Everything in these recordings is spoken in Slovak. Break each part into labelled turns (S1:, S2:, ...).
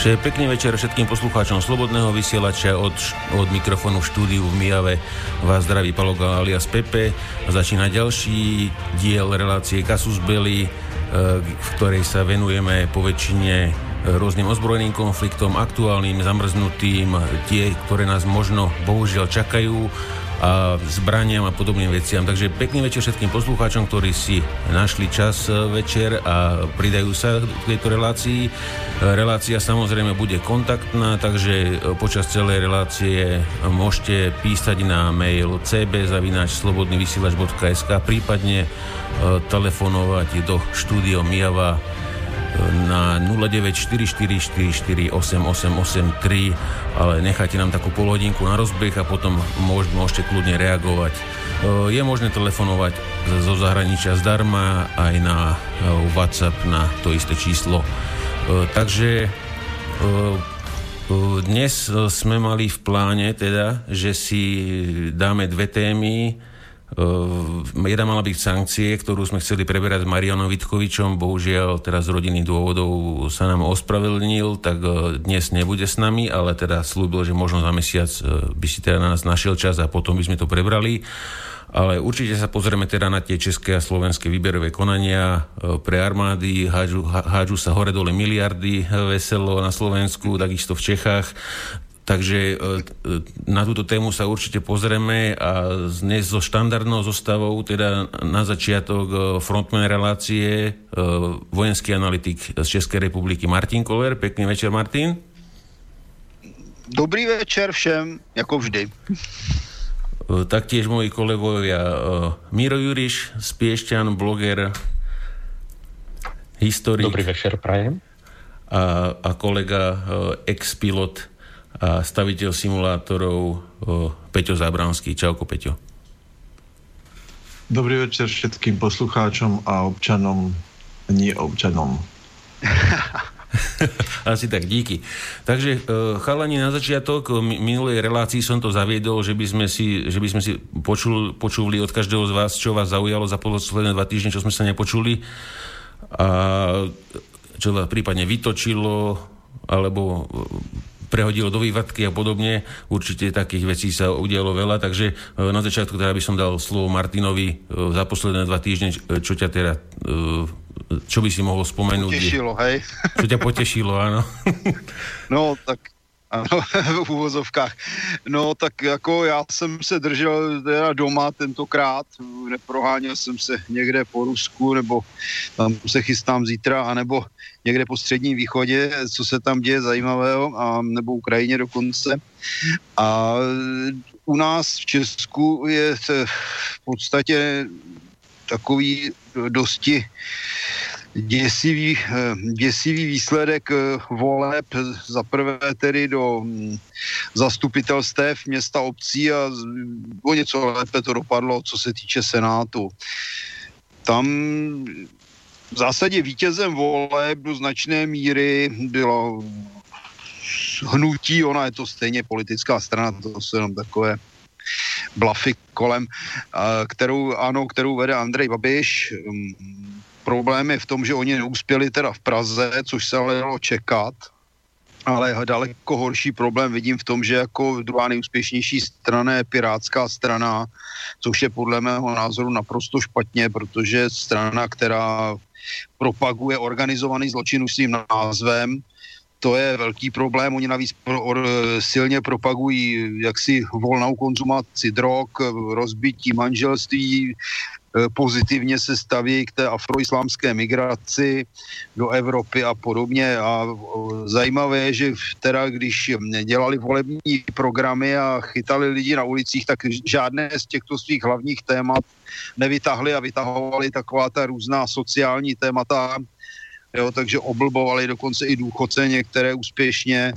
S1: Takže pekný večer všetkým poslucháčom Slobodného vysielača od, od mikrofónu štúdiu v Mijave vás zdraví Paloga alias Pepe. Začína ďalší diel relácie Kasus Belli, e, v ktorej sa venujeme po väčšine rôznym ozbrojeným konfliktom, aktuálnym, zamrznutým, tie, ktoré nás možno bohužiaľ čakajú a zbraniam a podobným veciam. Takže pekný večer všetkým poslucháčom, ktorí si našli čas e, večer a pridajú sa k tejto relácii. E, relácia samozrejme bude kontaktná, takže e, počas celej relácie môžete písať na mail cb.slobodnyvysielač.sk prípadne telefonovať do štúdio Mijava na 0944448883, ale nechajte nám takú polhodinku na rozbeh a potom môžete kľudne reagovať. E, je možné telefonovať zo zahraničia zdarma aj na e, WhatsApp na to isté číslo. E, takže dnes sme mali v pláne teda, že si dáme dve témy, jedna mala byť sankcie, ktorú sme chceli preberať s Marianom Vitkovičom, bohužiaľ teraz z rodinných dôvodov sa nám ospravedlnil, tak uh, dnes nebude s nami, ale teda slúbil, že možno za mesiac uh, by si teda na nás našiel čas a potom by sme to prebrali. Ale určite sa pozrieme teda na tie české a slovenské výberové konania pre armády, hádžu, hádžu sa hore dole miliardy veselo na Slovensku, takisto v Čechách. Takže e, e, na túto tému sa určite pozrieme a dnes so štandardnou zostavou, teda na začiatok e, frontman relácie, vojenský analytik z Českej republiky Martin Koller. Pekný večer, Martin.
S2: Dobrý večer všem, ako vždy.
S1: Taktiež moji kolegovia Miro Juriš, Spiešťan, bloger, historik.
S3: Dobrý večer, prajem.
S1: A, a kolega ex-pilot a staviteľ simulátorov Peťo Zábranský. Čauko, Peťo.
S4: Dobrý večer všetkým poslucháčom a občanom, nie občanom.
S1: Asi tak, díky. Takže chalani, na začiatok minulej relácii som to zaviedol, že by sme si, že by sme si počul, počuli od každého z vás, čo vás zaujalo za posledné dva týždne, čo sme sa nepočuli a čo vás prípadne vytočilo, alebo prehodilo do vývadky a podobne. Určite takých vecí sa udialo veľa, takže e, na začiatku teda by som dal slovo Martinovi e, za posledné dva týždne, čo ťa teda e, čo by si mohol spomenúť?
S2: Potešilo, hej.
S1: Čo ťa potešilo, áno.
S2: No, tak ano, v úvozovkách. No tak jako já jsem se držel teda doma tentokrát, neproháněl jsem se někde po Rusku, nebo tam se chystám zítra, anebo někde po středním východě, co se tam děje zajímavého, a, nebo Ukrajině dokonce. A u nás v Česku je v podstatě takový dosti děsivý, eh, děsivý výsledek eh, voleb za prvé tedy do hm, zastupitelstev města obcí a o něco lépe to dopadlo, co se týče Senátu. Tam v zásadě vítězem voleb do značné míry bylo hnutí, ona je to stejně politická strana, to jsou jenom takové blafy kolem, kterou, ano, kterou vede Andrej Babiš. Problém je v tom, že oni neuspěli teda v Praze, což se ale dalo čekat, ale daleko horší problém vidím v tom, že jako druhá nejúspěšnější strana je Pirátská strana, což je podle mého názoru naprosto špatně, protože strana, která propaguje organizovaný zločin už svým názvem, to je velký problém. Oni navíc pro, or, silně propagují jaksi volnou konzumaci drog, rozbití manželství, pozitivně se staví k té afroislámské migraci do Evropy a podobně. A zajímavé je, že teda když dělali volební programy a chytali lidi na ulicích, tak žádné z těchto svých hlavních témat nevytahli a vytahovali taková ta různá sociální témata, jo, takže oblbovali dokonce i důchodce některé úspěšně.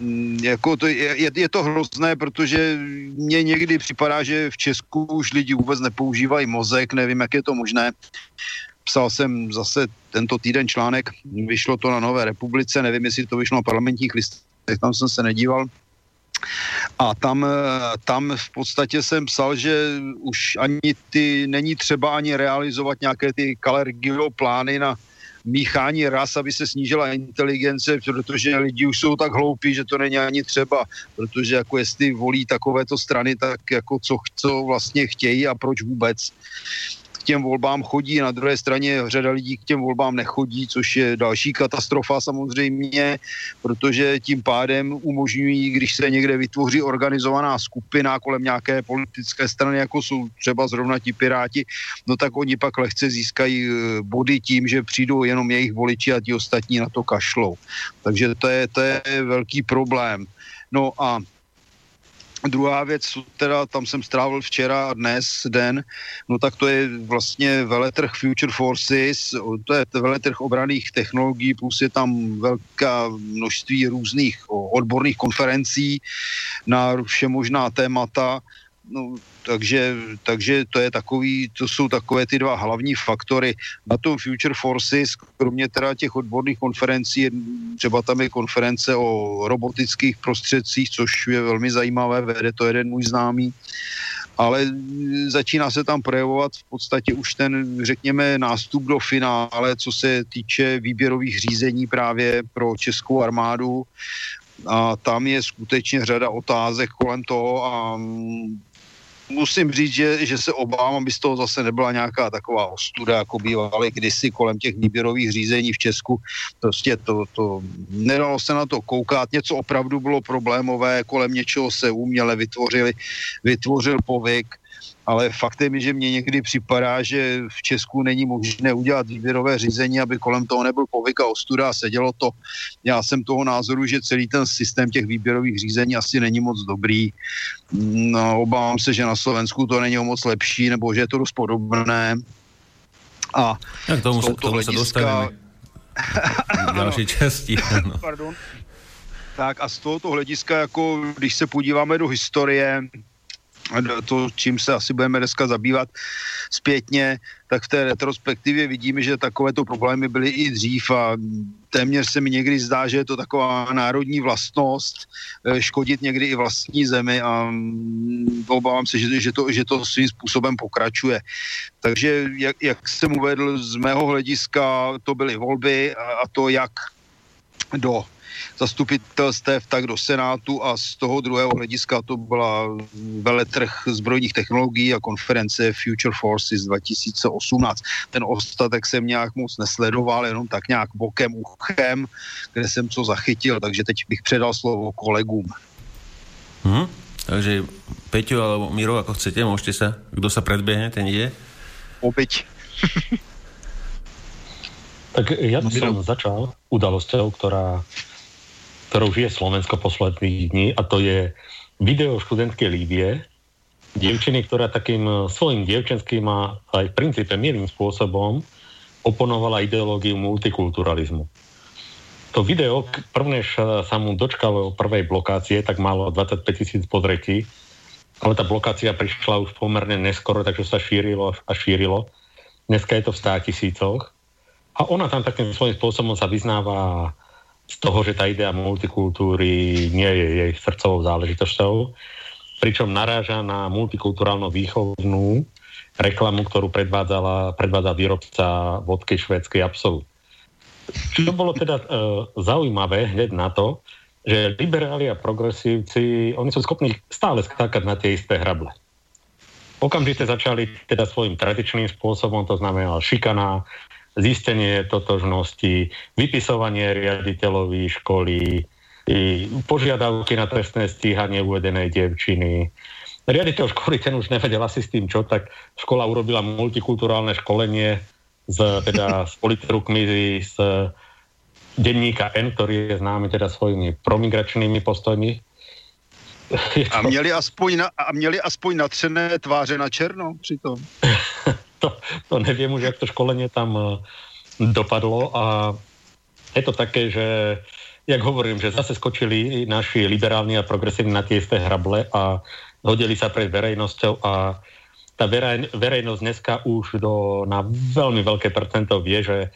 S2: Mm, jako to je, je, je to hrozné, protože mně někdy připadá, že v Česku už lidi vůbec nepoužívají mozek, nevím, jak je to možné. Psal jsem zase tento týden článek, vyšlo to na Nové republice, nevím, jestli to vyšlo na parlamentních listech, tam jsem se nedíval. A tam, tam v podstatě jsem psal, že už ani ty, není třeba ani realizovat nějaké ty kalergio plány na míchání ras, aby se snížila inteligence, protože lidi už jsou tak hloupí, že to není ani třeba, protože jako jestli volí takovéto strany, tak jako co, co vlastně chtějí a proč vůbec k těm volbám chodí, na druhé straně řada lidí k těm volbám nechodí, což je další katastrofa samozřejmě, protože tím pádem umožňují, když se někde vytvoří organizovaná skupina kolem nějaké politické strany, jako jsou třeba zrovna ti Piráti, no tak oni pak lehce získají eh, body tím, že přijdou jenom jejich voliči a ti ostatní na to kašlou. Takže to je, to je velký problém. No a Druhá věc, teda tam jsem strávil včera a dnes den, no tak to je vlastně veletrh Future Forces, to je veletrh obraných technologií, plus je tam velká množství různých odborných konferencí na všemožná témata. No, takže, takže to je takový, to jsou takové ty dva hlavní faktory. Na tom Future Forces, kromě teda těch odborných konferencí, třeba tam je konference o robotických prostředcích, což je velmi zajímavé, vede to jeden můj známý, ale začíná se tam projevovat v podstatě už ten, řekněme, nástup do finále, co se týče výběrových řízení právě pro českou armádu. A tam je skutečně řada otázek kolem toho a musím říct, že, že se obávám, aby z toho zase nebyla nějaká taková ostuda, jako bývaly kdysi kolem těch výběrových řízení v Česku. Prostě to, to nedalo se na to koukat, něco opravdu bylo problémové, kolem něčeho se uměle vytvořili, vytvořil povyk ale faktem je, že mně někdy připadá, že v Česku není možné udělat výběrové řízení, aby kolem toho nebyl povyk a ostuda a sedělo to. Já jsem toho názoru, že celý ten systém těch výběrových řízení asi není moc dobrý. No, obávám se, že na Slovensku to není o moc lepší, nebo že je to dost podobné.
S1: A ja, k tomu, sa, k tomu hlediska... sa dostaneme v další časti. Pardon.
S2: Tak a z tohoto hlediska, jako když se podíváme do historie, to, čím se asi budeme dneska zabývat zpětně, tak v té retrospektivě vidíme, že takovéto problémy byly i dřív a téměř se mi někdy zdá, že je to taková národní vlastnost eh, škodit někdy i vlastní zemi a mm, obávám se, že, že, to, že to svým způsobem pokračuje. Takže jak, jak jsem uvedl, z mého hlediska to byly volby a to jak do zastupitelstev, tak do Senátu a z toho druhého hlediska to byla veletrh zbrojních technologií a konference Future Forces 2018. Ten ostatek jsem nějak moc nesledoval, jenom tak nějak bokem, uchem, kde jsem co zachytil, takže teď bych předal slovo kolegům.
S1: Hmm, takže Peťo alebo Miro, ako chcete, môžete sa, kto sa predbehne, ten ide.
S2: Opäť.
S3: tak ja by som začal udalosťou, ktorá ktorou žije Slovensko posledných dní a to je video študentky Líbie, dievčiny, ktorá takým e, svojim dievčenským a aj v princípe milým spôsobom oponovala ideológiu multikulturalizmu. To video, prvnež sa mu dočkalo prvej blokácie, tak malo 25 tisíc pozretí, ale tá blokácia prišla už pomerne neskoro, takže sa šírilo a šírilo. Dneska je to v 100 tisícoch. A ona tam takým svojím spôsobom sa vyznáva z toho, že tá idea multikultúry nie je jej srdcovou záležitosťou, pričom naráža na multikulturálno výchovnú reklamu, ktorú predvádzala, predvádzal výrobca vodky švédskej Absolut. Čo bolo teda e, zaujímavé hneď na to, že liberáli a progresívci, oni sú schopní stále skákať na tie isté hrable. Okamžite začali teda svojim tradičným spôsobom, to znamená šikana, zistenie totožnosti, vypisovanie riaditeľovi školy, požiadavky na trestné stíhanie uvedenej devčiny. Riaditeľ školy ten už nevedel asi s tým čo, tak škola urobila multikulturálne školenie z, teda, s politrukmi z denníka N, ktorý je známy teda svojimi promigračnými postojmi.
S2: A měli aspoň, na, a měli aspoň natřené tváře na černo přitom.
S3: to, to neviem už, jak to školenie tam e, dopadlo a je to také, že jak hovorím, že zase skočili naši liberálni a progresívni na tie isté hrable a hodili sa pred verejnosťou a tá verej, verejnosť dneska už do, na veľmi veľké percento vie, že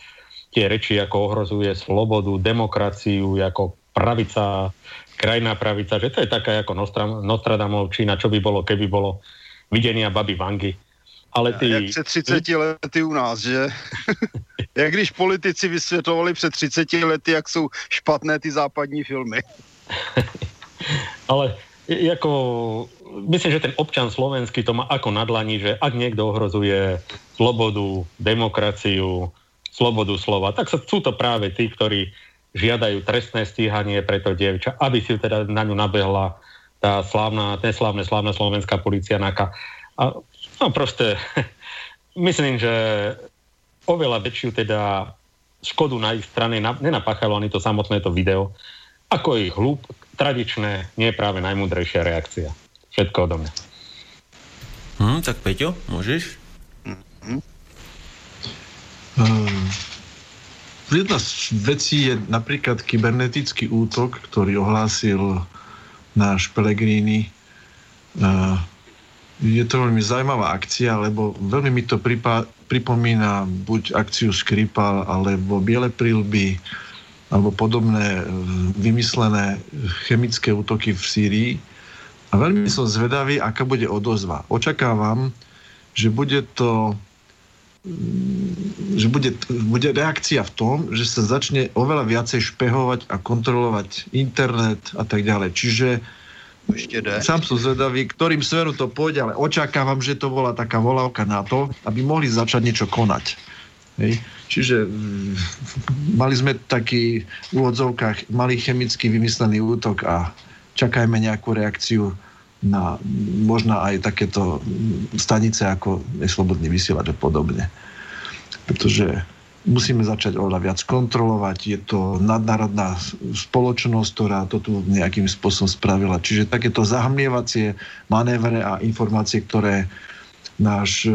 S3: tie reči ako ohrozuje slobodu, demokraciu, ako pravica, krajná pravica, že to je taká ako Nostradamovčina, čo by bolo, keby bolo videnia baby Vangy
S2: ale ty... Jak před 30 ty... lety u nás, že? jak když politici vysvětlovali před 30 lety, jak jsou špatné ty západní filmy.
S3: Ale ako, myslím, že ten občan slovenský to má ako nadlaní, že ak niekto ohrozuje slobodu, demokraciu, slobodu slova, tak sú to práve tí, ktorí žiadajú trestné stíhanie pre to dievča, aby si teda na ňu nabehla tá slávna, neslávna, slávna slovenská policia NAKA. A no proste, myslím, že oveľa väčšiu teda škodu na ich strane nenapáchalo ani to samotné to video, ako ich hlúb, tradičné, nie práve najmúdrejšia reakcia. Všetko odo mňa.
S1: Hm, tak Peťo, môžeš?
S4: Mm-hmm. Um, jedna z vecí je napríklad kybernetický útok, ktorý ohlásil náš Pelegrini. Uh, je to veľmi zaujímavá akcia, lebo veľmi mi to pripá, pripomína buď akciu Skripal, alebo Biele prílby, alebo podobné e, vymyslené chemické útoky v Sýrii. A veľmi som zvedavý, aká bude odozva. Očakávam, že bude to mm, že bude, bude reakcia v tom, že sa začne oveľa viacej špehovať a kontrolovať internet a tak ďalej. Čiže ešte Sám som zvedavý, ktorým smerom to pôjde, ale očakávam, že to bola taká volávka na to, aby mohli začať niečo konať. Hej. Čiže mm, mali sme taký v úvodzovkách malý chemicky vymyslený útok a čakajme nejakú reakciu na možno aj takéto stanice ako neslobodný vysielač a podobne. Pretože musíme začať oveľa viac kontrolovať. Je to nadnárodná spoločnosť, ktorá to tu nejakým spôsobom spravila. Čiže takéto zahmlievacie manévre a informácie, ktoré náš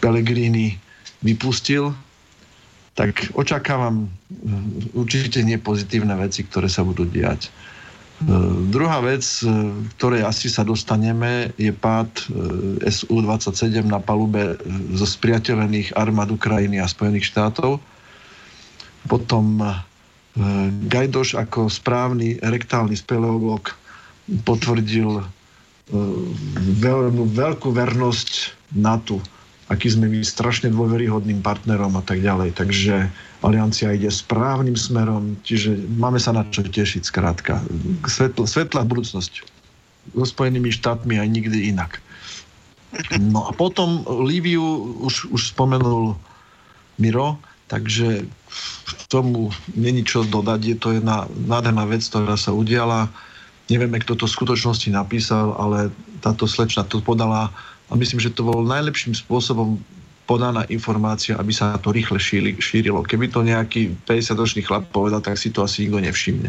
S4: Pelegrini vypustil, tak očakávam hm, určite nie pozitívne veci, ktoré sa budú diať. Hm, druhá vec, hm, ktorej asi sa dostaneme, je pád SU-27 na palube zo spriateľených armád Ukrajiny a Spojených štátov. Potom Gajdoš ako správny rektálny speleolog potvrdil veľmi veľkú vernosť NATO aký sme my strašne dôveryhodným partnerom a tak ďalej. Takže aliancia ide správnym smerom, čiže máme sa na čo tešiť skrátka. Svetl, svetlá budúcnosť so Spojenými štátmi aj nikdy inak. No a potom Líviu už, už spomenul Miro, takže k tomu není čo dodať. Je to jedna nádherná vec, ktorá sa udiala. Nevieme, kto to v skutočnosti napísal, ale táto slečna to podala a myslím, že to bol najlepším spôsobom podaná informácia, aby sa to rýchle šíri, šírilo. Keby to nejaký 50-ročný chlap povedal, tak si to asi nikto nevšimne.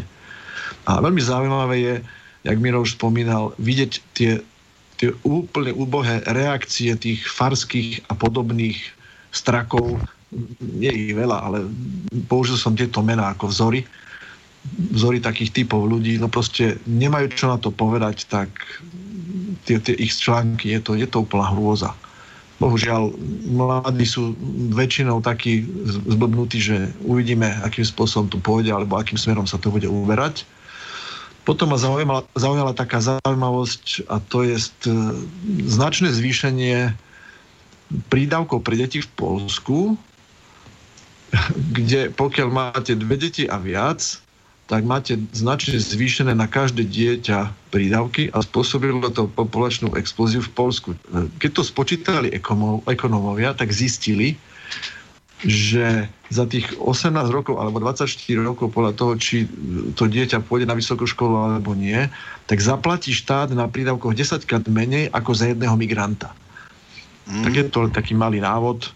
S4: A veľmi zaujímavé je, jak Miro už spomínal, vidieť tie, tie úplne úbohé reakcie tých farských a podobných strakov. Nie ich veľa, ale použil som tieto mená ako vzory. Vzory takých typov ľudí, no proste nemajú čo na to povedať, tak tie, tie ich články, je to, je to úplná hrôza. Bohužiaľ, mladí sú väčšinou takí zblbnutí, že uvidíme, akým spôsobom to pôjde, alebo akým smerom sa to bude uberať. Potom ma zaujímala, zaujala taká zaujímavosť a to je značné zvýšenie prídavkov pre deti v Polsku, kde pokiaľ máte dve deti a viac, tak máte značne zvýšené na každé dieťa prídavky a spôsobilo to populačnú explóziu v Polsku. Keď to spočítali ekonómovia, tak zistili, že za tých 18 rokov alebo 24 rokov podľa toho, či to dieťa pôjde na vysokú školu alebo nie, tak zaplatí štát na prídavkoch 10 krát menej ako za jedného migranta. Mm. Tak je to taký malý návod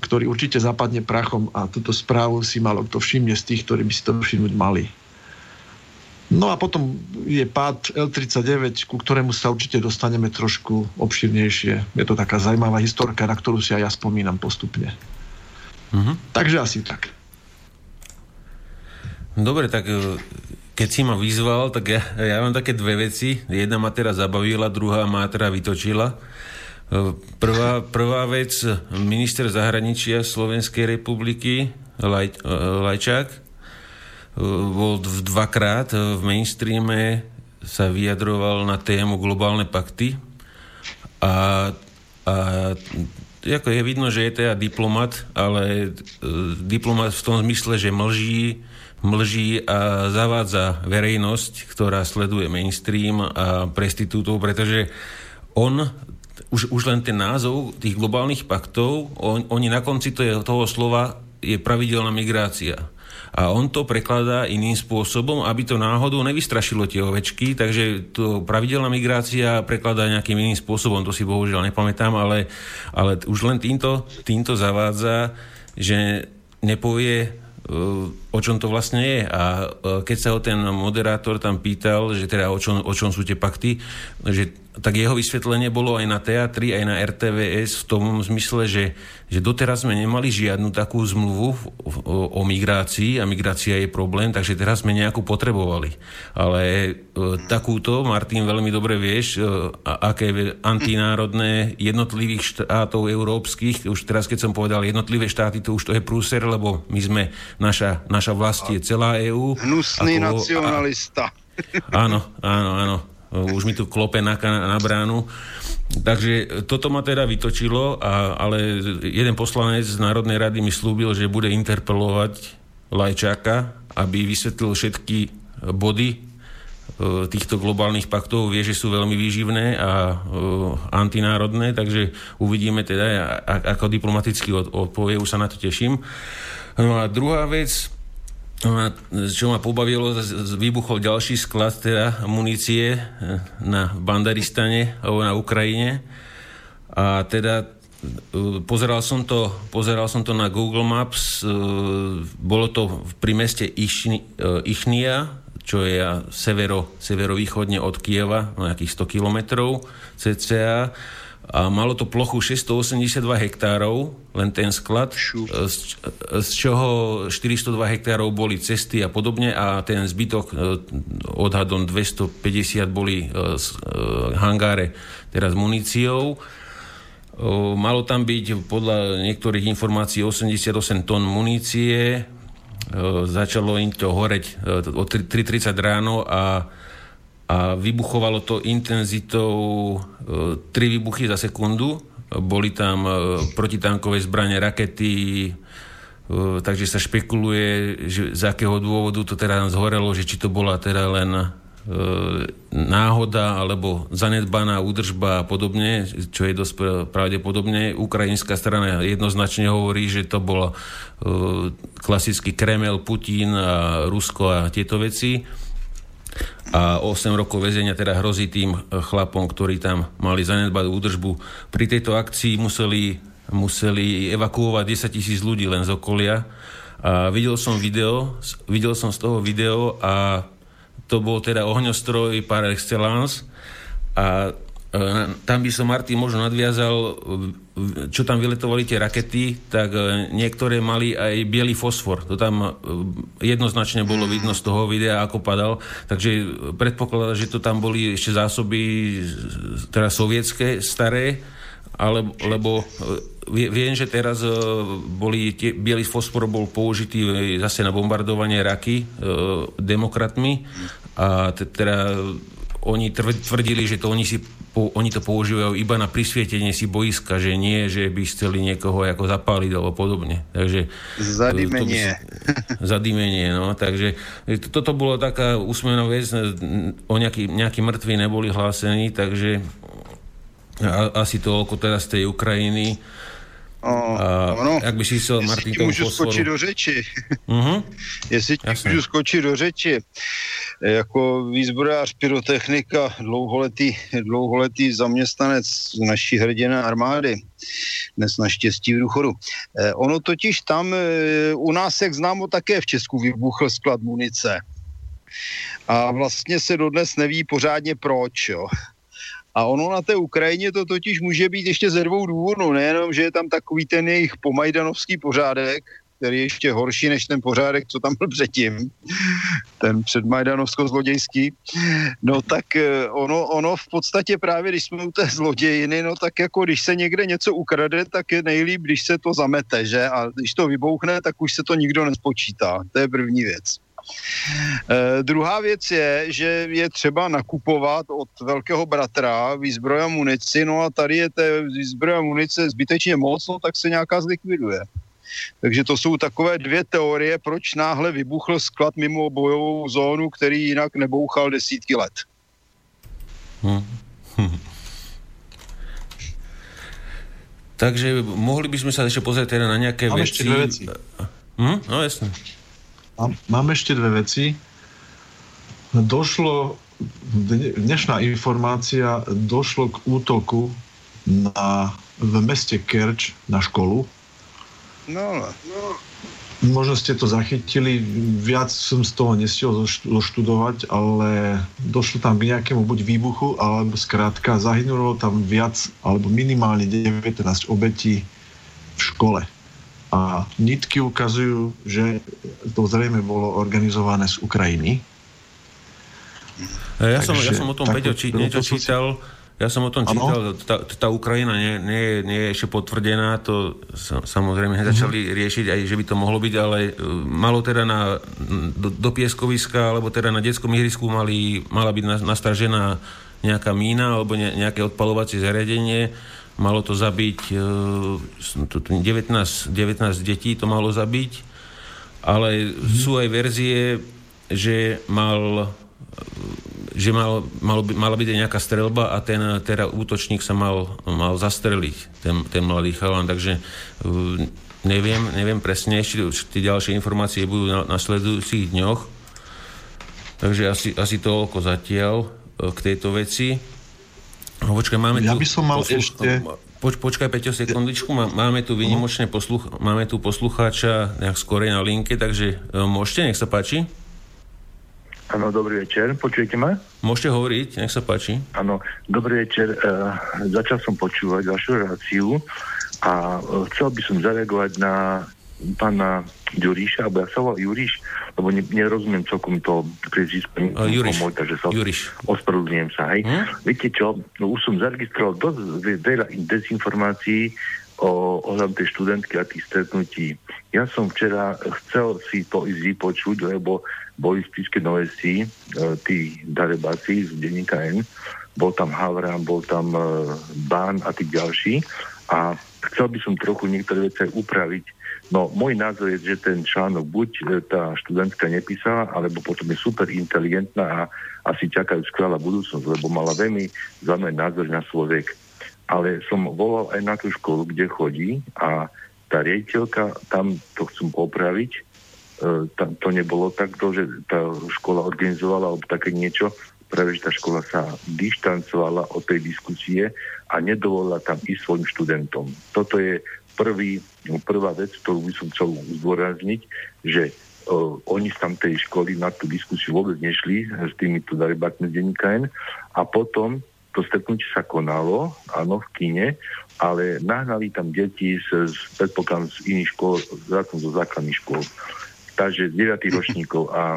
S4: ktorý určite zapadne prachom a túto správu si malo kto všimne z tých, ktorí by si to všimnúť mali. No a potom je pád L39, ku ktorému sa určite dostaneme trošku obširnejšie. Je to taká zaujímavá historka, na ktorú si aj ja spomínam postupne. Mm-hmm. Takže asi tak.
S1: Dobre, tak e, keď si ma vyzval, tak ja, ja mám také dve veci. Jedna ma teraz zabavila, druhá ma teda vytočila. Prvá, prvá vec, minister zahraničia Slovenskej republiky Laj, Lajčák bol dvakrát v mainstreame sa vyjadroval na tému globálne pakty. A, a ako je vidno, že je teda diplomat, ale diplomat v tom zmysle, že mlží, mlží a zavádza verejnosť, ktorá sleduje mainstream a prestitútov, pretože on už, už len ten názov tých globálnych paktov, on, oni na konci toho slova je pravidelná migrácia. A on to prekladá iným spôsobom, aby to náhodou nevystrašilo tie ovečky, takže to pravidelná migrácia prekladá nejakým iným spôsobom, to si bohužiaľ nepamätám, ale, ale už len týmto, týmto zavádza, že nepovie o čom to vlastne je. A keď sa ho ten moderátor tam pýtal, že teda o čom, o čom sú tie pakty, že tak jeho vysvetlenie bolo aj na teatri, aj na RTVS v tom zmysle, že, že doteraz sme nemali žiadnu takú zmluvu o, o migrácii a migrácia je problém, takže teraz sme nejakú potrebovali. Ale e, takúto, Martin, veľmi dobre vieš, e, aké antinárodné jednotlivých štátov európskych, už teraz keď som povedal jednotlivé štáty, to už to je prúser, lebo my sme, naša, naša vlast je celá EÚ.
S2: Hnusný ako, nacionalista.
S1: A, áno, áno, áno už mi tu klope na, na bránu. Takže toto ma teda vytočilo, a, ale jeden poslanec z Národnej rady mi slúbil, že bude interpelovať Lajčáka, aby vysvetlil všetky body e, týchto globálnych paktov vie, že sú veľmi výživné a uh, antinárodné, takže uvidíme teda, ako diplomaticky odpovie, už sa na to teším. No a druhá vec, čo ma pobavilo, vybuchol ďalší sklad teda munície e, na Bandaristane alebo na Ukrajine. A teda e, pozeral som to, pozeral som to na Google Maps, e, bolo to pri meste Ichnia, čo je severo, severovýchodne od Kieva, nejakých 100 kilometrov cca a malo to plochu 682 hektárov, len ten sklad, z, z čoho 402 hektárov boli cesty a podobne a ten zbytok e, odhadom 250 boli e, e, hangáre teraz muníciou. Malo tam byť podľa niektorých informácií 88 tón munície, začalo im to horeť o 3.30 ráno a a vybuchovalo to intenzitou e, tri výbuchy za sekundu. Boli tam e, protitankové zbranie, rakety, e, takže sa špekuluje, že z akého dôvodu to teda zhorelo, že či to bola teda len náhoda alebo zanedbaná údržba a podobne, čo je dosť pravdepodobne. Ukrajinská strana jednoznačne hovorí, že to bol klasický Kremel, Putin a Rusko a tieto veci a 8 rokov väzenia teda hrozí tým chlapom, ktorí tam mali zanedbať údržbu. Pri tejto akcii museli, museli evakuovať 10 tisíc ľudí len z okolia. A videl som video, videl som z toho video a to bol teda ohňostroj par excellence a E, tam by som, Martin, možno nadviazal, e, čo tam vyletovali tie rakety, tak e, niektoré mali aj biely fosfor. To tam jednoznačne bolo vidno z toho videa, ako padal. Takže predpokladá, že to tam boli ešte zásoby teda sovietské, staré, ale, lebo viem, že teraz boli tie, biely fosfor bol použitý zase na bombardovanie raky demokratmi a teda oni tvrdili, že to oni, si, po, oni to používajú iba na prisvietenie si boiska, že nie, že by chceli niekoho ako zapáliť alebo podobne. Takže,
S2: zadimenie.
S1: To, zadimenie, no. Takže to, toto bolo taká úsmevná vec, o nejakí, nejakí mŕtvi neboli hlásení, takže a, asi toľko teraz z tej Ukrajiny.
S2: O, a, ono,
S1: jak by si chcel, Martin,
S2: tomu můžu fosforu. skočit do řeči. Uh-huh. Jestli ti můžu skočit do řeči. Jako výzbrojář pyrotechnika, dlouholetý, dlouholetý zaměstnanec naší hrdiné armády, dnes naštěstí v důchodu. Eh, ono totiž tam eh, u nás, jak známo, také v Česku vybuchl sklad munice. A vlastně se dodnes neví pořádně proč, jo. A ono na té Ukrajině to totiž může být ještě ze dvou důvodů. Nejenom, že je tam takový ten jejich pomajdanovský pořádek, který je ještě horší než ten pořádek, co tam byl předtím, ten předmajdanovsko-zlodějský, no tak eh, ono, ono v podstatě právě, když jsme u té zlodějiny, no tak jako když se někde něco ukrade, tak je nejlíp, když se to zamete, že? A když to vybouchne, tak už se to nikdo nespočítá. To je první věc. E, druhá věc je, že je třeba nakupovat od velkého bratra výzbroj a munici, no a tady je té výzbroj a munice zbytečně moc, no tak se nějaká zlikviduje. Takže to jsou takové dvě teorie, proč náhle vybuchl sklad mimo bojovou zónu, který jinak nebouchal desítky let. Hmm.
S1: Takže mohli by sme sa ešte pozrieť teda na nejaké
S4: Mám
S1: veci.
S4: ešte dve veci.
S1: Hm? No jasne.
S4: Mám, mám ešte dve veci. Došlo, dnešná informácia, došlo k útoku na, v meste Kerč na školu.
S2: No, no.
S4: Možno ste to zachytili, viac som z toho nestiel zoštudovať, ale došlo tam k nejakému buď výbuchu, alebo skrátka zahynulo tam viac, alebo minimálne 19 obetí v škole. A nitky ukazujú, že to zrejme bolo organizované z Ukrajiny.
S1: Ja, som, ja som o tom, Peťo, či, niečo čítal, ja som o tom čítal, tá, tá Ukrajina nie, nie, nie je ešte potvrdená, to samozrejme začali mm-hmm. riešiť aj, že by to mohlo byť, ale e, malo teda na, do, do pieskoviska, alebo teda na detskom ihrisku mali, mala byť nastražená nejaká mína alebo ne, nejaké odpalovacie zariadenie. Malo to zabiť 19, 19 detí to malo zabiť, ale mm-hmm. sú aj verzie, že mal že mal, mal by, mala byť aj nejaká strelba a ten teda útočník sa mal, mal zastreliť, ten, ten mladý chalan, takže uh, neviem, neviem presne, ešte tie ďalšie informácie budú na, na sledujúcich dňoch, takže asi, asi toľko zatiaľ uh, k tejto veci. No, počkaj, máme
S4: ja tu... by som mal posluch... ešte...
S1: Poč, počkaj, Peťo, sekundičku. Máme tu vynimočne posluch... máme tu poslucháča nejak skorej na linke, takže uh, môžete, nech sa páči.
S5: Áno, dobrý večer. Počujete ma?
S1: Môžete hovoriť, nech sa páči.
S5: Áno, dobrý večer. Uh, začal som počúvať vašu reláciu a uh, chcel by som zareagovať na pána Juriša, alebo ja sa volám Juriš, lebo ne, nerozumiem celkom to prezvisko.
S1: Uh, Juriš.
S5: Môj, takže sa
S1: Juriš.
S5: ospravedlňujem sa. Hej. Hm? Viete čo, no, už som zaregistroval dosť veľa dezinformácií o, ohľadom tej študentky a tých stretnutí. Ja som včera chcel si to ísť vypočuť, lebo boli v Spišskej Novesi e, tí darebáci z denníka N, bol tam Havran, bol tam e, Bán a tí ďalší a chcel by som trochu niektoré veci aj upraviť. No, môj názor je, že ten článok buď e, tá študentka nepísala, alebo potom je super inteligentná a asi čakajú skvelá budúcnosť, lebo mala veľmi zaujímavý názor na svoj vek. Ale som volal aj na tú školu, kde chodí a tá riaditeľka, tam to chcem opraviť, E, tam to nebolo takto, že tá škola organizovala alebo také niečo, práve že tá škola sa dištancovala od tej diskusie a nedovolila tam ísť svojim študentom. Toto je prvý, prvá vec, ktorú by som chcel zdôrazniť, že uh, oni z tam tej školy na tú diskusiu vôbec nešli s týmito darebátmi z denníka a potom to stretnutie sa konalo, áno, v kine, ale nahnali tam deti z, z predpokladám z iných škôl, zákon zo základných škôl takže z 9 ročníkov a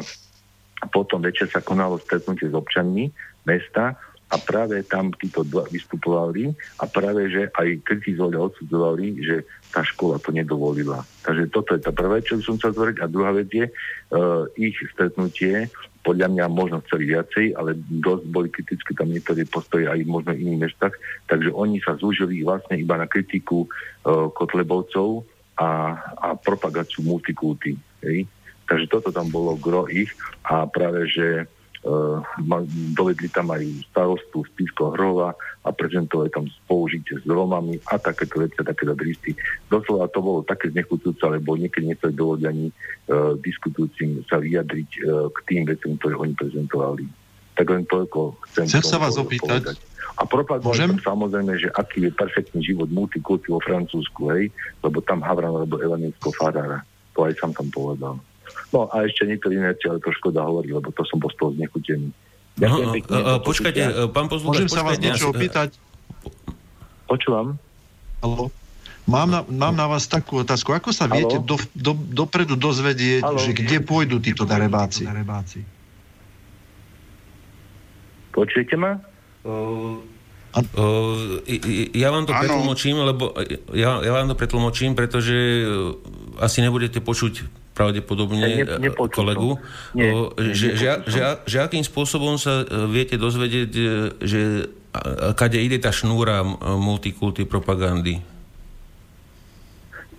S5: potom večer sa konalo stretnutie s občanmi mesta a práve tam títo dva vystupovali a práve, že aj kritizovali a odsudzovali, že tá škola to nedovolila. Takže toto je tá prvá vec, čo som chcel zvoriť. A druhá vec je, uh, ich stretnutie, podľa mňa možno chceli viacej, ale dosť boli kritické tam niektoré postoje aj možno iných mestách, takže oni sa zúžili vlastne iba na kritiku uh, Kotlebovcov a, a propagáciu multikulty. Takže toto tam bolo gro ich a práve, že Uh, dovedli tam aj starostu z Písko Hrova a prezentovali tam použitie s Romami a takéto veci takéto dristy. Doslova to bolo také znechutujúce, lebo niekedy nechceli dovoliť ani uh, diskutujúcim sa vyjadriť uh, k tým veciam, ktoré oni prezentovali. Tak len toľko chcem,
S4: chcem sa vás opýtať.
S5: Povedať. A propagovali som samozrejme, že aký je perfektný život multikulty vo Francúzsku, hej, lebo tam Havran alebo evanického farára. To aj som tam povedal. No a ešte niektorí iné, ale to škoda hovorí, lebo to som bol z toho znechutený.
S1: No, uh, počkajte, uh, pán
S4: poslucháč, Môžem sa vás niečo opýtať?
S5: Počúvam.
S4: Halo. Mám na, mám na vás takú otázku. Ako sa viete do, do, dopredu dozvedieť, Halo. že kde pôjdu títo darebáci?
S5: Počujete ma?
S1: Uh, uh, ja vám to ano. pretlmočím, lebo ja, ja vám to pretlmočím, pretože asi nebudete počuť pravdepodobne ne, kolegu, nie, nie, že, že, že, že akým spôsobom sa viete dozvedieť, že kade ide tá šnúra multikulty propagandy?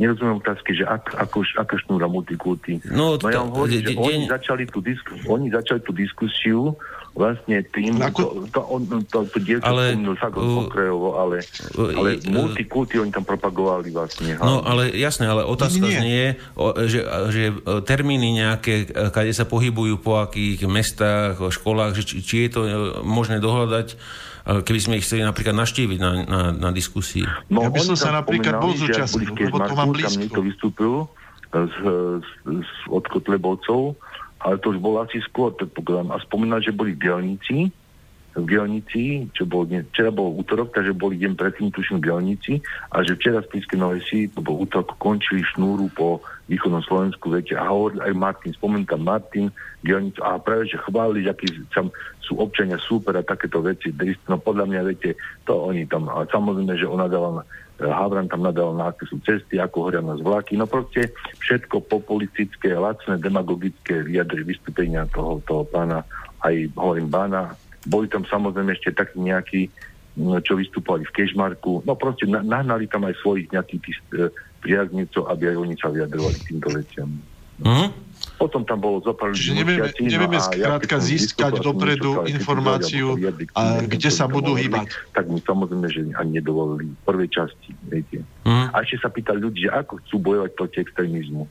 S5: Nerozumiem otázky, že ak, ako, aká šnúra multikulty. No, no ja vám hovorím, že oni začali, tú diskus, oni začali tú diskusiu vlastne tým, Ako... to, to, to, to, to dievča ale, uh, okrajovo, ale, ale uh, multikulty oni tam propagovali vlastne.
S1: No ale jasné, ale otázka nie, nie. znie, že, že termíny nejaké, kade sa pohybujú po akých mestách, školách, že, či, či je to možné dohľadať keby sme ich chceli napríklad naštíviť na, na, na diskusii.
S4: No, ja by som sa napríklad bol zúčastnil, lebo to mám blízko. Tam
S5: niekto vystúpil z, z, z, od Kotlebovcov, ale to už bol asi skôr, predpokladám. A spomínal, že boli gelníci, v Gelnici, čo bol, nie, včera bol útorok, takže boli deň predtým tuším v Gelnici a že včera v Píske Novej Si, to bol útorok, končili šnúru po východnom Slovensku, viete, a hovoril aj Martin, spomínam Martin, Gelnicu, a práve, že chválili, akí tam sú občania super a takéto veci, no podľa mňa, viete, to oni tam, a samozrejme, že ona dala Havran tam nadal na aké sú cesty, ako horia na vlaky. No proste všetko populistické, lacné, demagogické vyjadry vystúpenia toho pána, aj hovorím pána. Boli tam samozrejme ešte takí nejakí, no, čo vystupovali v Kešmarku. No proste nahnali tam aj svojich nejakých tých e, priaznicov, aby aj oni sa vyjadrovali týmto veciam. Mm-hmm. Potom tam bolo zopár
S4: Čiže nevieme, nevieme skrátka ja získať dopredu informáciu, a kde sa budú hýbať.
S5: Tak mi samozrejme, že ani nedovolili v prvej časti. Viete. Mm. A ešte sa pýtali ľudí, že ako chcú bojovať proti extrémizmu.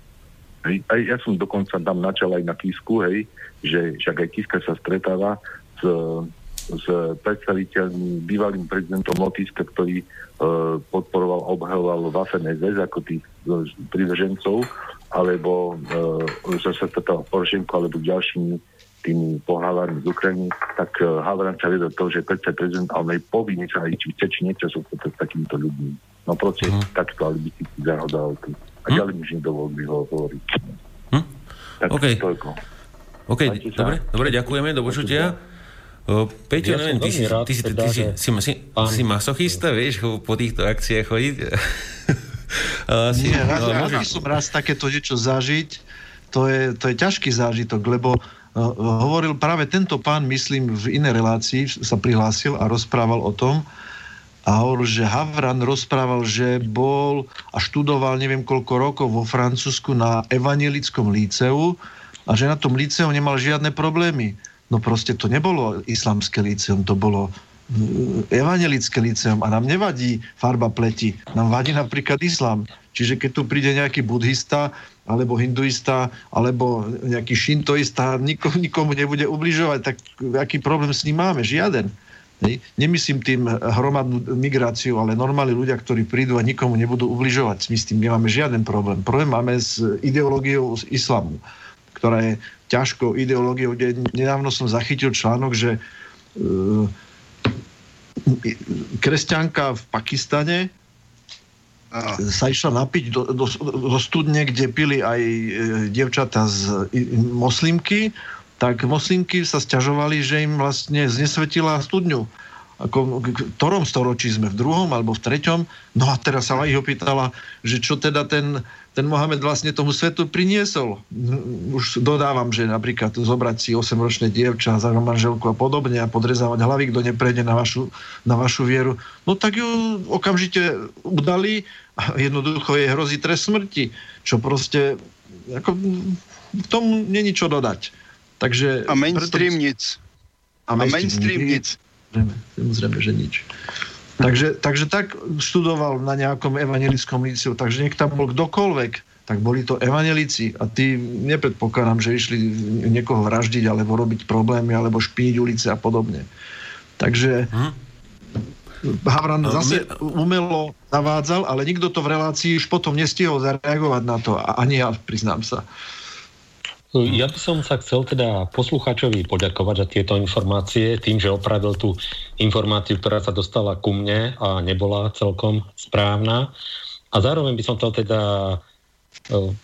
S5: Hej. A ja som dokonca tam načal aj na Kisku, hej, že však aj Kiska sa stretáva s, s predstaviteľmi, bývalým prezidentom Lotiska, ktorý e, podporoval, obhajoval Waffen SS ako tých e, privržencov alebo e, sa stretal Porošenko alebo ďalšími tými pohľavármi z Ukrajiny, tak e, Havran sa vedel to, že predsa prezident, ale aj povinný sa aj či chce, či nechce sú s takýmito ľuďmi. No proste uh-huh. takto alibisticky zahodal tu. A uh-huh. ďalej mi už nedovol by ho hovoriť.
S1: Uh-huh. Tak OK. toľko. OK, dobre, dobre, ďakujeme, do počutia. Peťo, ja neviem, ty, si, rád, ty, si, ty, ty, si, si, si, si masochista, vieš, po týchto akciách chodiť?
S4: Uh, si, Nie, rád, uh, rád som raz takéto niečo zažiť. To je, to je ťažký zážitok, lebo uh, hovoril práve tento pán, myslím, v inej relácii sa prihlásil a rozprával o tom, a hovoril, že Havran rozprával, že bol a študoval neviem koľko rokov vo Francúzsku na evanielickom líceu a že na tom líceu nemal žiadne problémy. No proste to nebolo islamské líceum, to bolo evangelické liceum a nám nevadí farba pleti, nám vadí napríklad islám. Čiže keď tu príde nejaký buddhista, alebo hinduista, alebo nejaký šintoista, nikomu, nikomu nebude ubližovať, tak aký problém s ním máme? Žiaden. Nemyslím tým hromadnú migráciu, ale normálni ľudia, ktorí prídu a nikomu nebudú ubližovať. My s tým nemáme žiaden problém. Problém máme s ideológiou z islamu, ktorá je ťažkou ideológiou, nedávno som zachytil článok, že uh, kresťanka v Pakistane Aha. sa išla napiť do, do, do studne, kde pili aj e, devčata z e, moslimky, tak moslimky sa stiažovali, že im vlastne znesvetila studňu ako, v ktorom storočí sme, v druhom alebo v treťom. No a teraz sa ich opýtala, že čo teda ten, ten Mohamed vlastne tomu svetu priniesol. Už dodávam, že napríklad zobrať si 8-ročné dievča za manželku a podobne a podrezávať hlavy, kto neprejde na vašu, na vašu vieru. No tak ju okamžite udali a jednoducho jej hrozí trest smrti. Čo proste ako, k tomu není čo dodať. Takže,
S2: a mainstream preto... nic.
S4: A mainstream, a mainstream nic. nic. Samozrejme, samozrejme, že nič. Takže, takže tak študoval na nejakom evangelickom líciu, takže nech tam bol kdokoľvek, tak boli to evanelici a tí nepredpokladám, že išli niekoho vraždiť alebo robiť problémy alebo špíniť ulice a podobne. Takže hm? Havran no, zase umelo zavádzal, ale nikto to v relácii už potom nestihol zareagovať na to. Ani ja, priznám sa.
S3: Ja by som sa chcel teda posluchačovi poďakovať za tieto informácie, tým, že opravil tú informáciu, ktorá sa dostala ku mne a nebola celkom správna. A zároveň by som chcel teda e,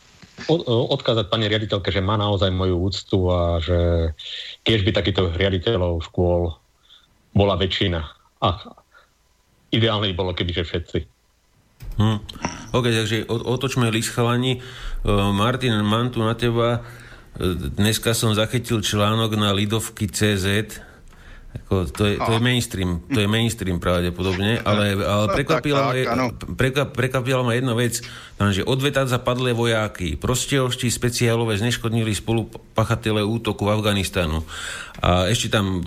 S3: odkázať pani riaditeľke, že má naozaj moju úctu a že keď by takýchto riaditeľov škôl bola väčšina. A ideálne by bolo, kebyže všetci.
S1: Hm. OK, takže otočme list chalani. Martin, mám tu na teba. Dneska som zachytil článok na Lidovky CZ, ako, to, je, to je mainstream, to je mainstream pravdepodobne, ale, ale prekvapila, tak, tak, ma, prekvapila ma jedna vec, že odvetať zapadlé vojáky, prostiehoští speciálové zneškodnili spolupachatele útoku v Afganistanu. A ešte tam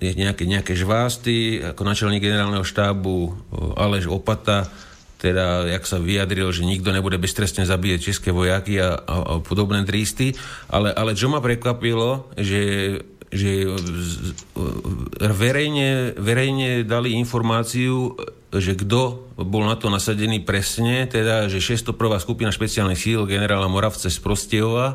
S1: nejaké, nejaké žvásty, ako načelník generálneho štábu Aleš Opata, teda, jak sa vyjadril, že nikto nebude beztrestne zabíjať české vojaky a, a, a podobné tristy. Ale, ale čo ma prekvapilo, že že verejne, verejne dali informáciu, že kto bol na to nasadený presne, teda, že 601. skupina špeciálnych síl generála Moravce z Prostiova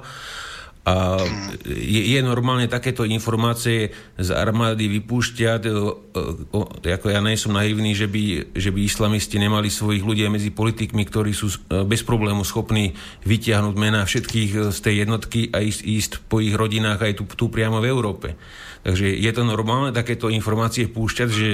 S1: a je, je normálne takéto informácie z armády vypúšťať, o, o, ako ja nie som naivný, že by, že by islamisti nemali svojich ľudí medzi politikmi, ktorí sú e, bez problému schopní vytiahnuť mená všetkých e, z tej jednotky a ísť, ísť po ich rodinách aj tu, tu priamo v Európe. Takže je to normálne takéto informácie púšťať, že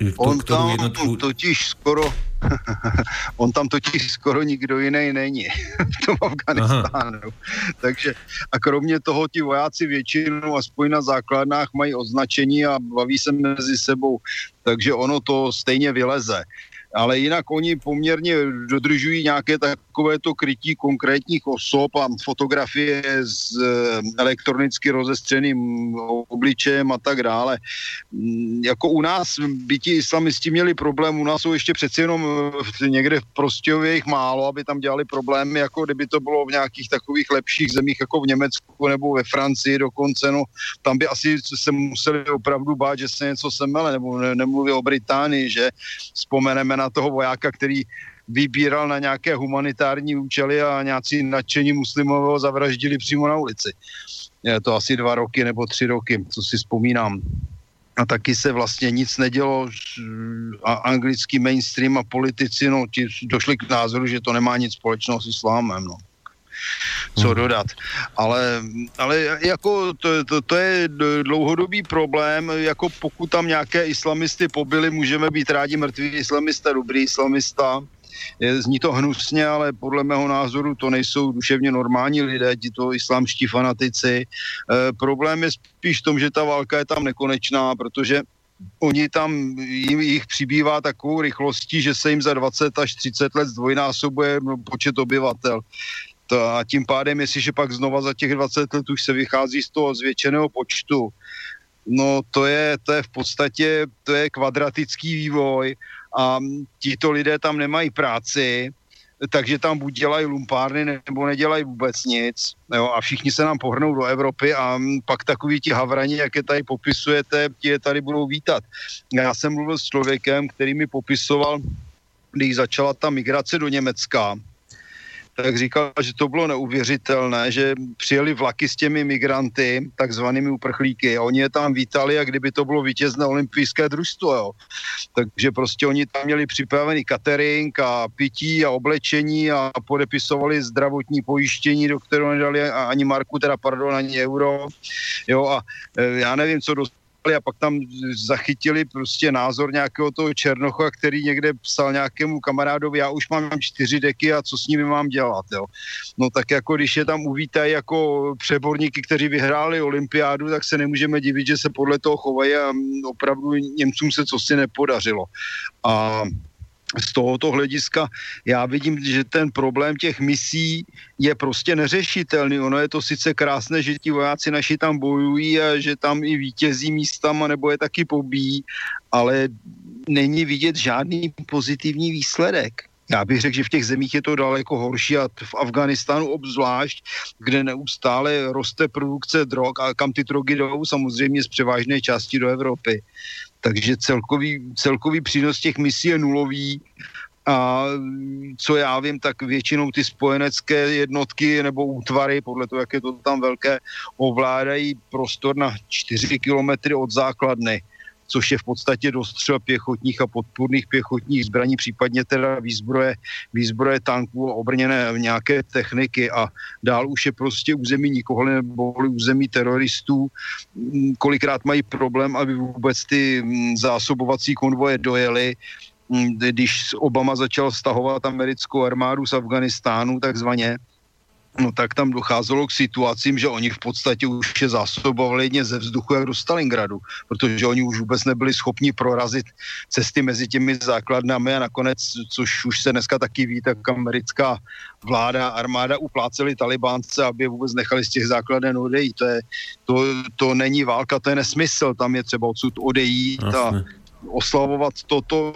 S2: e, to, On ktorú jednotku... totiž skoro on tam totiž skoro nikdo jiný není v tom Afganistánu. Aha. Takže a kromě toho ti vojáci většinou aspoň na základnách mají označení a baví se mezi sebou, takže ono to stejně vyleze ale jinak oni poměrně dodržují nějaké takovéto krytí konkrétních osob a fotografie s eh, elektronicky rozestřeným obličejem a tak dále. Mm, jako u nás by ti islamisti měli problém, u nás jsou ještě přeci jenom eh, někde v Prostějově jich málo, aby tam dělali problémy, jako kdyby to bylo v nějakých takových lepších zemích, jako v Německu nebo ve Francii dokonce, no tam by asi se museli opravdu bát, že se něco semele, nebo ne, nemluví o Británii, že vzpomeneme na toho vojáka, který vybíral na nějaké humanitární účely a nějací nadšení muslimové ho zavraždili přímo na ulici. Je to asi dva roky nebo tři roky, co si vzpomínám. A taky se vlastně nic nedělo a anglický mainstream a politici no, ti došli k názoru, že to nemá nic společného s islámem. No co hmm. dodat. Ale, ale jako to, to, to je dlouhodobý problém, jako pokud tam nějaké islamisty pobyly, můžeme být rádi mrtvý islamista, dobrý islamista, je, zní to hnusně, ale podle mého názoru to nejsou duševně normální lidé, ti to islámští fanatici. E, problém je spíš v tom, že ta válka je tam nekonečná, protože oni tam, jim, jich přibývá takovou rychlostí, že se jim za 20 až 30 let zdvojnásobuje počet obyvatel. A tím pádem, jestliže pak znova za těch 20 let už se vychází z toho zvětšeného počtu, no to je, to je v podstatě, to je kvadratický vývoj a tito lidé tam nemají práci, takže tam buď dělají lumpárny, nebo nedělají vůbec nic. Jo, a všichni se nám pohrnou do Evropy a pak takový ti havrani, jak je tady popisujete, ti je tady budou vítat. Já jsem mluvil s člověkem, který mi popisoval, když začala ta migrace do Německa, tak říkal, že to bylo neuvěřitelné, že přijeli vlaky s těmi migranty, takzvanými uprchlíky a oni je tam vítali, jak kdyby to bylo vítězné olympijské družstvo, jo. Takže prostě oni tam měli připravený catering a pití a oblečení a podepisovali zdravotní pojištění, do kterého nedali ani marku, teda pardon, ani euro, jo a e, já nevím, co dost a pak tam zachytili prostě názor nějakého toho Černocha, který někde psal nějakému kamarádovi, já už mám čtyři deky a co s nimi mám dělat, jo. No tak jako když je tam uvítají jako přeborníky, kteří vyhráli olympiádu, tak se nemůžeme divit, že se podle toho chovají a opravdu Němcům se co si nepodařilo. A z tohoto hlediska já vidím, že ten problém těch misí je prostě neřešitelný. Ono je to sice krásné, že ti vojáci naši tam bojují a že tam i vítězí místama nebo je taky pobíjí, ale není vidět žádný pozitivní výsledek. Já bych řekl, že v těch zemích je to daleko horší a v Afganistánu obzvlášť, kde neustále roste produkce drog a kam ty drogy jdou, samozřejmě z převážné části do Evropy. Takže celkový, celkový přínos těch misí je nulový a co já vím, tak většinou ty spojenecké jednotky nebo útvary, podle toho, jak je to tam velké, ovládají prostor na 4 kilometry od základny což je v podstatě dostřel pěchotních a podpůrných pěchotních zbraní, případně teda výzbroje, výzbroje tanků a obrněné nějaké techniky a dál už je prostě území nikoho nebo území teroristů. Mm, kolikrát mají problém, aby vůbec ty mm, zásobovací konvoje dojeli když Obama začal stahovat americkou armádu z Afganistánu takzvaně, no tak tam docházelo k situacím, že oni v podstatě už je zásobovali jedně ze vzduchu jak do Stalingradu, protože oni už vůbec nebyli schopni prorazit cesty mezi těmi základnami a nakonec, což už se dneska taky ví, tak americká vláda, armáda upláceli talibánce, aby vůbec nechali z těch základen odejít. To, je, to, to není válka, to je nesmysl, tam je třeba odsud odejít a oslavovat toto.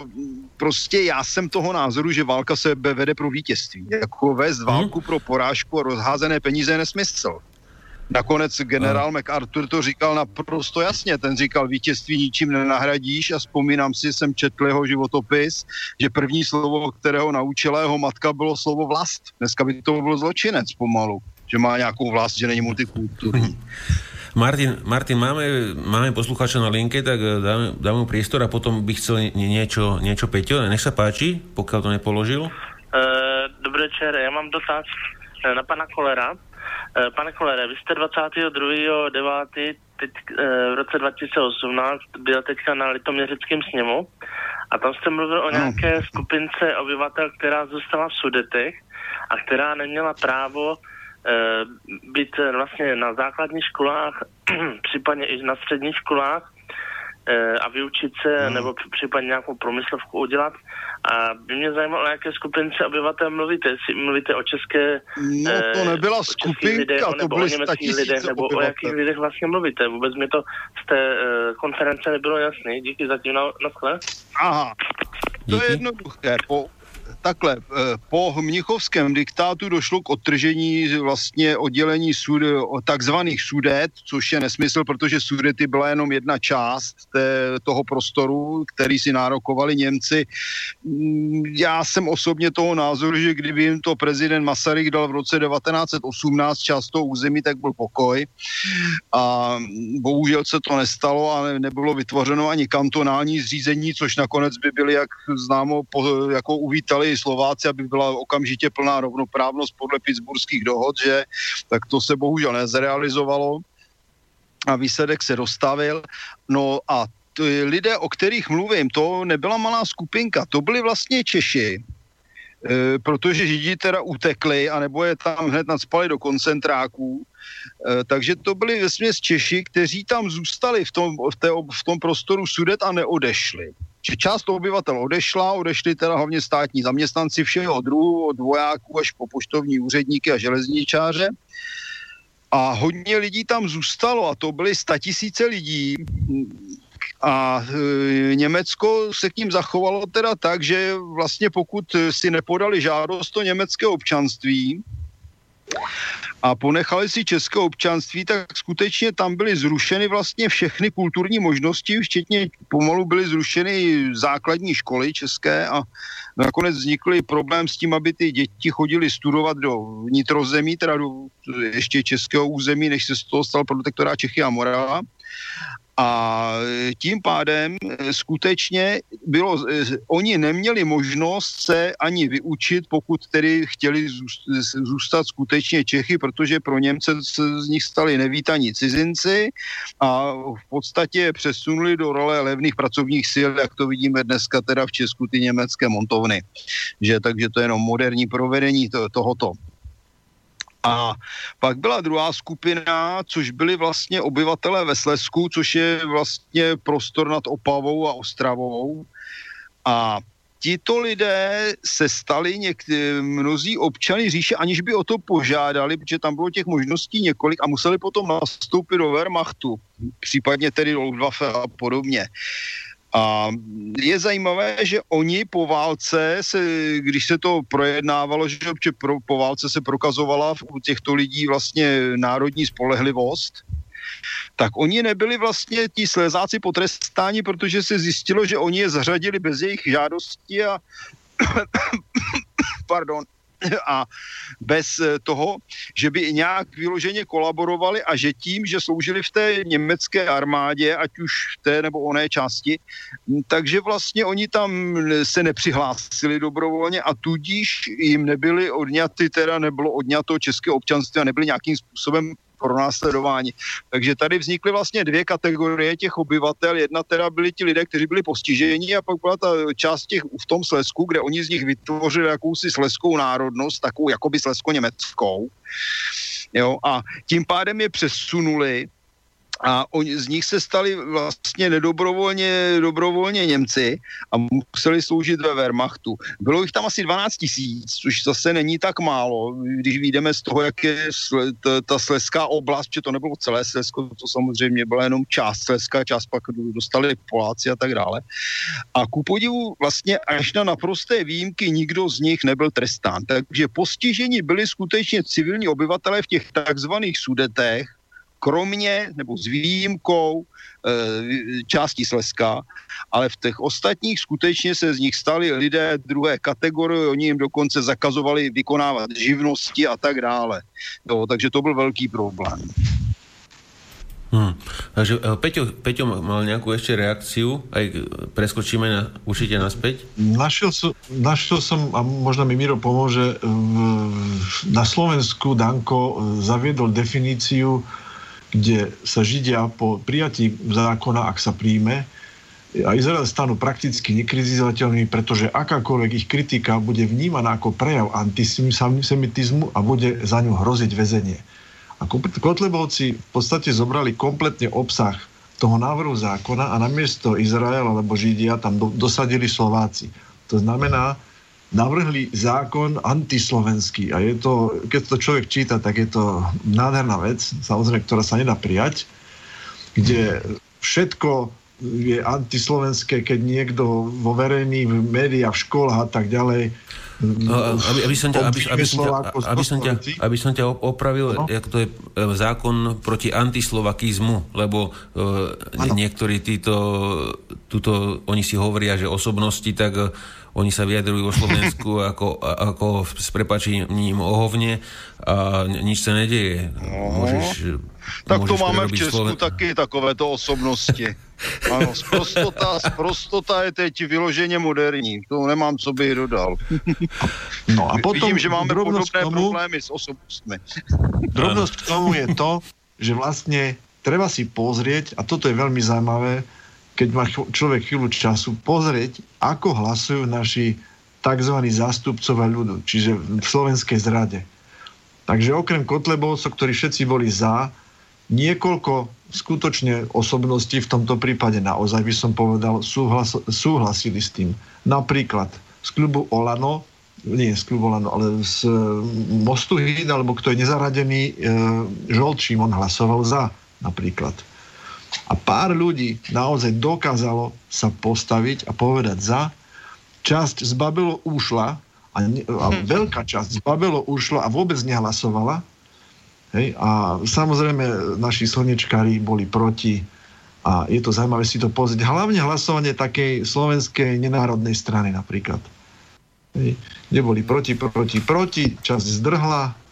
S2: Prostě já jsem toho názoru, že válka se vede pro vítězství. Jako vést mhm. válku pro porážku a rozházené peníze je nesmysl. Nakonec generál hmm. MacArthur to říkal naprosto jasně. Ten říkal, vítězství ničím nenahradíš a vzpomínám si, jsem četl jeho životopis, že první slovo, kterého naučila jeho matka, bylo slovo vlast. Dneska by to byl zločinec pomalu, že má nějakou vlast, že není multikulturní.
S1: Martin, Martin máme, máme poslucháča na linke, tak eh, dáme, dáme mu priestor a potom by chcel niečo, niečo Peťo. Nech sa páči, pokiaľ to nepoložil.
S6: Uh, dobrý večer, já mám dotaz eh, na pana Kolera. Uh, pane Kolere, vy jste 22.9. Teď, uh, v roce 2018 byl teďka na litoměřickém sněmu a tam jste mluvil o nějaké skupince obyvatel, která zůstala v Sudetech a která neměla právo Eh, být vlastně na základních školách, případně i na středních školách eh, a vyučit se, hmm. nebo případně nějakou promyslovku udělat. A by mě zajímalo, o jaké skupince obyvatel mluvíte. Jestli mluvíte o české...
S2: No to eh, nebyla skupinka, lidech,
S6: to byly o lidech, nebo obyvatel. o jakých lidech vlastně mluvíte. Vůbec mi to z té konference nebylo jasné. Díky zatím na, na
S2: Aha, to je jednoduché. Po takhle, eh, po mnichovském diktátu došlo k odtržení vlastně oddělení sud, takzvaných sudet, což je nesmysl, protože sudety byla jenom jedna část té, toho prostoru, který si nárokovali Němci. Mm, já jsem osobně toho názoru, že kdyby jim to prezident Masaryk dal v roce 1918 část toho území, tak byl pokoj. A bohužel se to nestalo a nebylo vytvořeno ani kantonální zřízení, což nakonec by byly, jak známo, po, jako uvítali Slováci, aby byla okamžitě plná rovnoprávnost podle Pittsburghských dohod, že tak to se bohužel nezrealizovalo a výsledek se dostavil. No a lidé, o kterých mluvím, to nebyla malá skupinka, to byli vlastně Češi, e, protože Židi teda utekli, anebo je tam hned nadspali do koncentráků. E, takže to byli vesměs Češi, kteří tam zůstali v tom, v, té, v tom prostoru Sudet a neodešli že část obyvatel odešla, odešli teda hlavně státní zaměstnanci všeho druhu, od vojáků až po poštovní úředníky a železničáře. A hodně lidí tam zůstalo a to byly statisíce lidí. A e, Německo se k ním zachovalo teda tak, že vlastně pokud si nepodali žádost o německé občanství, a ponechali si české občanství, tak skutečně tam byly zrušeny vlastně všechny kulturní možnosti, včetně pomalu byly zrušeny základní školy české a nakonec vznikly problém s tím, aby ty děti chodili studovat do vnitrozemí, teda do ještě českého území, než se z toho stal protektorát Čechy a Morava. A tím pádem eh, skutečně bylo, eh, oni neměli možnost se ani vyučit, pokud tedy chtěli zůstat skutečně Čechy, protože pro Němce z nich stali nevítaní cizinci a v podstatě přesunuli do role levných pracovních sil, jak to vidíme dneska teda v Česku ty německé montovny. Že, takže to je jenom moderní provedení to, tohoto. A pak byla druhá skupina, což byli vlastně obyvatelé ve Slesku, což je vlastně prostor nad Opavou a Ostravou. A tito lidé se stali někdy, mnozí občany říše, aniž by o to požádali, protože tam bylo těch možností několik a museli potom nastoupit do Wehrmachtu, případně tedy do Luftwaffe a podobně. A je zajímavé, že oni po válce, se, když se to projednávalo, že pro, po válce se prokazovala u těchto lidí vlastně národní spolehlivost, tak oni nebyli vlastně ti slezáci potrestáni, protože se zjistilo, že oni je zařadili bez jejich žádosti a pardon, a bez eh, toho, že by nějak vyloženě kolaborovali a že tím, že sloužili v té německé armádě, ať už v té nebo oné části, takže vlastně oni tam se nepřihlásili dobrovolně a tudíž jim nebyly odňaty, teda nebylo odňato české občanství a nebyly nějakým způsobem pro následování. Takže tady vznikly vlastně dvě kategorie těch obyvatel. Jedna teda byli ti lidé, kteří byli postiženi a pak byla ta část těch v tom Slesku, kde oni z nich vytvořili jakousi sleskou národnost, takovou jakoby slesko-německou. Jo, a tím pádem je přesunuli a oni, z nich se stali vlastně nedobrovolně dobrovolně Němci a museli sloužit ve Wehrmachtu. Bylo jich tam asi 12 tisíc, což zase není tak málo, když vyjdeme z toho, jak je ta, Sleská oblast, že to nebylo celé Slesko, to samozřejmě byla jenom část Sleska, část pak dostali Poláci a tak dále. A ku podivu vlastně až na naprosté výjimky nikdo z nich nebyl trestán. Takže postiženi byli skutečně civilní obyvatelé v těch takzvaných sudetech, kromě nebo s výjimkou e, části Slezska, ale v těch ostatních skutečně se z nich stali lidé druhé kategorie, oni jim dokonce zakazovali vykonávat živnosti a tak dále. Jo, takže to byl velký problém.
S1: Hmm. Takže eh, Peťo, Peťo mal nejakú ešte reakciu, aj preskočíme na, určite naspäť.
S4: Našiel som, našiel som, a možno mi Miro pomôže, na Slovensku Danko zaviedol definíciu kde sa Židia po prijatí zákona, ak sa príjme, a Izrael stanú prakticky nekritizovateľnými, pretože akákoľvek ich kritika bude vnímaná ako prejav antisemitizmu a bude za ňu hroziť väzenie. A Kotlebovci v podstate zobrali kompletne obsah toho návrhu zákona a namiesto Izrael alebo Židia tam do, dosadili Slováci. To znamená, navrhli zákon antislovenský a je to, keď to človek číta, tak je to nádherná vec, samozrejme, ktorá sa nedá prijať, kde všetko je antislovenské, keď niekto vo verejných médiách, v školách a tak ďalej
S1: No, aby, aby, som ťa, aby, aby, som ťa, aby, som ťa, aby som ťa opravil, no. ako to je e, zákon proti antislovakizmu, lebo uh, niektorí títo, tuto, oni si hovoria, že osobnosti, tak uh, oni sa vyjadrujú o Slovensku ako, ako s prepačením ohovne a nič sa nedeje.
S2: No. Môžeš, tak môžeš to máme v Česku Sloven... taky takovéto osobnosti. Ano, sprostota, sprostota je teď vyloženě moderní. To nemám, co bych dodal.
S4: No a potom
S2: Vidím, že máme podobné tomu, problémy s osobnostmi.
S4: Drobnosť k tomu je to, že vlastne treba si pozrieť, a toto je veľmi zaujímavé, keď má človek chvíľu času, pozrieť, ako hlasujú naši tzv. zástupcovia ľudu, čiže v slovenskej zrade. Takže okrem Kotlebovcov, ktorí všetci boli za, niekoľko skutočne osobností v tomto prípade naozaj by som povedal súhlas, súhlasili s tým. Napríklad z klubu Olano, nie z klubu Olano, ale z Mostu Híd, alebo kto je nezaradený, e, Žolt Šimon hlasoval za napríklad. A pár ľudí naozaj dokázalo sa postaviť a povedať za. Časť z Babelo ušla a, ne, a mhm. veľká časť z Babelo ušla a vôbec nehlasovala. Hej, a samozrejme naši slnečkári boli proti a je to zaujímavé si to pozrieť. Hlavne hlasovanie takej slovenskej nenárodnej strany napríklad. Hej, kde boli proti, proti, proti, časť zdrhla,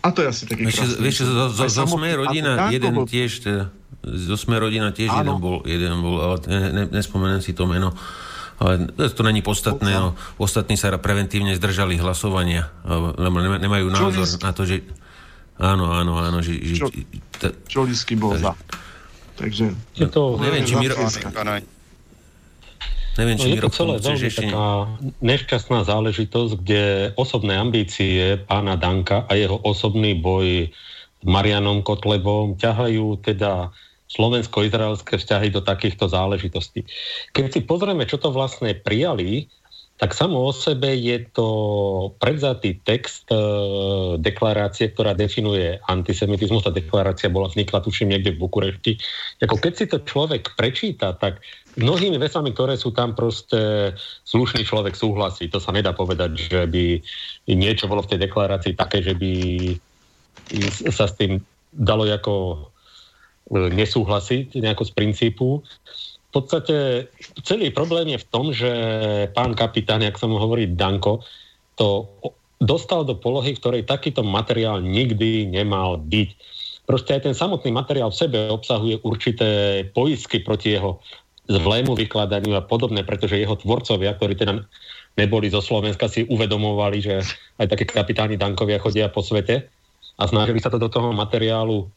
S4: a to je asi taký
S1: Vieš, vieš zo, zo, zo sme rodina, jeden tiež, teda, zo sme rodina tiež jeden bol, jeden bol, ale ne, ne, nespomenem si to meno. Ale to není podstatné, no. Ostatní sa preventívne zdržali hlasovania, lebo nemajú názor na to, že... Áno, áno, áno. Že, že,
S4: Čo, bol za. Takže... Je
S1: to, neviem, či Miro...
S3: Neviem, či no, je to celé veľmi ešte... taká nešťastná záležitosť, kde osobné ambície pána Danka a jeho osobný boj s Marianom Kotlebom ťahajú teda slovensko-izraelské vzťahy do takýchto záležitostí. Keď si pozrieme, čo to vlastne prijali, tak samo o sebe je to predzatý text e, deklarácie, ktorá definuje antisemitizmus. Tá deklarácia bola vznikla, tuším, niekde v Bukurešti. Ako keď si to človek prečíta, tak mnohými vecami, ktoré sú tam proste slušný človek súhlasí. To sa nedá povedať, že by niečo bolo v tej deklarácii také, že by sa s tým dalo ako nesúhlasiť nejako z princípu v podstate celý problém je v tom, že pán kapitán, jak sa mu hovorí Danko, to dostal do polohy, v ktorej takýto materiál nikdy nemal byť. Proste aj ten samotný materiál v sebe obsahuje určité poisky proti jeho zlému vykladaniu a podobné, pretože jeho tvorcovia, ktorí teda neboli zo Slovenska, si uvedomovali, že aj také kapitáni Dankovia chodia po svete a snažili sa to do toho materiálu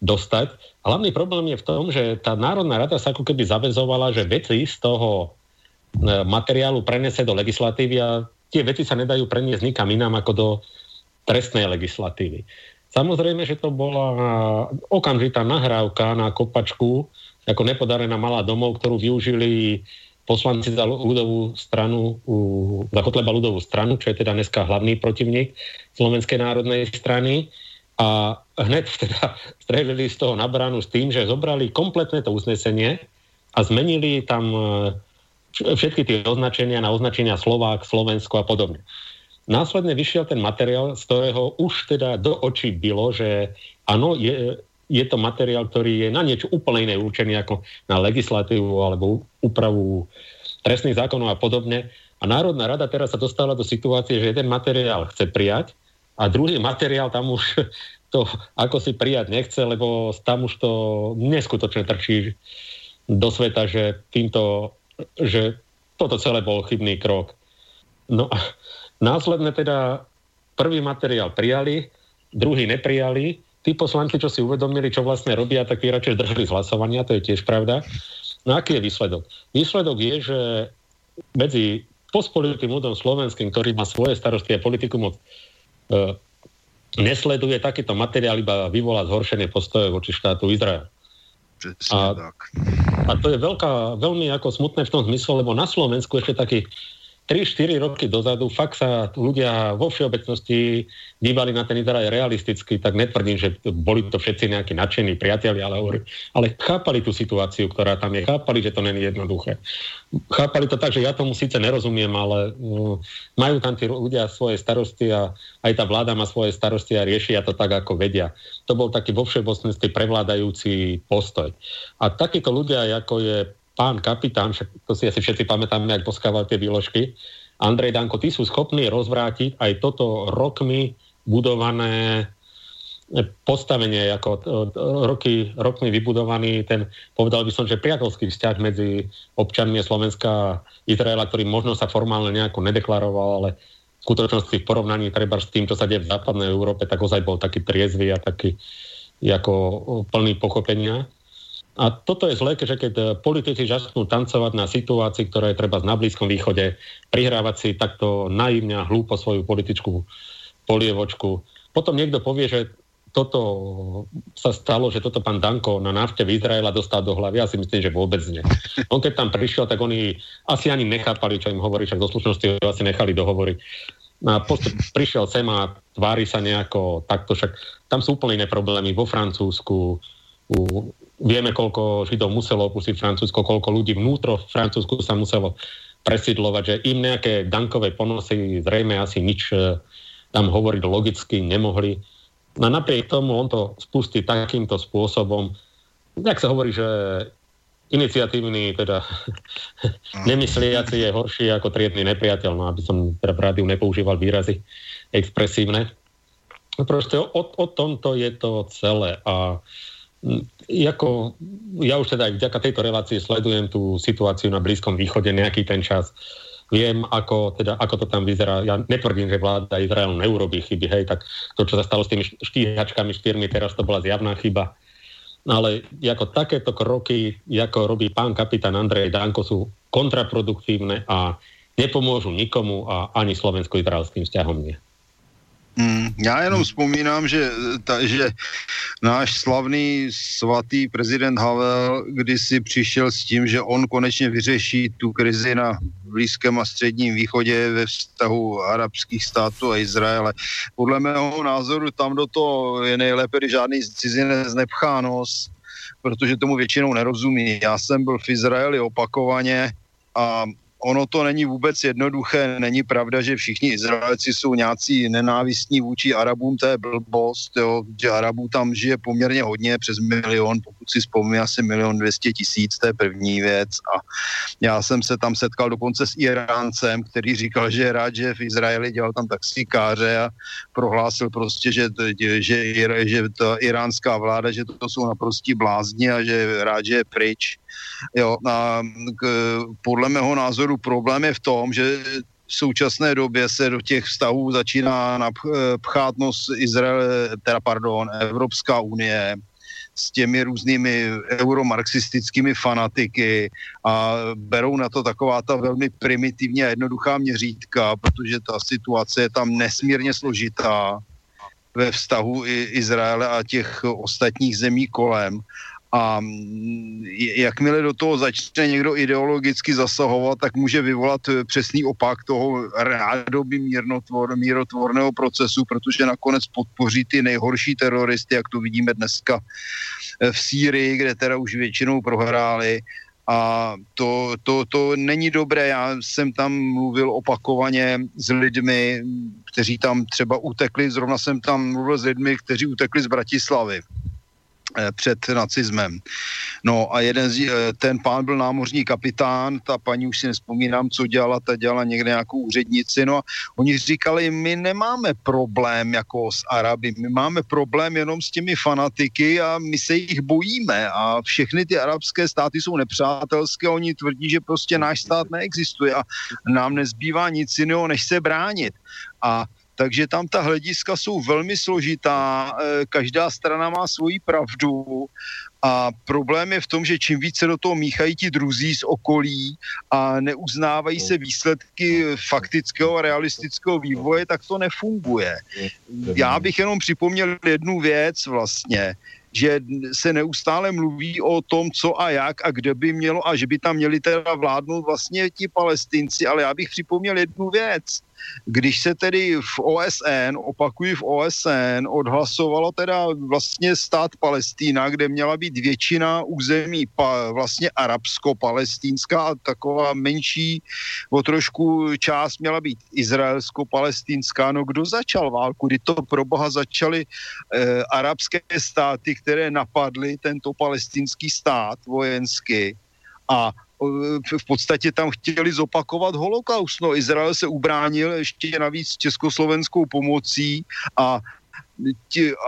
S3: dostať. Hlavný problém je v tom, že tá Národná rada sa ako keby zavezovala, že veci z toho e, materiálu prenese do legislatívy a tie veci sa nedajú preniesť nikam inám ako do trestnej legislatívy. Samozrejme, že to bola okamžitá nahrávka na kopačku, ako nepodarená malá domov, ktorú využili poslanci za ľudovú stranu, za Kotleba ľudovú stranu, čo je teda dneska hlavný protivník Slovenskej národnej strany. A hneď teda strelili z toho na bránu s tým, že zobrali kompletné to uznesenie a zmenili tam e, všetky tie označenia na označenia Slovák, Slovensko a podobne. Následne vyšiel ten materiál, z ktorého už teda do očí bylo, že áno, je, je to materiál, ktorý je na niečo úplne iné určený ako na legislatívu alebo úpravu trestných zákonov a podobne. A Národná rada teraz sa dostala do situácie, že jeden materiál chce prijať a druhý materiál tam už to ako si prijať nechce, lebo tam už to neskutočne trčí do sveta, že týmto, že toto celé bol chybný krok. No a Následne teda prvý materiál prijali, druhý neprijali. Tí poslanci, čo si uvedomili, čo vlastne robia, tak tí radšej držali z hlasovania, to je tiež pravda. No aký je výsledok? Výsledok je, že medzi pospolitým ľudom slovenským, ktorý má svoje starosti a politiku moc nesleduje, takýto materiál iba vyvolá zhoršenie postoje voči štátu Izrael. A, a to je veľká, veľmi ako smutné v tom zmysle, lebo na Slovensku ešte taký 3-4 roky dozadu fakt sa ľudia vo všeobecnosti dívali na ten Izrael realisticky, tak netvrdím, že boli to všetci nejakí nadšení priatelia, ale, ale chápali tú situáciu, ktorá tam je, chápali, že to není jednoduché. Chápali to tak, že ja tomu síce nerozumiem, ale uh, majú tam tí ľudia svoje starosti a aj tá vláda má svoje starosti a riešia to tak, ako vedia. To bol taký vo všeobecnosti prevládajúci postoj. A takíto ľudia, ako je pán kapitán, však to si asi všetci pamätáme, ak poskával tie výložky, Andrej Danko, tí sú schopní rozvrátiť aj toto rokmi budované postavenie, ako roky, rokmi vybudovaný ten, povedal by som, že priateľský vzťah medzi občanmi Slovenska a Izraela, ktorý možno sa formálne nejako nedeklaroval, ale v skutočnosti v porovnaní treba s tým, čo sa deje v západnej Európe, tak ozaj bol taký triezvy a taký ako plný pochopenia. A toto je zlé, že keď eh, politici začnú tancovať na situácii, ktorá je treba na Blízkom východe, prihrávať si takto naivne a hlúpo svoju politickú polievočku. Potom niekto povie, že toto sa stalo, že toto pán Danko na návšteve Izraela dostal do hlavy. Ja si myslím, že vôbec nie. On keď tam prišiel, tak oni asi ani nechápali, čo im hovorí, však do slušnosti ho asi nechali dohovoriť. A postup prišiel sem a tvári sa nejako takto, však tam sú úplne iné problémy vo Francúzsku, u Vieme, koľko Židov muselo opustiť Francúzsko, koľko ľudí vnútro v Francúzsku sa muselo presidlovať, že im nejaké dankové ponosy zrejme asi nič e, tam hovoriť logicky nemohli. No napriek tomu on to spustí takýmto spôsobom, jak sa hovorí, že iniciatívny, teda nemysliaci je horší ako triedny nepriateľ, no aby som teda v rádiu nepoužíval výrazy expresívne. No proste o, o tomto je to celé a ako, ja už teda aj vďaka tejto relácii sledujem tú situáciu na Blízkom východe nejaký ten čas. Viem, ako, teda, ako to tam vyzerá. Ja netvrdím, že vláda Izraelu neurobí chyby, hej, tak to, čo sa stalo s tými štíhačkami štyrmi, teraz to bola zjavná chyba. Ale ako takéto kroky, ako robí pán kapitán Andrej Danko, sú kontraproduktívne a nepomôžu nikomu a ani slovensko-izraelským vzťahom nie.
S2: Mm, já jenom vzpomínám, že, ta, že náš slavný svatý prezident Havel kdysi přišel s tím, že on konečně vyřeší tu krizi na Blízkém a Středním východě ve vztahu arabských států a Izraele. Podle mého názoru tam do toho je nejlépe, když žádný cizinec nepchá nos, protože tomu většinou nerozumí. Já jsem byl v Izraeli opakovaně a ono to není vůbec jednoduché. Není pravda, že všichni Izraelci jsou nějací nenávistní vůči Arabům, to je blbost, jo, že Arabů tam žije poměrně hodně, přes milion, pokud si vzpomínám, asi milion dvěstě tisíc, to je první věc. A já jsem se tam setkal dokonce s Iráncem, který říkal, že je rád, že v Izraeli dělal tam taxikáře a prohlásil prostě, že, že, že, že ta iránská vláda, že to jsou naprostí blázni a že rád, že je pryč. Jo, a k, podle mého názoru problém je v tom, že v současné době se do těch vztahů začíná pchát nos Izrael, teda pardon, Evropská unie, s těmi různými euromarxistickými fanatiky a berou na to taková ta velmi primitivní a jednoduchá měřítka, protože ta situace je tam nesmírně složitá ve vztahu Izraele a těch ostatních zemí kolem. A jakmile do toho začne někdo ideologicky zasahovat, tak může vyvolat přesný opak toho rádoby mírnotvor, mírotvorného procesu, protože nakonec podpoří ty nejhorší teroristy, jak to vidíme dneska v Sýrii, kde teda už většinou prohráli. A to, to, to není dobré. Já jsem tam mluvil opakovaně s lidmi, kteří tam třeba utekli. Zrovna jsem tam mluvil s lidmi, kteří utekli z Bratislavy Eh, před nacismem. No a jeden z, eh, ten pán byl námořní kapitán, ta paní už si nespomínám, co dělala, ta dělala někde nějakou úřednici, no a oni říkali, my nemáme problém jako s Araby, my máme problém jenom s těmi fanatiky a my se jich bojíme a všechny ty arabské státy jsou nepřátelské, oni tvrdí, že prostě náš stát neexistuje a nám nezbývá nic jiného, než se bránit. A takže tam ta hlediska jsou velmi složitá, eh, každá strana má svoji pravdu a problém je v tom, že čím více do toho míchají ti druzí z okolí a neuznávají se výsledky faktického a realistického vývoje, tak to nefunguje. Já bych jenom připomněl jednu věc vlastně, že se neustále mluví o tom, co a jak a kde by mělo a že by tam měli teda vládnout vlastně ti palestinci, ale já bych připomněl jednu věc když se tedy v OSN, opakuji v OSN, odhlasovalo teda vlastně stát Palestína, kde měla být většina území pa, vlastně arabsko-palestínská a taková menší o trošku část měla být izraelsko-palestínská. No kdo začal válku? Kdy to pro boha začaly eh, arabské státy, které napadly tento palestinský stát vojensky a v podstatě tam chtěli zopakovat holokaust. No, Izrael se ubránil ještě navíc československou pomocí a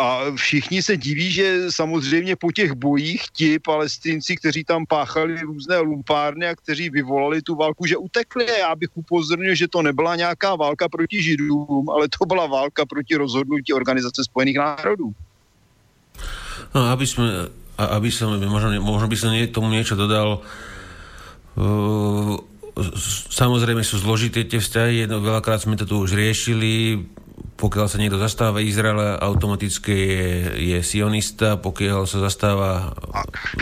S2: a všichni se diví, že samozřejmě po těch bojích ti palestinci, kteří tam páchali různé lumpárny a kteří vyvolali tu válku, že utekli. Já bych upozornil, že to nebyla nějaká válka proti židům, ale to byla válka proti rozhodnutí Organizace spojených národů.
S1: No, aby, sme, aby som, možno, možno by som tomu niečo dodal, Samozrejme sú zložité tie vzťahy, jedno, veľakrát sme to tu už riešili, pokiaľ sa niekto zastáva Izraela, automaticky je, je sionista, pokiaľ sa zastáva,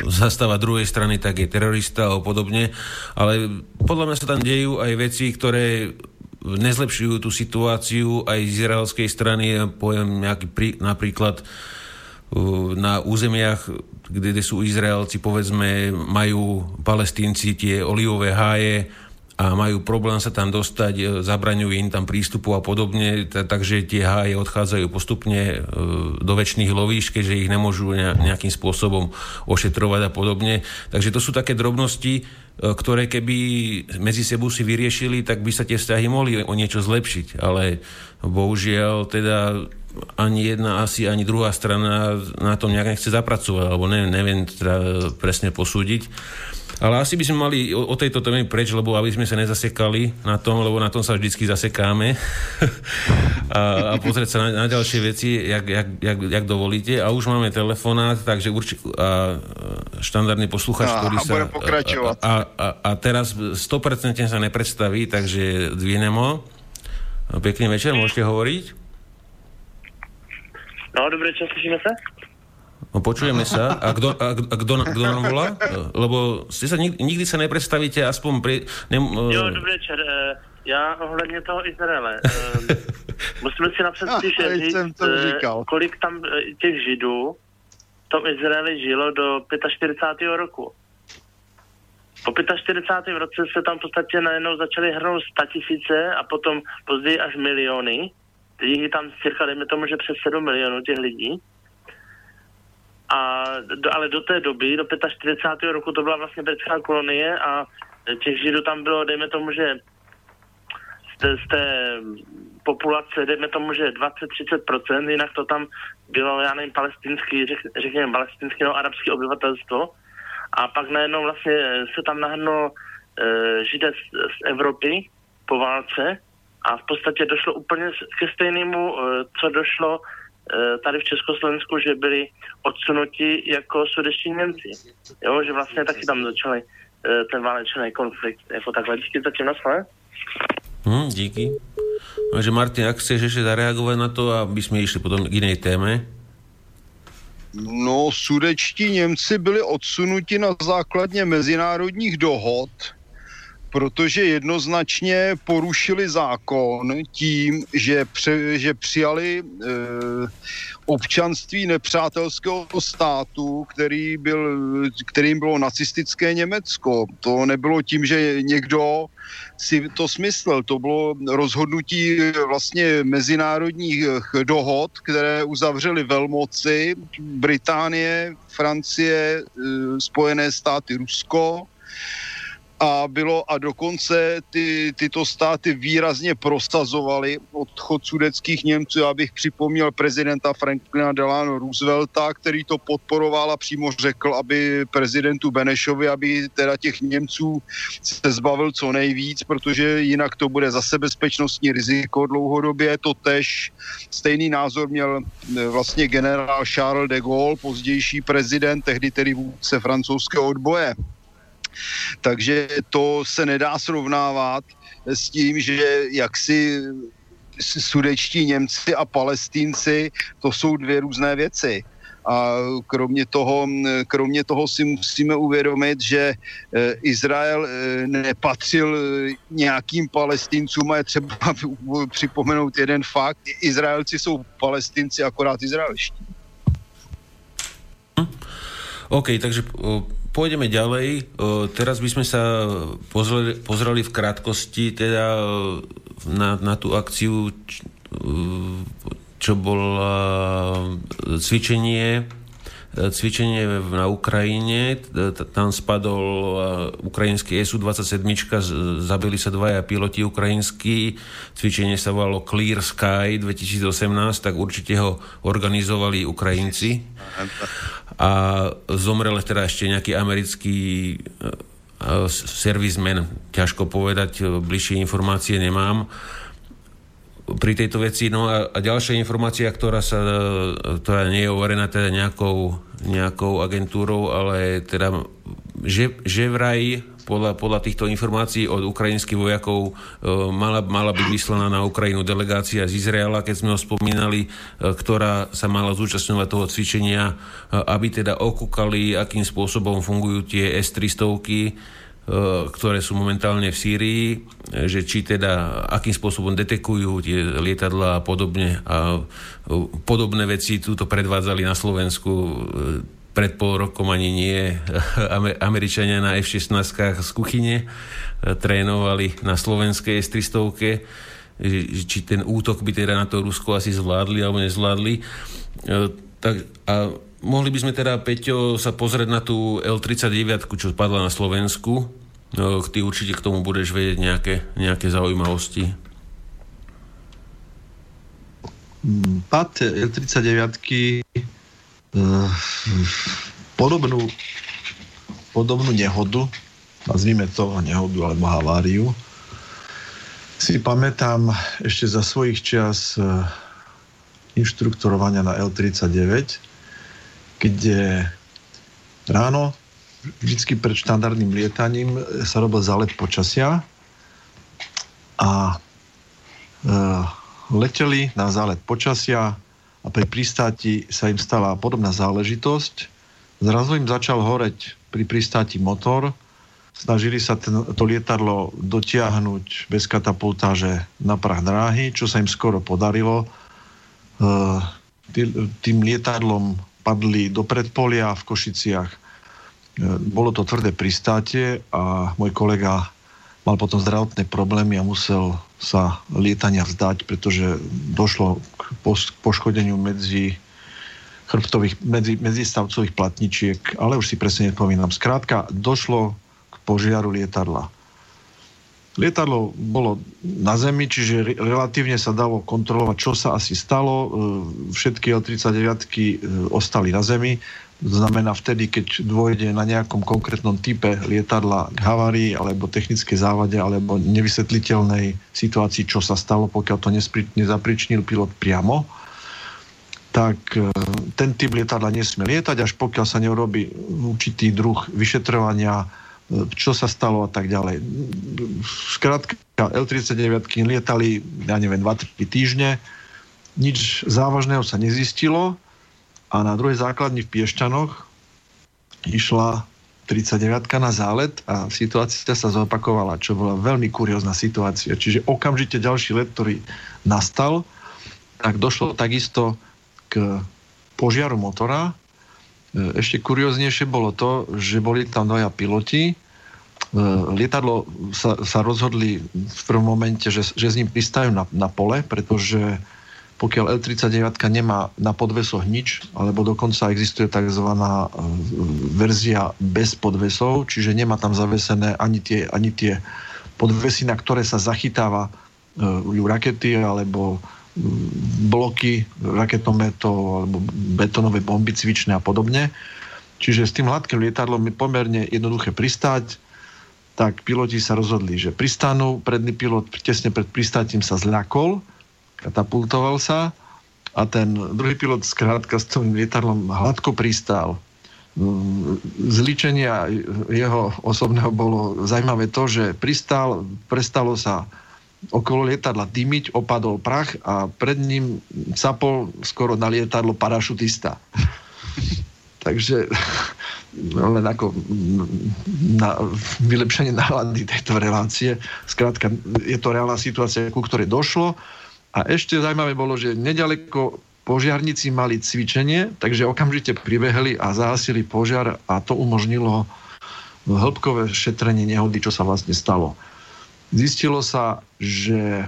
S1: zastáva druhej strany, tak je terorista a podobne. Ale podľa mňa sa tam dejú aj veci, ktoré nezlepšujú tú situáciu aj z izraelskej strany. Poviem nejaký prí, napríklad na územiach kde sú Izraelci, povedzme, majú palestínci tie olivové háje a majú problém sa tam dostať, e, zabraňujú im tam prístupu a podobne, takže tie háje odchádzajú postupne e, do väčšných lovíš, keďže ich nemôžu nejakým spôsobom ošetrovať a podobne. Takže to sú také drobnosti, e, ktoré keby medzi sebou si vyriešili, tak by sa tie vzťahy mohli o niečo zlepšiť. Ale bohužiaľ teda ani jedna, asi ani druhá strana na tom nejak nechce zapracovať, alebo neviem, neviem teda presne posúdiť. Ale asi by sme mali o, o tejto téme preč, lebo aby sme sa nezasekali na tom, lebo na tom sa vždycky zasekáme a, a pozrieť sa na, na ďalšie veci, jak, jak, jak, jak dovolíte. A už máme telefonát, takže určite štandardný posluchač, ktorý
S2: a, sa... A,
S1: a, a, a teraz 100% sa nepredstaví, takže dvinem ho. Pekný večer, môžete hovoriť.
S6: No, dobrý čas, slyšíme se?
S1: No, počujeme sa. A kto, a, a kto, kto nám volá? Lebo ste sa nikdy, nikdy sa nepredstavíte, aspoň pri...
S6: Ne, uh... Jo, dobrý večer. Eh, já ohledně toho Izraele. Eh, musíme si napřed že říct, kolik tam těch židů v tom Izraeli žilo do 45. roku. Po 45. roce se tam v podstatě najednou začaly hrnout tisíce a potom později až miliony je tam cirka, dejme tomu, že přes 7 milionů těch lidí. A, do, ale do té doby, do 45. roku, to byla vlastně britská kolonie a těch židů tam bylo, dejme tomu, že z té, z té populace, dejme tomu, že 20-30%, jinak to tam bylo, já nevím, palestinský, řek, řekněme, palestinský, no, arabský obyvatelstvo. A pak najednou vlastně se tam nahrnulo e, židé z, z Evropy po válce a v podstatě došlo úplně ke stejnému, co došlo tady v Československu, že byli odsunuti jako sudeční Němci. Jo, že vlastně taky tam začali ten válečný konflikt. Jako takhle, díky zatím na
S1: Hmm, díky. Takže Martin, ak chceš ešte zareagovať na to, aby sme išli potom k inej téme.
S2: No, sudečtí Němci byli odsunuti na základně mezinárodních dohod, protože jednoznačně porušili zákon tím, že, pře, že přijali e, občanství nepřátelského státu, který byl, kterým bylo nacistické Německo. To nebylo tím, že někdo si to smyslel. To bylo rozhodnutí vlastně mezinárodních dohod, které uzavřely velmoci Británie, Francie, e, Spojené státy, Rusko a bylo a dokonce ty, tyto státy výrazně prosazovaly odchod sudeckých Němců. Já bych připomněl prezidenta Franklina Delano Roosevelta, který to podporoval a přímo řekl, aby prezidentu Benešovi, aby teda těch Němců se zbavil co nejvíc, protože jinak to bude zase bezpečnostní riziko dlouhodobě. To tež stejný názor měl e, vlastně generál Charles de Gaulle, pozdější prezident, tehdy tedy vůdce francouzského odboje. Takže to se nedá srovnávat s tím, že jaksi sudečtí Němci a Palestínci, to jsou dvě různé věci. A kromě toho, kromě toho si musíme uvědomit, že eh, Izrael eh, nepatřil nějakým palestincům a je třeba připomenout jeden fakt. Izraelci jsou palestinci, akorát izraelští.
S1: OK, takže pôjdeme ďalej. Teraz by sme sa pozreli, pozreli v krátkosti teda na, na tú akciu, čo bola cvičenie cvičenie na Ukrajine, tam spadol ukrajinský SU-27, zabili sa dvaja piloti ukrajinskí, cvičenie sa volalo Clear Sky 2018, tak určite ho organizovali Ukrajinci. A zomrel teda ešte nejaký americký e, e, servismen, ťažko povedať, e, bližšie informácie nemám pri tejto veci. No a, a ďalšia informácia, ktorá sa, ktorá nie je overená teda nejakou, nejakou agentúrou, ale teda, že, že vraj podľa, podľa týchto informácií od ukrajinských vojakov e, mala, mala byť vyslaná na Ukrajinu delegácia z Izraela, keď sme ho spomínali, e, ktorá sa mala zúčastňovať toho cvičenia, e, aby teda okúkali, akým spôsobom fungujú tie S-300, ktoré sú momentálne v Sýrii, že či teda akým spôsobom detekujú tie lietadla a podobne. A podobné veci túto predvádzali na Slovensku pred pol rokom ani nie. Američania na F-16 z kuchyne trénovali na slovenskej S-300 či ten útok by teda na to Rusko asi zvládli alebo nezvládli. Tak, a mohli by sme teda, Peťo, sa pozrieť na tú L-39, čo padla na Slovensku. No, ty určite k tomu budeš vedieť nejaké, nejaké zaujímavosti.
S4: Pad L-39 Eh, podobnú, podobnú nehodu, nazvime to nehodu alebo haváriu, si pamätám ešte za svojich čias eh, inštruktorovania na L39, kde ráno vždycky pred štandardným lietaním sa robil zálet počasia a e, leteli na zálet počasia a pri pristáti sa im stala podobná záležitosť. Zrazu im začal horeť pri pristáti motor, snažili sa ten, to lietadlo dotiahnuť bez katapultáže na prach dráhy, čo sa im skoro podarilo. E, tým lietadlom padli do predpolia v Košiciach. E, bolo to tvrdé pristátie a môj kolega mal potom zdravotné problémy a musel sa lietania vzdať, pretože došlo k poškodeniu medzi chrbtových, medzi, medzistavcových platničiek, ale už si presne nepomínam. Skrátka, došlo k požiaru lietadla. Lietadlo bolo na zemi, čiže relatívne sa dalo kontrolovať, čo sa asi stalo. E, všetky L-39 e, ostali na zemi. To znamená vtedy, keď dôjde na nejakom konkrétnom type lietadla k havárii alebo technickej závade alebo nevysvetliteľnej situácii, čo sa stalo, pokiaľ to nezapričnil pilot priamo, tak e, ten typ lietadla nesmie lietať, až pokiaľ sa neurobi určitý druh vyšetrovania, čo sa stalo a tak ďalej. Skrátka, L-39 lietali, ja neviem, 2-3 týždne, nič závažného sa nezistilo a na druhej základni v Piešťanoch išla 39 na zálet a situácia sa zopakovala, čo bola veľmi kuriózna situácia. Čiže okamžite ďalší let, ktorý nastal, tak došlo takisto k požiaru motora. E, ešte kurioznejšie bolo to, že boli tam dvaja piloti. E, lietadlo sa, sa rozhodli v prvom momente, že, že s ním pristajú na, na pole, pretože pokiaľ L-39 nemá na podvesoch nič, alebo dokonca existuje tzv. E, verzia bez podvesov, čiže nemá tam zavesené ani tie, ani tie podvesy, na ktoré sa zachytáva ju rakety alebo bloky raketometov alebo betonové bomby cvičné a podobne. Čiže s tým hladkým lietadlom je pomerne jednoduché pristať, tak piloti sa rozhodli, že pristanú. Predný pilot tesne pred pristátím sa zľakol, katapultoval sa a ten druhý pilot skrátka s tým lietadlom hladko pristál. Z ličenia jeho osobného bolo zaujímavé to, že pristál, prestalo sa okolo lietadla dymiť, opadol prach a pred ním sapol skoro na lietadlo parašutista. Takže len ako na vylepšenie nálady tejto relácie. Skrátka, je to reálna situácia, ku ktorej došlo. A ešte zaujímavé bolo, že nedaleko požiarníci mali cvičenie, takže okamžite pribehli a zahasili požiar a to umožnilo hĺbkové šetrenie nehody, čo sa vlastne stalo. Zistilo sa, že e,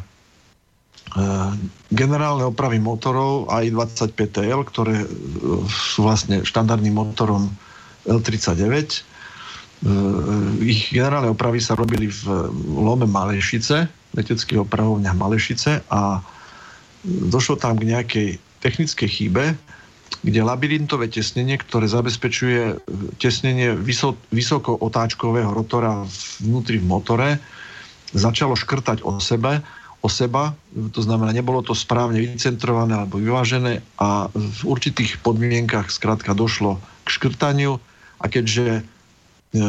S4: generálne opravy motorov AI-25TL, ktoré e, sú vlastne štandardným motorom L39, e, ich generálne opravy sa robili v Lome Malešice, leteckých opravovniach Malešice a došlo tam k nejakej technickej chybe, kde labyrintové tesnenie, ktoré zabezpečuje tesnenie vysoko otáčkového rotora vnútri v motore, začalo škrtať o sebe, o seba, to znamená, nebolo to správne vycentrované alebo vyvážené a v určitých podmienkach skrátka došlo k škrtaniu a keďže e,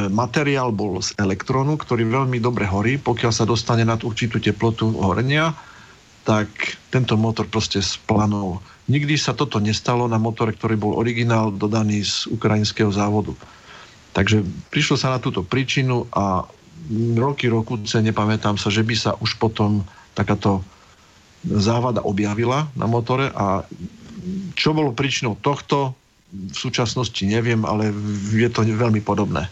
S4: materiál bol z elektrónu, ktorý veľmi dobre horí, pokiaľ sa dostane nad určitú teplotu horenia, tak tento motor proste splanul. Nikdy sa toto nestalo na motore, ktorý bol originál dodaný z ukrajinského závodu. Takže prišlo sa na túto príčinu a roky, rokuce, nepamätám sa, že by sa už potom takáto závada objavila na motore a čo bolo príčinou tohto, v súčasnosti neviem, ale je to veľmi podobné.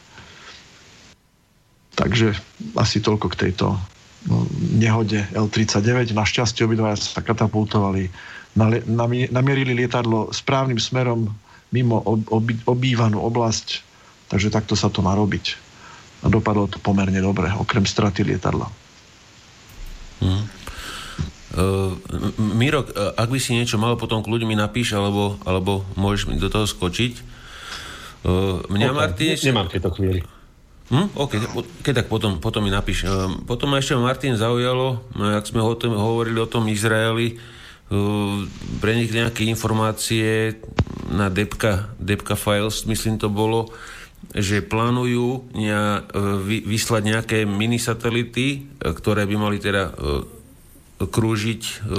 S4: Takže asi toľko k tejto no, nehode L-39. Našťastie obidvaja sa katapultovali, namierili lietadlo správnym smerom mimo obývanú oblasť, takže takto sa to má robiť a dopadlo to pomerne dobre, okrem straty lietadla.
S1: Hmm. Uh, Miro, ak by si niečo mal, potom kľud mi napíš, alebo, alebo môžeš mi do toho skočiť. Uh, mňa okay. Martin...
S3: Nemám tieto chvíli.
S1: Hm? OK, keď tak potom, potom mi napíš. Potom ma ešte Martin zaujalo, ak sme o tom, hovorili o tom Izraeli, uh, pre nich nejaké informácie na Depka, Depka Files, myslím to bolo, že plánujú e, vyslať nejaké minisatelity, e, ktoré by mali teda e, krúžiť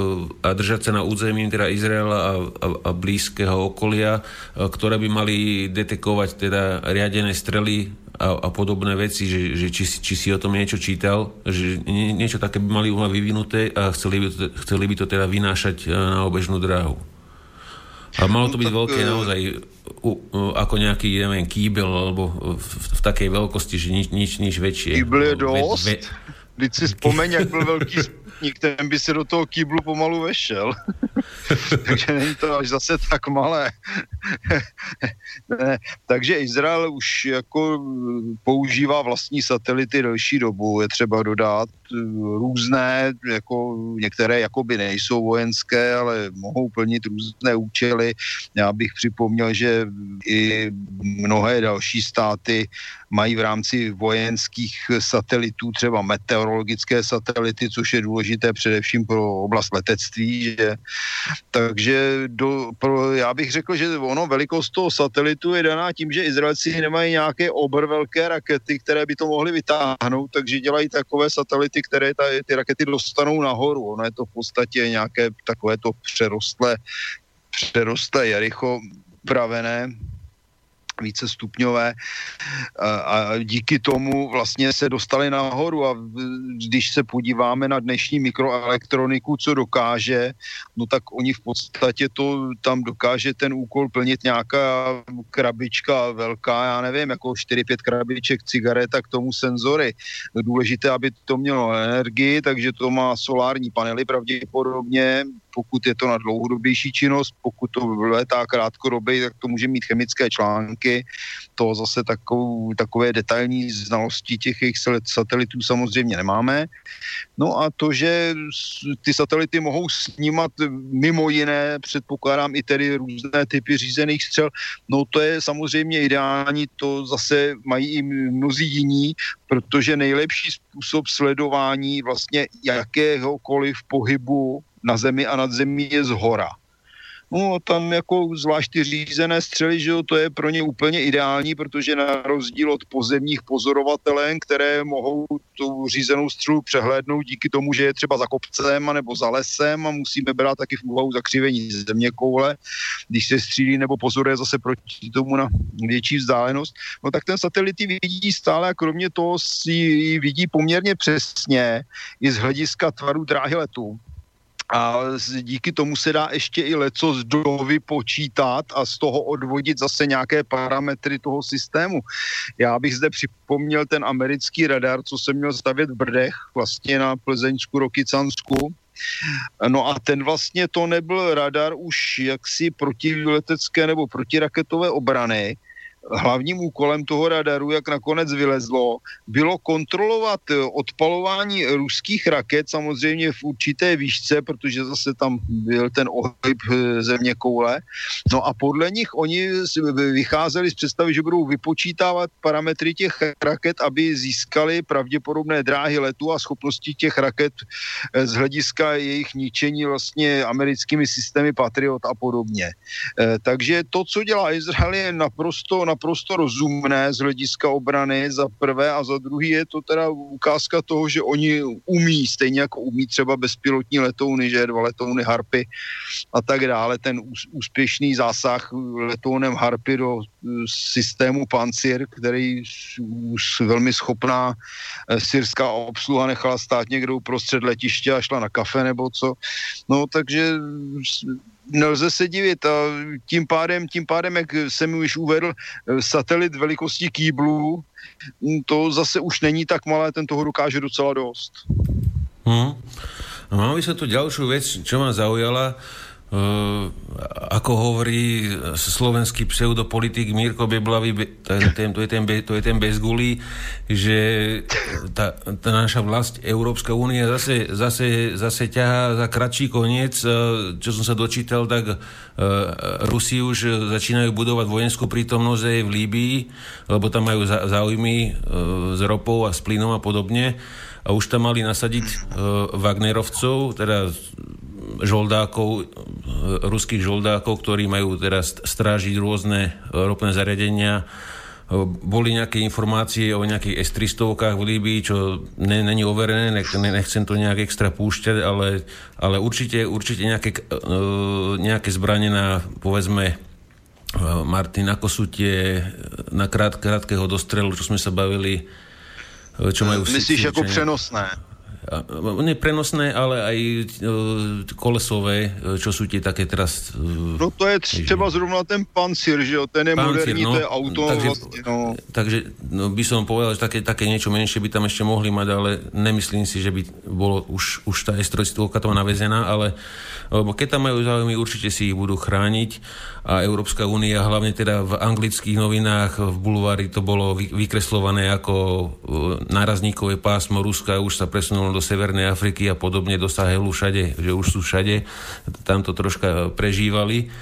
S1: a držať sa na území teda Izraela a, a, a blízkeho okolia, ktoré by mali detekovať teda riadené strely a, a podobné veci, že, že či, či si o tom niečo čítal, že nie, niečo také by mali vyvinuté a chceli by to, chceli by to teda vynášať na obežnú dráhu. A malo to byť no, veľké e, naozaj ako nejaký, neviem, kýbel, alebo v, v takej veľkosti, že nič, nič, nič väčšie.
S2: Kýbel je dosť. Ve, ve... Když si vzpomeň, jak byl velký sputnik, ten by se do toho kýblu pomalu vešel. Takže není to až zase tak malé. ne, takže Izrael už jako používá vlastní satelity delší dobu, je třeba dodat různé, jako některé jakoby nejsou vojenské, ale mohou plnit různé účely. Já bych připomněl, že i mnohé další státy mají v rámci vojenských satelitů třeba meteorologické satelity, což je důležité především pro oblast letectví. Že? Takže do, pro, já bych řekl, že ono velikost toho satelitu je daná tím, že Izraelci nemají nějaké obr velké rakety, které by to mohly vytáhnout, takže dělají takové satelity, které ta, ty rakety dostanou nahoru. Ono je to v podstatě nějaké takové to přerostlé, přerostlé Jericho pravené, více stupňové a díky tomu vlastně se dostali nahoru a když se podíváme na dnešní mikroelektroniku, co dokáže, no tak oni v podstatě to tam dokáže ten úkol plnit nějaká krabička velká, já nevím, jako 4-5 krabiček cigareta k tomu senzory. Důležité, aby to mělo energii, takže to má solární panely pravděpodobně, pokud je to na dlouhodobější činnost, pokud to letá krátkodobě, tak to může mít chemické články. To zase takovou, takové detailní znalosti těch jejich satelitů samozřejmě nemáme. No a to, že ty satelity mohou snímat mimo jiné, předpokládám i tedy různé typy řízených střel, no to je samozřejmě ideální, to zase mají i mnozí jiní, protože nejlepší způsob sledování vlastně jakéhokoliv pohybu na zemi a nad zemí je z hora. No tam jako zvlášť řízené střely, že jo, to je pro ně úplně ideální, protože na rozdíl od pozemních pozorovatelů, které mohou tu řízenou střelu přehlédnout díky tomu, že je třeba za kopcem nebo za lesem a musíme brát taky v úvahu zakřivení země koule, když se střílí nebo pozoruje zase proti tomu na větší vzdálenost, no tak ten satelit vidí stále a kromě toho si vidí poměrně přesně i z hlediska tvaru dráhy letu a díky tomu se dá ještě i leco z dovy počítat a z toho odvodit zase nějaké parametry toho systému. Já bych zde připomněl ten americký radar, co jsem měl stavět v Brdech, vlastně na Plzeňsku, Rokycansku, No a ten vlastně to nebyl radar už jaksi protiletecké nebo protiraketové obrany, hlavním úkolem toho radaru, jak nakonec vylezlo, bylo kontrolovat eh, odpalování ruských raket, samozřejmě v určité výšce, protože zase tam byl ten ohyb eh, země koule. No a podle nich oni vycházeli z představy, že budou vypočítávat parametry těch raket, aby získali pravděpodobné dráhy letu a schopnosti těch raket eh, z hlediska jejich ničení vlastně americkými systémy Patriot a podobně. Takže to, co dělá Izrael, je naprosto naprosto rozumné z hlediska obrany za prvé a za druhý je to teda ukázka toho, že oni umí, stejně jako umí třeba bezpilotní letouny, že dva letouny Harpy a tak dále, ten úspěšný zásah letounem Harpy do e, systému Pancir, který už velmi schopná e, syrská obsluha nechala stát někde uprostřed letiště a šla na kafe nebo co. No takže nelze se divit a tím pádem, tím pádem, jak jsem už uvedl, eh, satelit velikostí kýblů, hm, to zase už není tak malé, ten toho dokáže docela dost.
S1: Hmm. A máme sa tu ďalšiu vec, čo ma zaujala. Uh, ako hovorí slovenský pseudopolitik Mirko Beblavý, to je ten, to je ten, bezgulý, že tá, tá naša vlast Európska únia zase, zase, zase ťahá za kratší koniec. Uh, čo som sa dočítal, tak uh, Rusi už začínajú budovať vojenskú prítomnosť aj v Líbii, lebo tam majú záujmy s ropou a s plynom a podobne. A už tam mali nasadiť Wagnerovcov, teda žoldákov, e, ruských žoldákov, ktorí majú teraz strážiť rôzne e, ropné zariadenia. E, boli nejaké informácie o nejakých S-300 v Líbii, čo není overené, nechcem to nejak extra púšťať, ale, ale určite, určite nejaké, nejaké zbranie na, povedzme, Martin, ako sú tie na krát, krátkeho dostrelu, čo sme sa bavili,
S2: čo majú... Myslíš ako přenosné?
S1: Nie prenosné, ale aj e, kolesové, e, čo sú tie také teraz...
S2: No to je třeba zrovna ten Pancir, že jo, ten je Pancir, moderní, no, to je auto takže, vlastne, no.
S1: Takže no, by som povedal, že také, také niečo menšie by tam ešte mohli mať, ale nemyslím si, že by bolo už, už tá S-300 tam navezená, ale keď tam majú záujmy, určite si ich budú chrániť a Európska únia, hlavne teda v anglických novinách, v bulvári to bolo vykreslované ako nárazníkové pásmo Ruska, už sa presunulo do Severnej Afriky a podobne do Sahelu všade, že už sú všade, tam to troška prežívali.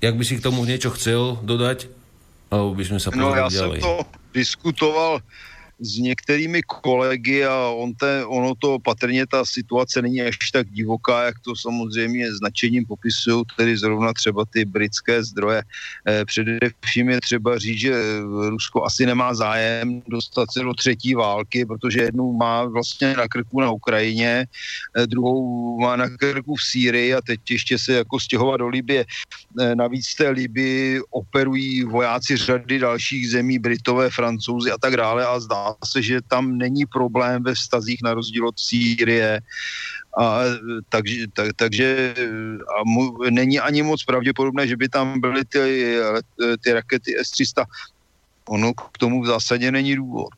S1: Jak by si k tomu niečo chcel dodať? Alebo by sme sa
S2: no, ja ďalej? som to diskutoval s některými kolegy a on te, ono to patrně ta situace není až tak divoká, jak to samozřejmě značením popisují, tedy zrovna třeba ty britské zdroje. E, především je třeba říct, že Rusko asi nemá zájem dostat se do třetí války, protože jednu má vlastně na krku na Ukrajině, e, druhou má na krku v Sýrii a teď ještě se jako stěhovat do Libie. Navíc té Libii operují vojáci řady dalších zemí, Britové, Francouzi a tak dále a zdá se, že tam není problém ve vztazích na rozdíl od Sýrie. A, takže, tak, takže a mu, není ani moc pravděpodobné, že by tam byly ty, ty rakety S-300. Ono k tomu v zásadě není důvod.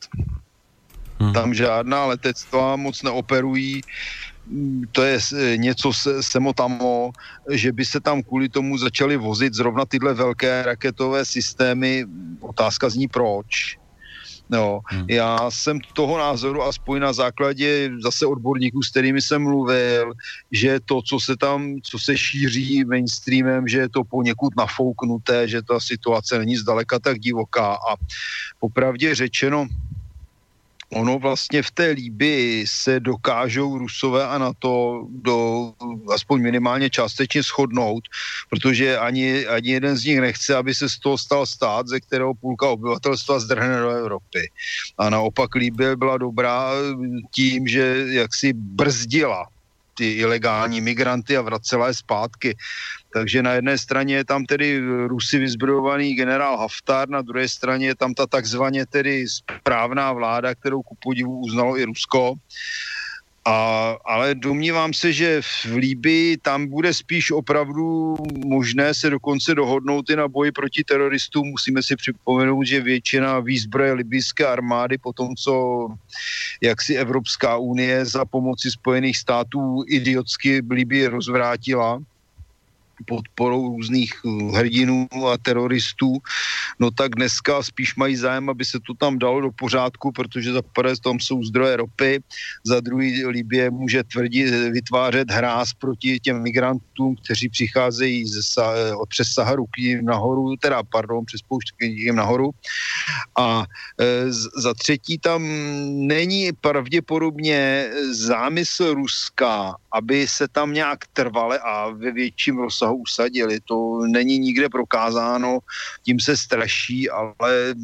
S2: Hmm. Tam žádná letectva moc neoperují to je něco semotamo, že by se tam kvůli tomu začaly vozit zrovna tyhle velké raketové systémy. Otázka zní proč. No, hmm. Já jsem toho názoru, aspoň na základě zase odborníků, s kterými jsem mluvil, že to, co se tam, co se šíří mainstreamem, že je to poněkud nafouknuté, že ta situace není zdaleka tak divoká a popravdě řečeno, ono vlastně v té líby se dokážou Rusové a na to do aspoň minimálně částečně shodnout, protože ani, ani jeden z nich nechce, aby se z toho stal stát, ze kterého půlka obyvatelstva zdrhne do Evropy. A naopak Líbě byla dobrá tím, že jaksi brzdila ty ilegální migranty a vracela je zpátky. Takže na jedné straně je tam tedy Rusy vyzbrojovaný generál Haftar, na druhé straně je tam ta takzvaně tedy správná vláda, kterou ku podivu uznalo i Rusko. A, ale domnívám se, že v Líbii tam bude spíš opravdu možné se dokonce dohodnout i na boji proti teroristům. Musíme si připomenout, že většina výzbroje libijské armády po tom, co jak si Evropská unie za pomoci Spojených států idiotsky Libii rozvrátila, podporou různých eh, hrdinů a teroristů, no tak dneska spíš mají zájem, aby se to tam dalo do pořádku, protože za prvé tam jsou zdroje ropy, za druhý Libie může tvrdit, vytvářet hráz proti těm migrantům, kteří přicházejí ze, eh, přes Saharu k ním nahoru, teda pardon, přes poušť k ním nahoru. A e, za třetí tam není pravděpodobně zámysl Ruska, aby se tam nějak trvale a ve větším rozsahu usadili. To není nikde prokázáno, tím se straší, ale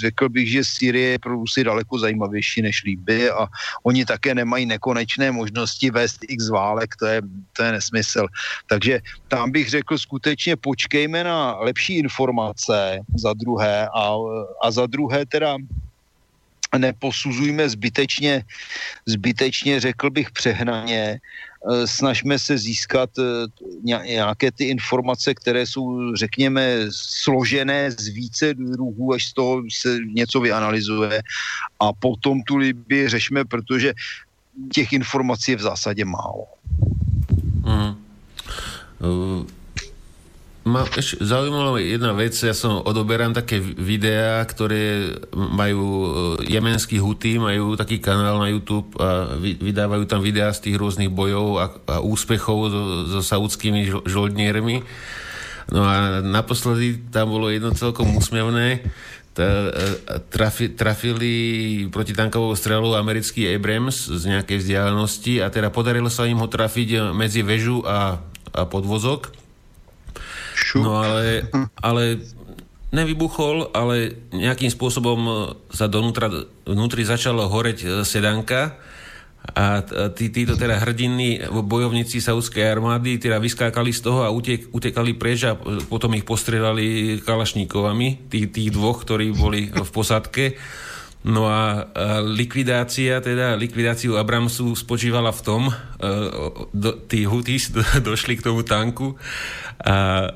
S2: řekl bych, že Syrie je pro Rusy daleko zajímavější než Líby a oni také nemají nekonečné možnosti vést x válek, to je, to je nesmysl. Takže tam bych řekl skutečně počkejme na lepší informace za druhé a, a za druhé teda neposuzujme zbytečně, zbytečně řekl bych přehnaně, snažme se získat e, nějaké ty informace, které jsou, řekněme, složené z více druhů, až z toho se něco vyanalizuje a potom tu Libii řešme, protože těch informací je v zásadě málo. Mm.
S1: Uh ma ešte zaujímavá jedna vec, ja som odoberám také videá, ktoré majú e, jemenský huty, majú taký kanál na YouTube a vydávajú tam videá z tých rôznych bojov a, a úspechov so, so saudskými žoldniermi. No a naposledy tam bolo jedno celkom úsmevné, e, trafi, trafili protitankovou strelu americký Abrams z nejakej vzdialenosti a teda podarilo sa im ho trafiť medzi väžu a, a podvozok Šup. No ale, ale nevybuchol, ale nejakým spôsobom sa donútra, vnútri začalo horeť e, sedanka a tí, títo teda hrdinní bojovníci saudskej armády teda vyskákali z toho a utek, utekali preč a potom ich postrelali kalašníkovami, tých, tých dvoch, ktorí boli v posádke. No a, likvidácia, teda likvidáciu Abramsu spočívala v tom, uh, do, tí Houthis do, došli k tomu tanku a,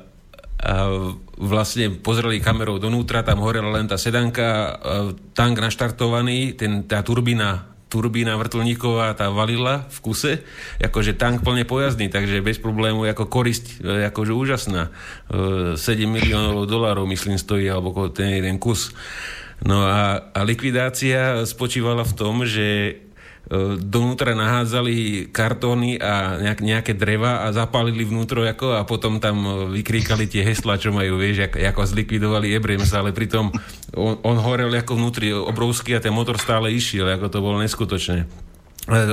S1: a vlastne pozreli kamerou donútra, tam horela len tá sedanka, tank naštartovaný, ten, tá turbína turbína vrtulníková tá valila v kuse, akože tank plne pojazdný, takže bez problému ako korisť, e, akože úžasná. 7 e, miliónov dolárov, myslím, stojí, alebo ten jeden kus. No a, a likvidácia spočívala v tom, že E, donútra nahádzali kartóny a nejak, nejaké dreva a zapálili vnútro ako, a potom tam e, vykríkali tie heslá, čo majú, vieš, ako, ako zlikvidovali Ebrems, ale pritom on, on horel ako vnútri obrovský a ten motor stále išiel, ako to bolo neskutočné.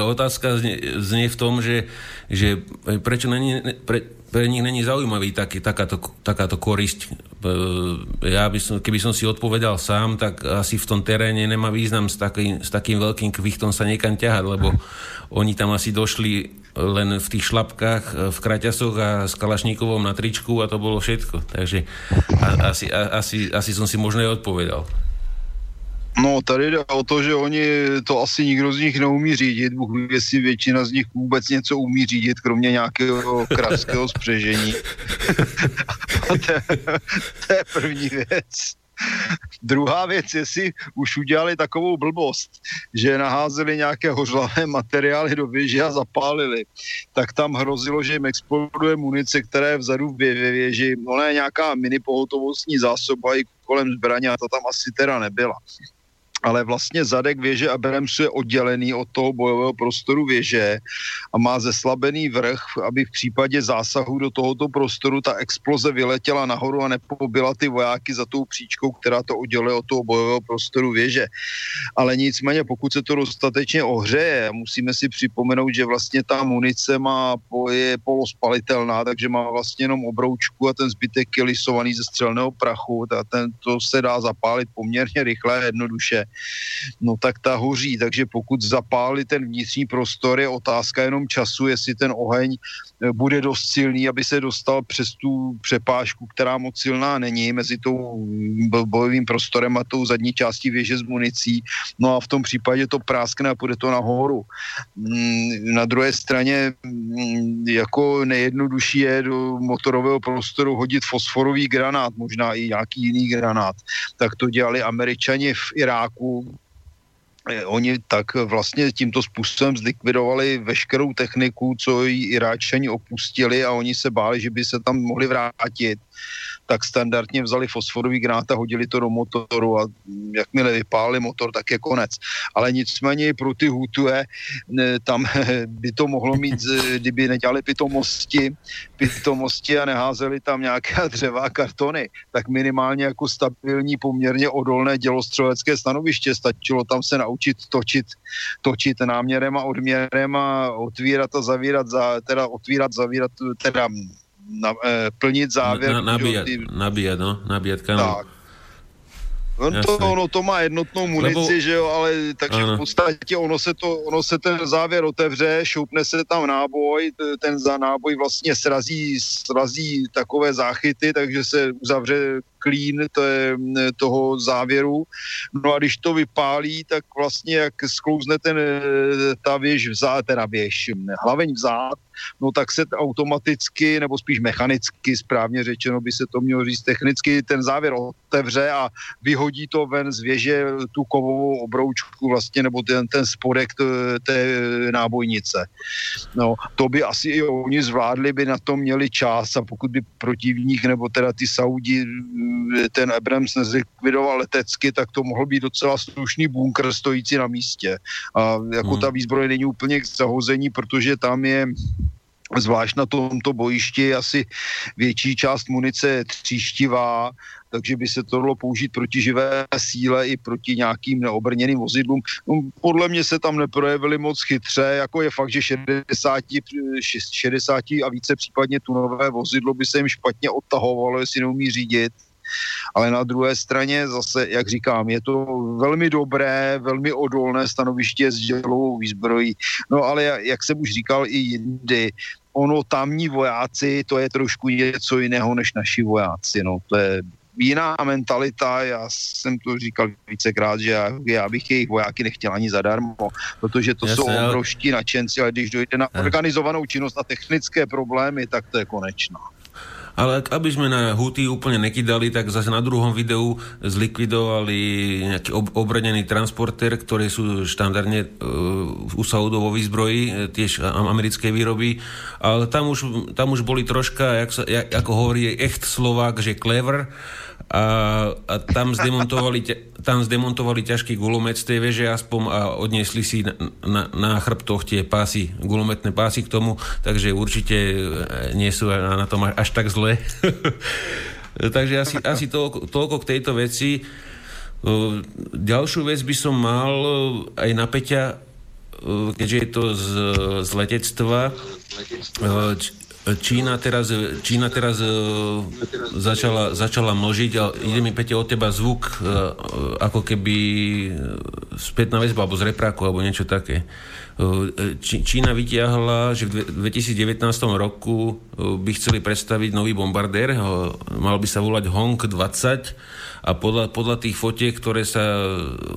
S1: Otázka znie, znie v tom, že, že prečo není, pre, pre nich není zaujímavý taký, takáto, takáto korisť. Ja by som, keby som si odpovedal sám, tak asi v tom teréne nemá význam s, taký, s takým veľkým kvichtom sa niekam ťahať, lebo oni tam asi došli len v tých šlapkách, v kraťasoch a s kalašníkovom na tričku a to bolo všetko. Takže asi, asi, asi som si možno aj odpovedal.
S2: No, tady jde o to, že oni to asi nikdo z nich neumí řídit. Bůh ví, jestli většina z nich vůbec něco umí řídit, kromě nějakého kravského spřežení. to, je, to je první věc. Druhá věc, jestli už udělali takovou blbost, že naházeli nějaké hořlavé materiály do věže a zapálili, tak tam hrozilo, že jim exploduje munice, která je vzadu ve věži. Ona je nějaká mini pohotovostní zásoba i kolem zbraně a to tam asi teda nebyla ale vlastně zadek věže Abramsu je oddělený od toho bojového prostoru věže a má zeslabený vrch, aby v případě zásahu do tohoto prostoru ta exploze vyletěla nahoru a nepobila ty vojáky za tou příčkou, která to odděluje od toho bojového prostoru věže. Ale nicméně, pokud se to dostatečně ohřeje, musíme si připomenout, že vlastně ta munice má, je polospalitelná, takže má vlastně jenom obroučku a ten zbytek je lisovaný ze střelného prachu, a ten, to se dá zapálit poměrně rychle a jednoduše no tak ta hoří. Takže pokud zapálí ten vnitřní prostor, je otázka jenom času, jestli ten oheň eh, bude dost silný, aby se dostal přes tu přepážku, která moc silná není, mezi tou bojovým prostorem a tou zadní částí věže s municí. No a v tom případě to práskne a půjde to nahoru. Mm, na druhé straně mm, jako nejjednodušší je do motorového prostoru hodit fosforový granát, možná i nějaký jiný granát. Tak to dělali američani v Iráku roku eh, oni tak vlastně tímto způsobem zlikvidovali veškerou techniku, co ji Iráčani opustili a oni se báli, že by se tam mohli vrátit tak standardně vzali fosforový granát a hodili to do motoru a jakmile vypálili motor, tak je konec. Ale nicméně pro ty hutuje tam by to mohlo mít, kdyby nedělali pitomosti, pitomosti a neházeli tam nějaké dřeva a kartony, tak minimálně jako stabilní, poměrně odolné dělostřelecké stanoviště. Stačilo tam se naučit točit, točit náměrem a odměrem a otvírat a zavírat, za, teda otvírat, zavírat, teda na, eh, plnit závěr. Na,
S1: nabíjat, ty... nabíjat, no, nabíjat kanál. Tak.
S2: No to, ono to má jednotnou munici, Lebo... že jo, ale takže ano. v podstatě ono se, to, ono se ten závěr otevře, šoupne se tam náboj, ten za náboj vlastně srazí, srazí takové záchyty, takže se uzavře klín je, toho závěru. No a když to vypálí, tak vlastně jak sklouzne ten, ta věž vzad, teda věž, hlaveň vzad, no tak se automaticky, nebo spíš mechanicky, správně řečeno by se to mělo říct technicky, ten závěr otevře a vyhodí to ven z věže tu kovovou obroučku vlastně, nebo ten, ten spodek té nábojnice. No, to by asi i oni zvládli, by na to měli čas a pokud by protivník, nebo teda ty Saudi ten Abrams nezlikvidoval letecky, tak to mohl být docela slušný bunkr stojící na místě. A jako hmm. ta výzbroj není úplně k zahození, protože tam je zvlášť na tomto bojišti asi větší část munice tříštivá, takže by se to dalo použít proti živé síle i proti nějakým neobrněným vozidlům. No, podle mě se tam neprojevili moc chytře, jako je fakt, že 60, 60 a více případně tunové vozidlo by se jim špatně odtahovalo, jestli neumí řídit ale na druhé straně zase, jak říkám, je to velmi dobré, velmi odolné stanoviště s dělovou výzbrojí. No ale jak jsem už říkal i jindy, ono tamní vojáci, to je trošku něco jiného než naši vojáci, no to je jiná mentalita, já jsem to říkal vícekrát, že já, já bych jejich vojáky nechtěl ani zadarmo, protože to Jasne, jsou obrovští nadšenci, ale když dojde na organizovanou činnost a technické problémy, tak to je konečná.
S1: Ale aby sme na Huty úplne nekydali, tak zase na druhom videu zlikvidovali nejaký ob- obranený transporter, ktoré sú štandardne uh, u Saudov výzbroji, e, tiež americkej výroby. Ale tam už, tam už boli troška, jak sa, jak, ako hovorí echt Slovák, že clever, a, tam, zdemontovali, tam zdemontovali ťažký gulomet z tej veže aspoň a odniesli si na, na, na chrbtoch tie pásy, gulometné pásy k tomu, takže určite e, nie sú na tom až tak zle. takže asi, asi toľko, toľko k tejto veci. E, ďalšiu vec by som mal e, aj na Peťa, keďže je to z, z letectva. Čína teraz, Čína teraz uh, začala, začala množiť a ide mi Pete od teba zvuk uh, ako keby spätná väzba alebo z repráku alebo niečo také. Uh, Či, Čína vytiahla, že v 2019 roku by chceli predstaviť nový bombardér, mal by sa volať Hong 20 a podľa, podľa tých fotiek, ktoré sa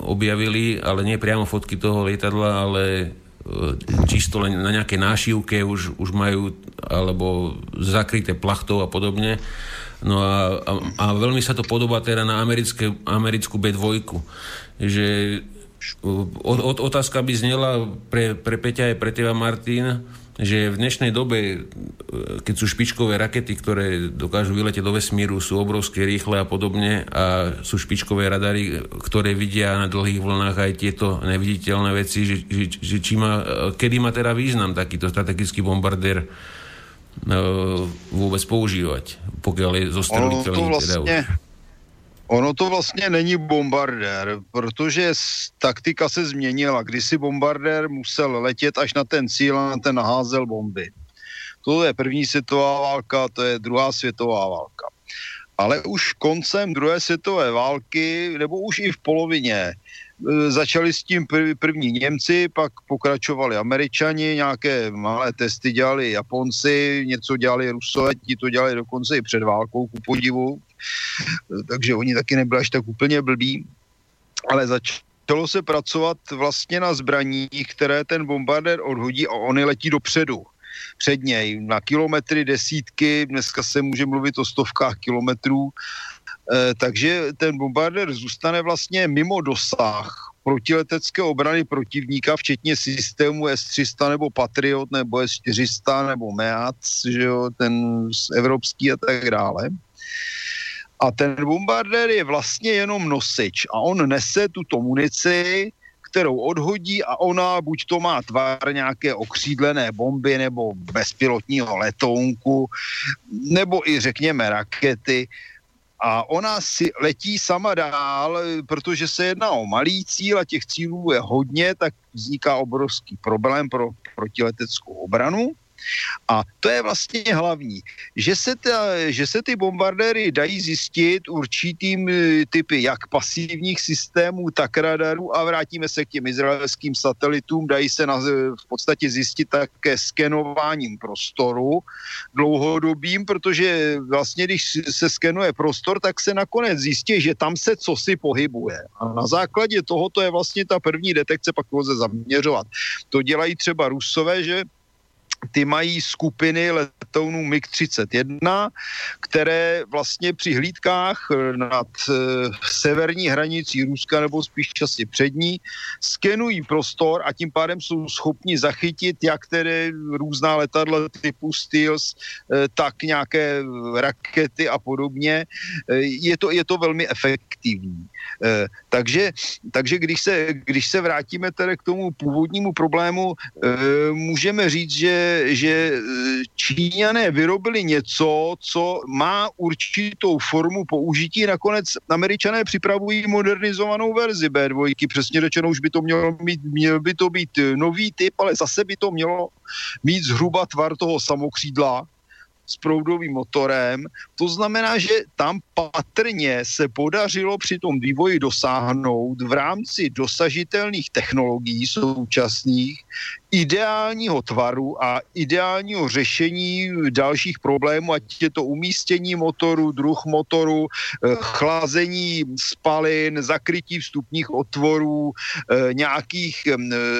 S1: objavili, ale nie priamo fotky toho lietadla, ale E, čisto len na nejaké nášivke už, už majú alebo zakryté plachtou a podobne. No a, a, a veľmi sa to podobá teda na americké, americkú B2. Že o, o, otázka by znela pre, pre Peťa aj pre teba, Martin, že v dnešnej dobe, e, keď sú špičkové rakety, ktoré dokážu vyletieť do vesmíru, sú obrovské, rýchle a podobne a sú špičkové radary, ktoré vidia na dlhých vlnách aj tieto neviditeľné veci, že, že, že či má, e, kedy má teda význam takýto strategický bombardér e, vôbec používať, pokiaľ je zostreliteľný.
S2: Vlastne, teda Ono to vlastně není bombardér, protože taktika se změnila. Kdysi bombardér musel letět až na ten cíl a na ten naházel bomby. To je první světová válka, to je druhá světová válka. Ale už koncem druhé světové války, nebo už i v polovině, e, začali s tím první Němci, pak pokračovali Američani, nějaké malé testy dělali Japonci, něco dělali Rusové, ti to dělali dokonce i před válkou, ku podivu, takže oni taky nebyli až tak úplně blbí, ale začalo se pracovat vlastně na zbraních, které ten bombardér odhodí a oni letí dopředu. Před něj na kilometry, desítky, dneska se může mluvit o stovkách kilometrů, e, takže ten bombardér zůstane vlastně mimo dosah protiletecké obrany protivníka, včetně systému S-300 nebo Patriot nebo S-400 nebo MEAC, že jo, ten evropský a tak dále. A ten bombardér je vlastně jenom nosič a on nese tuto munici, kterou odhodí a ona buď to má tvar nějaké okřídlené bomby nebo bezpilotního letounku, nebo i řekněme rakety. A ona si letí sama dál, protože se jedná o malý cíl a těch cílů je hodně, tak vzniká obrovský problém pro protileteckou obranu. A to je vlastně hlavní, že se, ta, že se ty bombardéry dají zjistit určitým typy jak pasivních systémů, tak radarů a vrátíme se k těm izraelským satelitům, dají se na, v podstatě zjistit také skenováním prostoru dlouhodobým, protože vlastně když se skenuje prostor, tak se nakonec zjistí, že tam se co si pohybuje. A na základě toho to je vlastně ta první detekce, pak lze zaměřovat. To dělají třeba Rusové, že ty mají skupiny letounů MiG-31, které vlastně při hlídkách nad e, severní hranicí Ruska nebo spíš asi přední skenují prostor a tím pádem jsou schopni zachytit jak tedy různá letadla typu Steels, e, tak nějaké rakety a podobně. E, je to, je to velmi efektivní. E, takže, takže když, se, když se vrátíme tedy k tomu původnímu problému, e, můžeme říct, že, že e, Číňané vyrobili něco, co má určitou formu použití. Nakonec američané připravují modernizovanou verzi B2, přesně řečeno už by to mělo mít, měl by to být nový typ, ale zase by to mělo mít zhruba tvar toho samokřídla, s proudovým motorem. To znamená, že tam patrně se podařilo při tom vývoji dosáhnout v rámci dosažitelných technologií současných ideálního tvaru a ideálního řešení dalších problémů, ať je to umístění motoru, druh motoru, eh, chlazení spalin, zakrytí vstupních otvorů, eh, nějakých, eh,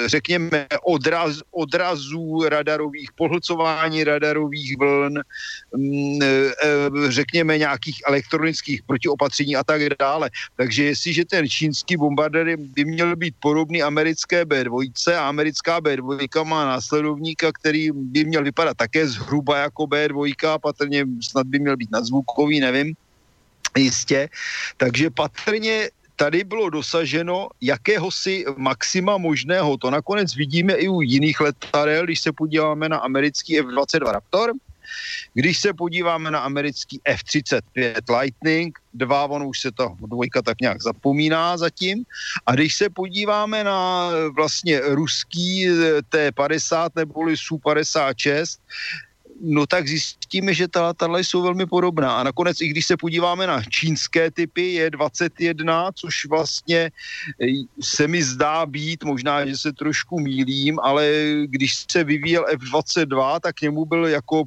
S2: řekněme, odraz, odrazů radarových, pohlcování radarových vln, mm, řekněme, nějakých elektronických protiopatření a tak dále. Takže jestliže ten čínský bombardér by měl být podobný americké B2 a americká B2 má následovníka, který by měl vypadat také zhruba jako B2, patrně snad by měl být nadzvukový, nevím, jistě. Takže patrně tady bylo dosaženo jakéhosi maxima možného. To nakonec vidíme i u jiných letadel, když se podíváme na americký F-22 Raptor, když se podíváme na americký F-35 Lightning, dva, on už se ta dvojka tak nějak zapomíná zatím, a když se podíváme na vlastně ruský T-50 neboli Su-56, no tak zjistíme, že ta letadla jsou velmi podobná. A nakonec, i když se podíváme na čínské typy, je 21, což vlastně se mi zdá být, možná, že se trošku mílím, ale když se vyvíjel F-22, tak němu byl jako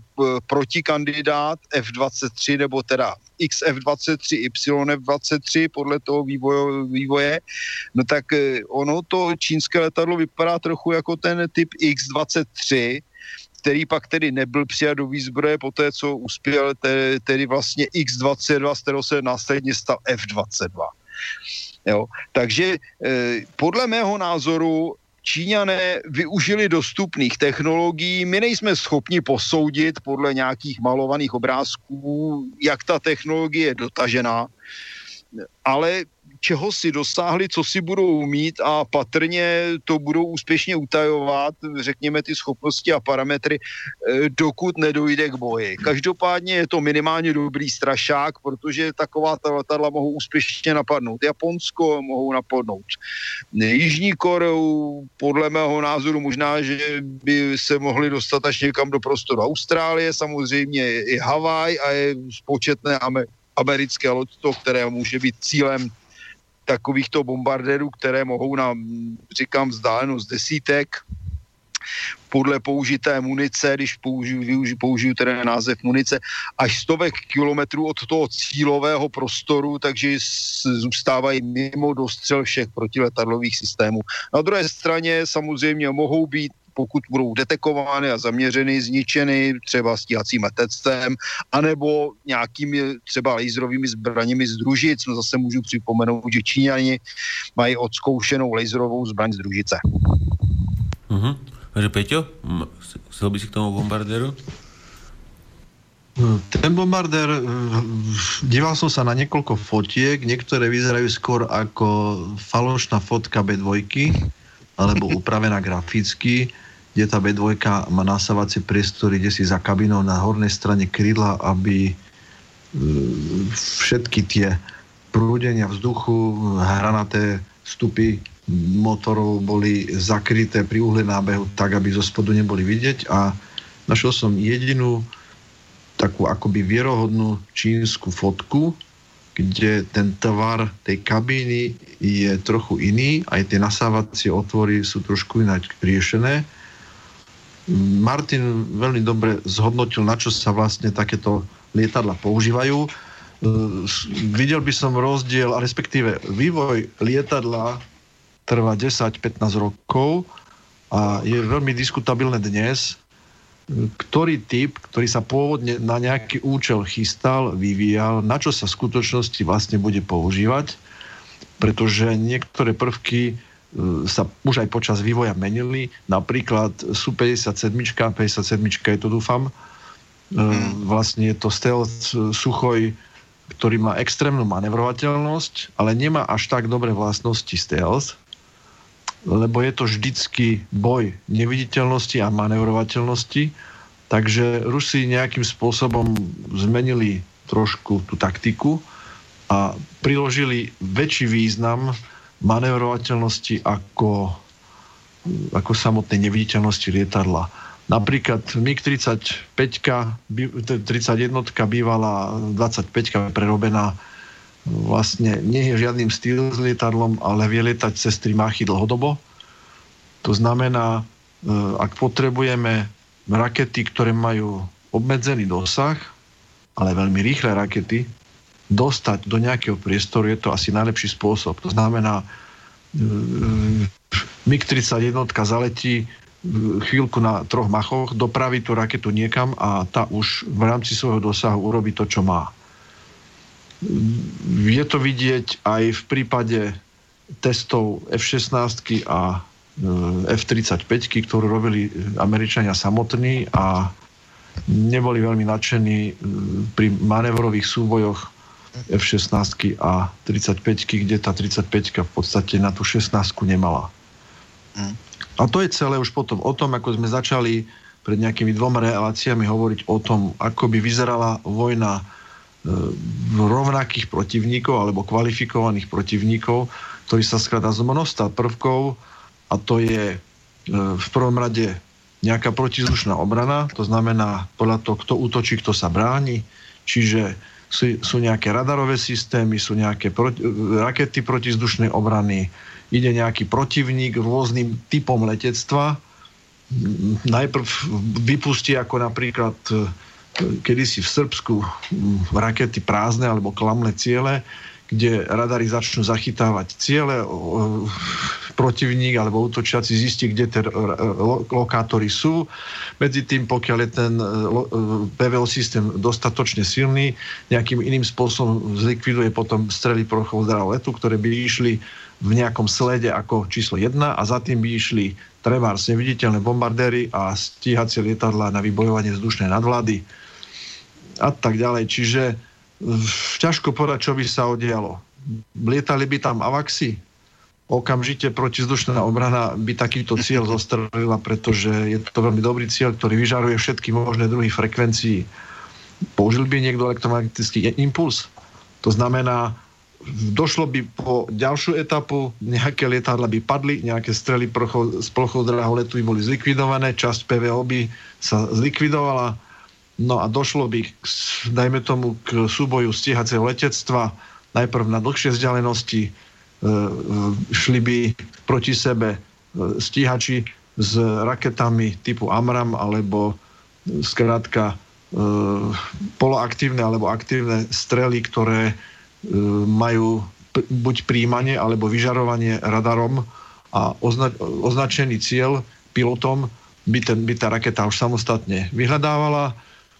S2: protikandidát F-23, nebo teda XF23, YF23 podle toho vývoje, vývoje, no tak eh, ono to čínské letadlo vypadá trochu jako ten typ X23, který pak tedy nebyl přijat do výzbroje po té, co uspěl te, tedy vlastně X-22, z kterého se následně stal F-22. Jo. Takže e, podle mého názoru Číňané využili dostupných technologií. My nejsme schopni posoudit podle nějakých malovaných obrázků, jak ta technologie je dotažená, ale čeho si dosáhli, co si budou mít a patrně to budou úspěšně utajovat, řekněme ty schopnosti a parametry, eh, dokud nedojde k boji. Každopádně je to minimálně dobrý strašák, protože taková ta letadla mohou úspěšně napadnout. Japonsko mohou napadnout. Jižní Koreu, podle mého názoru možná, že by se mohli dostat až někam do prostoru Austrálie, samozřejmě i Havaj a je spočetné americké loďstvo, které může být cílem takovýchto bombardérů, které mohou na, říkám, vzdálenost desítek, podle použité munice, když použiju, využiju, použiju teda název munice, až stovek kilometrů od toho cílového prostoru, takže zůstávají mimo dostřel všech protiletadlových systémů. Na druhé straně samozřejmě mohou být pokud budou detekovány a zaměřeny, zničeny třeba stíhacím letectvem, anebo nějakými třeba laserovými zbraněmi z družic. No zase můžu připomenout, že Číňani mají odzkoušenou laserovou zbraň z družice.
S1: Uh-huh. Takže Peťo, chcel by si k tomu bombardéru?
S4: Ten bombardér, eh, díval som sa na niekoľko fotiek, niektoré vyzerajú skôr ako falošná fotka B2, alebo upravená graficky kde tá B2 má nasávacie priestory, kde si za kabinou na hornej strane krídla, aby e, všetky tie prúdenia vzduchu, hranaté vstupy motorov boli zakryté pri uhle nábehu tak, aby zo spodu neboli vidieť. A našiel som jedinú takú akoby vierohodnú čínsku fotku, kde ten tvar tej kabíny je trochu iný, aj tie nasávacie otvory sú trošku ináč riešené Martin veľmi dobre zhodnotil, na čo sa vlastne takéto lietadla používajú. Videl by som rozdiel, a respektíve vývoj lietadla trvá 10-15 rokov a je veľmi diskutabilné dnes, ktorý typ, ktorý sa pôvodne na nejaký účel chystal, vyvíjal, na čo sa v skutočnosti vlastne bude používať, pretože niektoré prvky E, sa už aj počas vývoja menili. Napríklad sú 57, 57 je to dúfam, mm. vlastne je to stealth Suchoj, ktorý má extrémnu manevrovateľnosť, ale nemá až tak dobré vlastnosti stealth, lebo je to vždycky boj neviditeľnosti a manevrovateľnosti, takže Rusi nejakým spôsobom zmenili trošku tú taktiku a priložili väčší význam manevrovateľnosti ako, ako samotnej neviditeľnosti lietadla. Napríklad MiG-35, 31 bývala 25 prerobená vlastne nie je žiadnym styl s lietadlom, ale vie lietať cez tri machy dlhodobo. To znamená, e, ak potrebujeme rakety, ktoré majú obmedzený dosah, ale veľmi rýchle rakety, dostať do nejakého priestoru, je to asi najlepší spôsob. To znamená, e, MiG-31 zaletí chvíľku na troch machoch, dopraví tú raketu niekam a tá už v rámci svojho dosahu urobí to, čo má. Je to vidieť aj v prípade testov F-16 a e, F-35, ktorú robili Američania samotní a neboli veľmi nadšení e, pri manevrových súbojoch F-16 a 35, kde tá 35 v podstate na tú 16 nemala. Hm. A to je celé už potom o tom, ako sme začali pred nejakými dvoma reláciami hovoriť o tom, ako by vyzerala vojna e, rovnakých protivníkov alebo kvalifikovaných protivníkov, ktorí sa skladá z množstva prvkov a to je e, v prvom rade nejaká protizdušná obrana, to znamená podľa toho, kto útočí, kto sa bráni, čiže sú, sú nejaké radarové systémy, sú nejaké proti, rakety protizdušnej obrany, ide nejaký protivník rôznym typom letectva. Najprv vypustí ako napríklad e, kedysi v Srbsku rakety prázdne alebo klamné ciele, kde radary začnú zachytávať ciele, protivník alebo útočiaci zistí, kde tie lokátory sú. Medzi tým, pokiaľ je ten e, PVO systém dostatočne silný, nejakým iným spôsobom zlikviduje potom strely prochov letu, ktoré by išli v nejakom slede ako číslo 1 a za tým by išli trebárs neviditeľné bombardéry a stíhacie lietadla na vybojovanie vzdušnej nadvlády a tak ďalej. Čiže ťažko povedať, čo by sa odialo. Lietali by tam avaxi, okamžite protizdušná obrana by takýto cieľ zostrelila, pretože je to veľmi dobrý cieľ, ktorý vyžaruje všetky možné druhy frekvencií. Použil by niekto elektromagnetický impuls. To znamená, došlo by po ďalšiu etapu, nejaké lietadla by padli, nejaké strely z plochou letu by boli zlikvidované, časť PVO by sa zlikvidovala, no a došlo by, k, dajme tomu, k súboju stíhaceho letectva, najprv na dlhšie vzdialenosti, e, e, šli by proti sebe e, stíhači s raketami typu Amram alebo skrátka e, poloaktívne alebo aktívne strely, ktoré E, majú buď príjmanie alebo vyžarovanie radarom a ozna- označený cieľ pilotom by, ten, by tá raketa už samostatne vyhľadávala.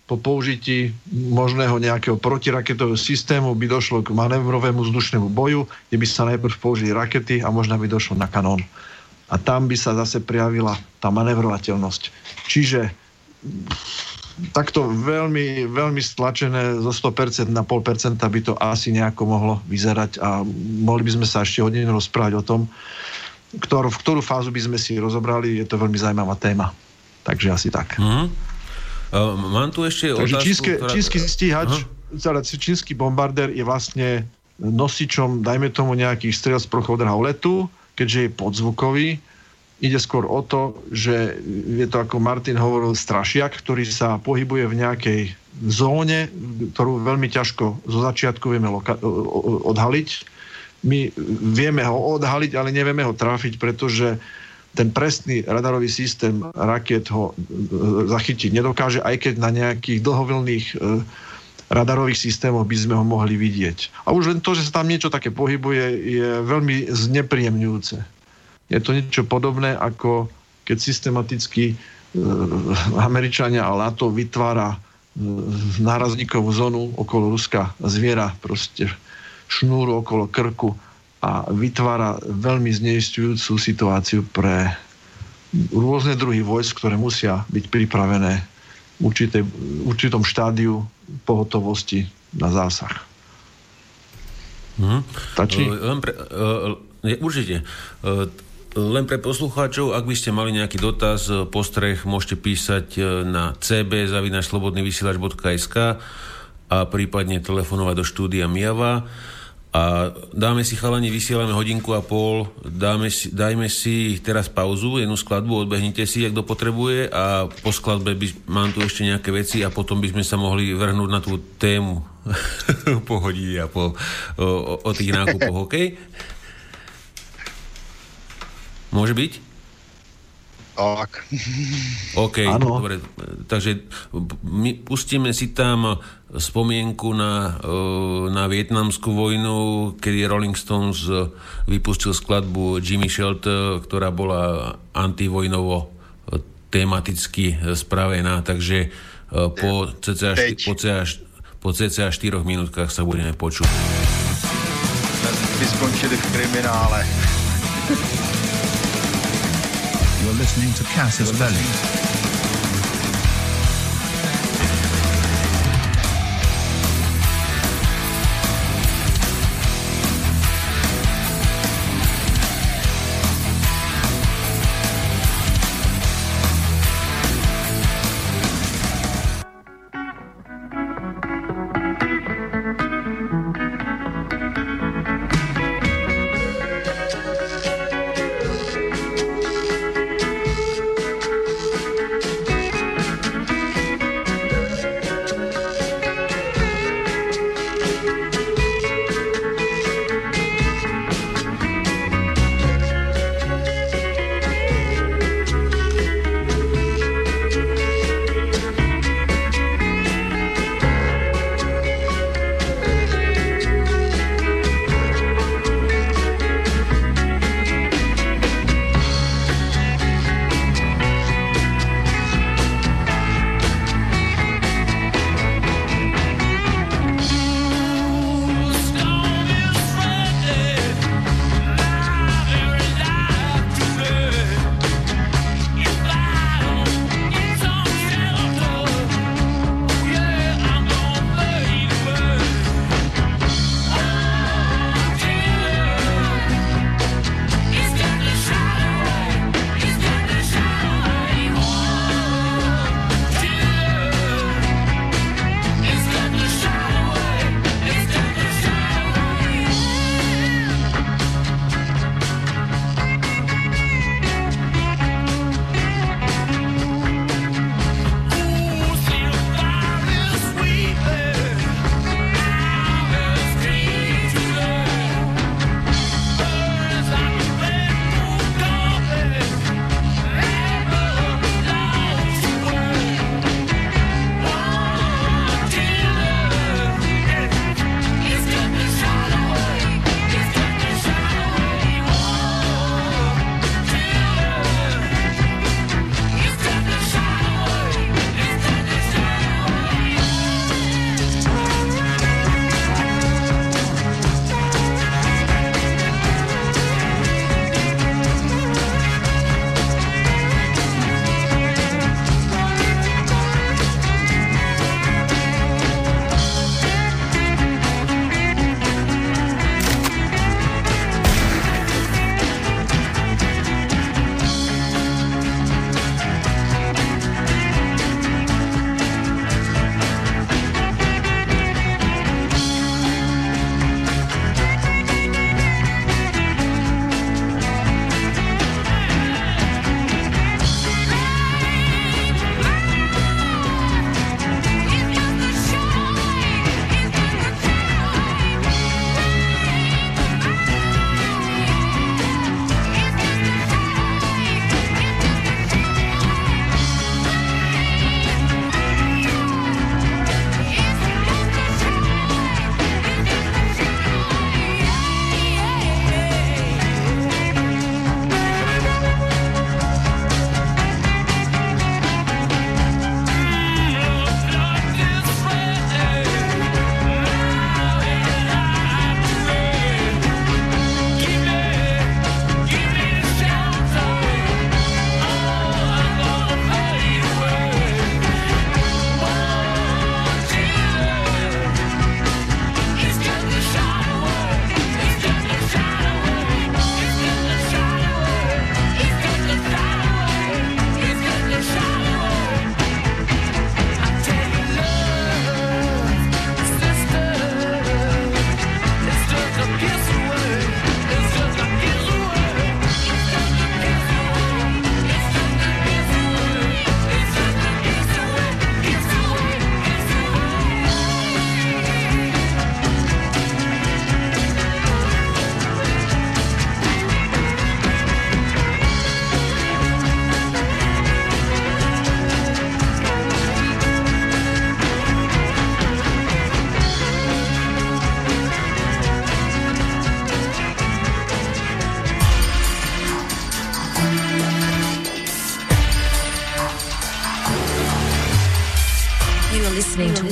S4: Po použití možného nejakého protiraketového systému by došlo k manevrovému vzdušnému boju, kde by sa najprv použili rakety a možno by došlo na kanón. A tam by sa zase prijavila tá manevrovateľnosť. Čiže takto veľmi, veľmi stlačené zo 100% na 0,5% by to asi nejako mohlo vyzerať a mohli by sme sa ešte hodinu rozprávať o tom, ktorú, v ktorú fázu by sme si rozobrali, je to veľmi zaujímavá téma. Takže asi tak. Mm-hmm.
S1: Uh, mám tu ešte Takže otázku,
S4: čínske, ktorá... čínsky stíhač, uh-huh. čínsky bombardér je vlastne nosičom, dajme tomu nejakých strel z prochodrhov letu, keďže je podzvukový, Ide skôr o to, že je to, ako Martin hovoril, strašiak, ktorý sa pohybuje v nejakej zóne, ktorú veľmi ťažko zo začiatku vieme loka- odhaliť. My vieme ho odhaliť, ale nevieme ho trafiť, pretože ten presný radarový systém raket ho e, zachytiť nedokáže, aj keď na nejakých dlhovlných e, radarových systémoch by sme ho mohli vidieť. A už len to, že sa tam niečo také pohybuje, je veľmi znepríjemňujúce. Je to niečo podobné, ako keď systematicky e, Američania a NATO vytvára nárazníkovú zónu okolo Ruska zviera, proste šnúru okolo krku a vytvára veľmi zneistujúcu situáciu pre rôzne druhy vojsk, ktoré musia byť pripravené v určitej, určitom štádiu pohotovosti na zásah.
S1: Hmm. Stačí? Len pre, uh, určite. Uh, len pre poslucháčov, ak by ste mali nejaký dotaz, e, postreh, môžete písať e, na cb.slobodnyvysielač.sk a prípadne telefonovať do štúdia Miava. A dáme si chalani, vysielame hodinku a pol, dáme si, dajme si teraz pauzu, jednu skladbu, odbehnite si, ak to potrebuje a po skladbe by, mám tu ešte nejaké veci a potom by sme sa mohli vrhnúť na tú tému po hodí a po, o, o, o tých nákupoch, OK? Môže byť?
S2: Tak.
S1: OK, ano. dobre. Takže my pustíme si tam spomienku na, e, na vietnamskú vojnu, kedy Rolling Stones vypustil skladbu Jimmy Shelter, ktorá bola antivojnovo tematicky spravená, takže e, po cca, po cca, po cca 4 minútkach sa budeme počuť.
S2: By skončili v kriminále.
S7: Listening to Casus Belli.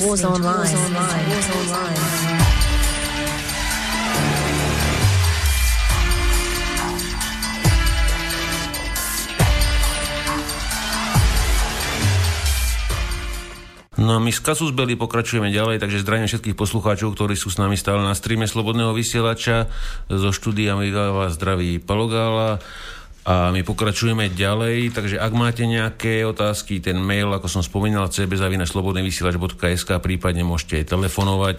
S8: Online. Wars Online.
S1: No a my z Kasus Belli pokračujeme ďalej, takže zdravím všetkých poslucháčov, ktorí sú s nami stále na streame Slobodného vysielača. Zo štúdia vás zdraví Palogála. A my pokračujeme ďalej, takže ak máte nejaké otázky, ten mail, ako som spomínal, cbzavinaslobodnyvysielač.sk, prípadne môžete aj telefonovať.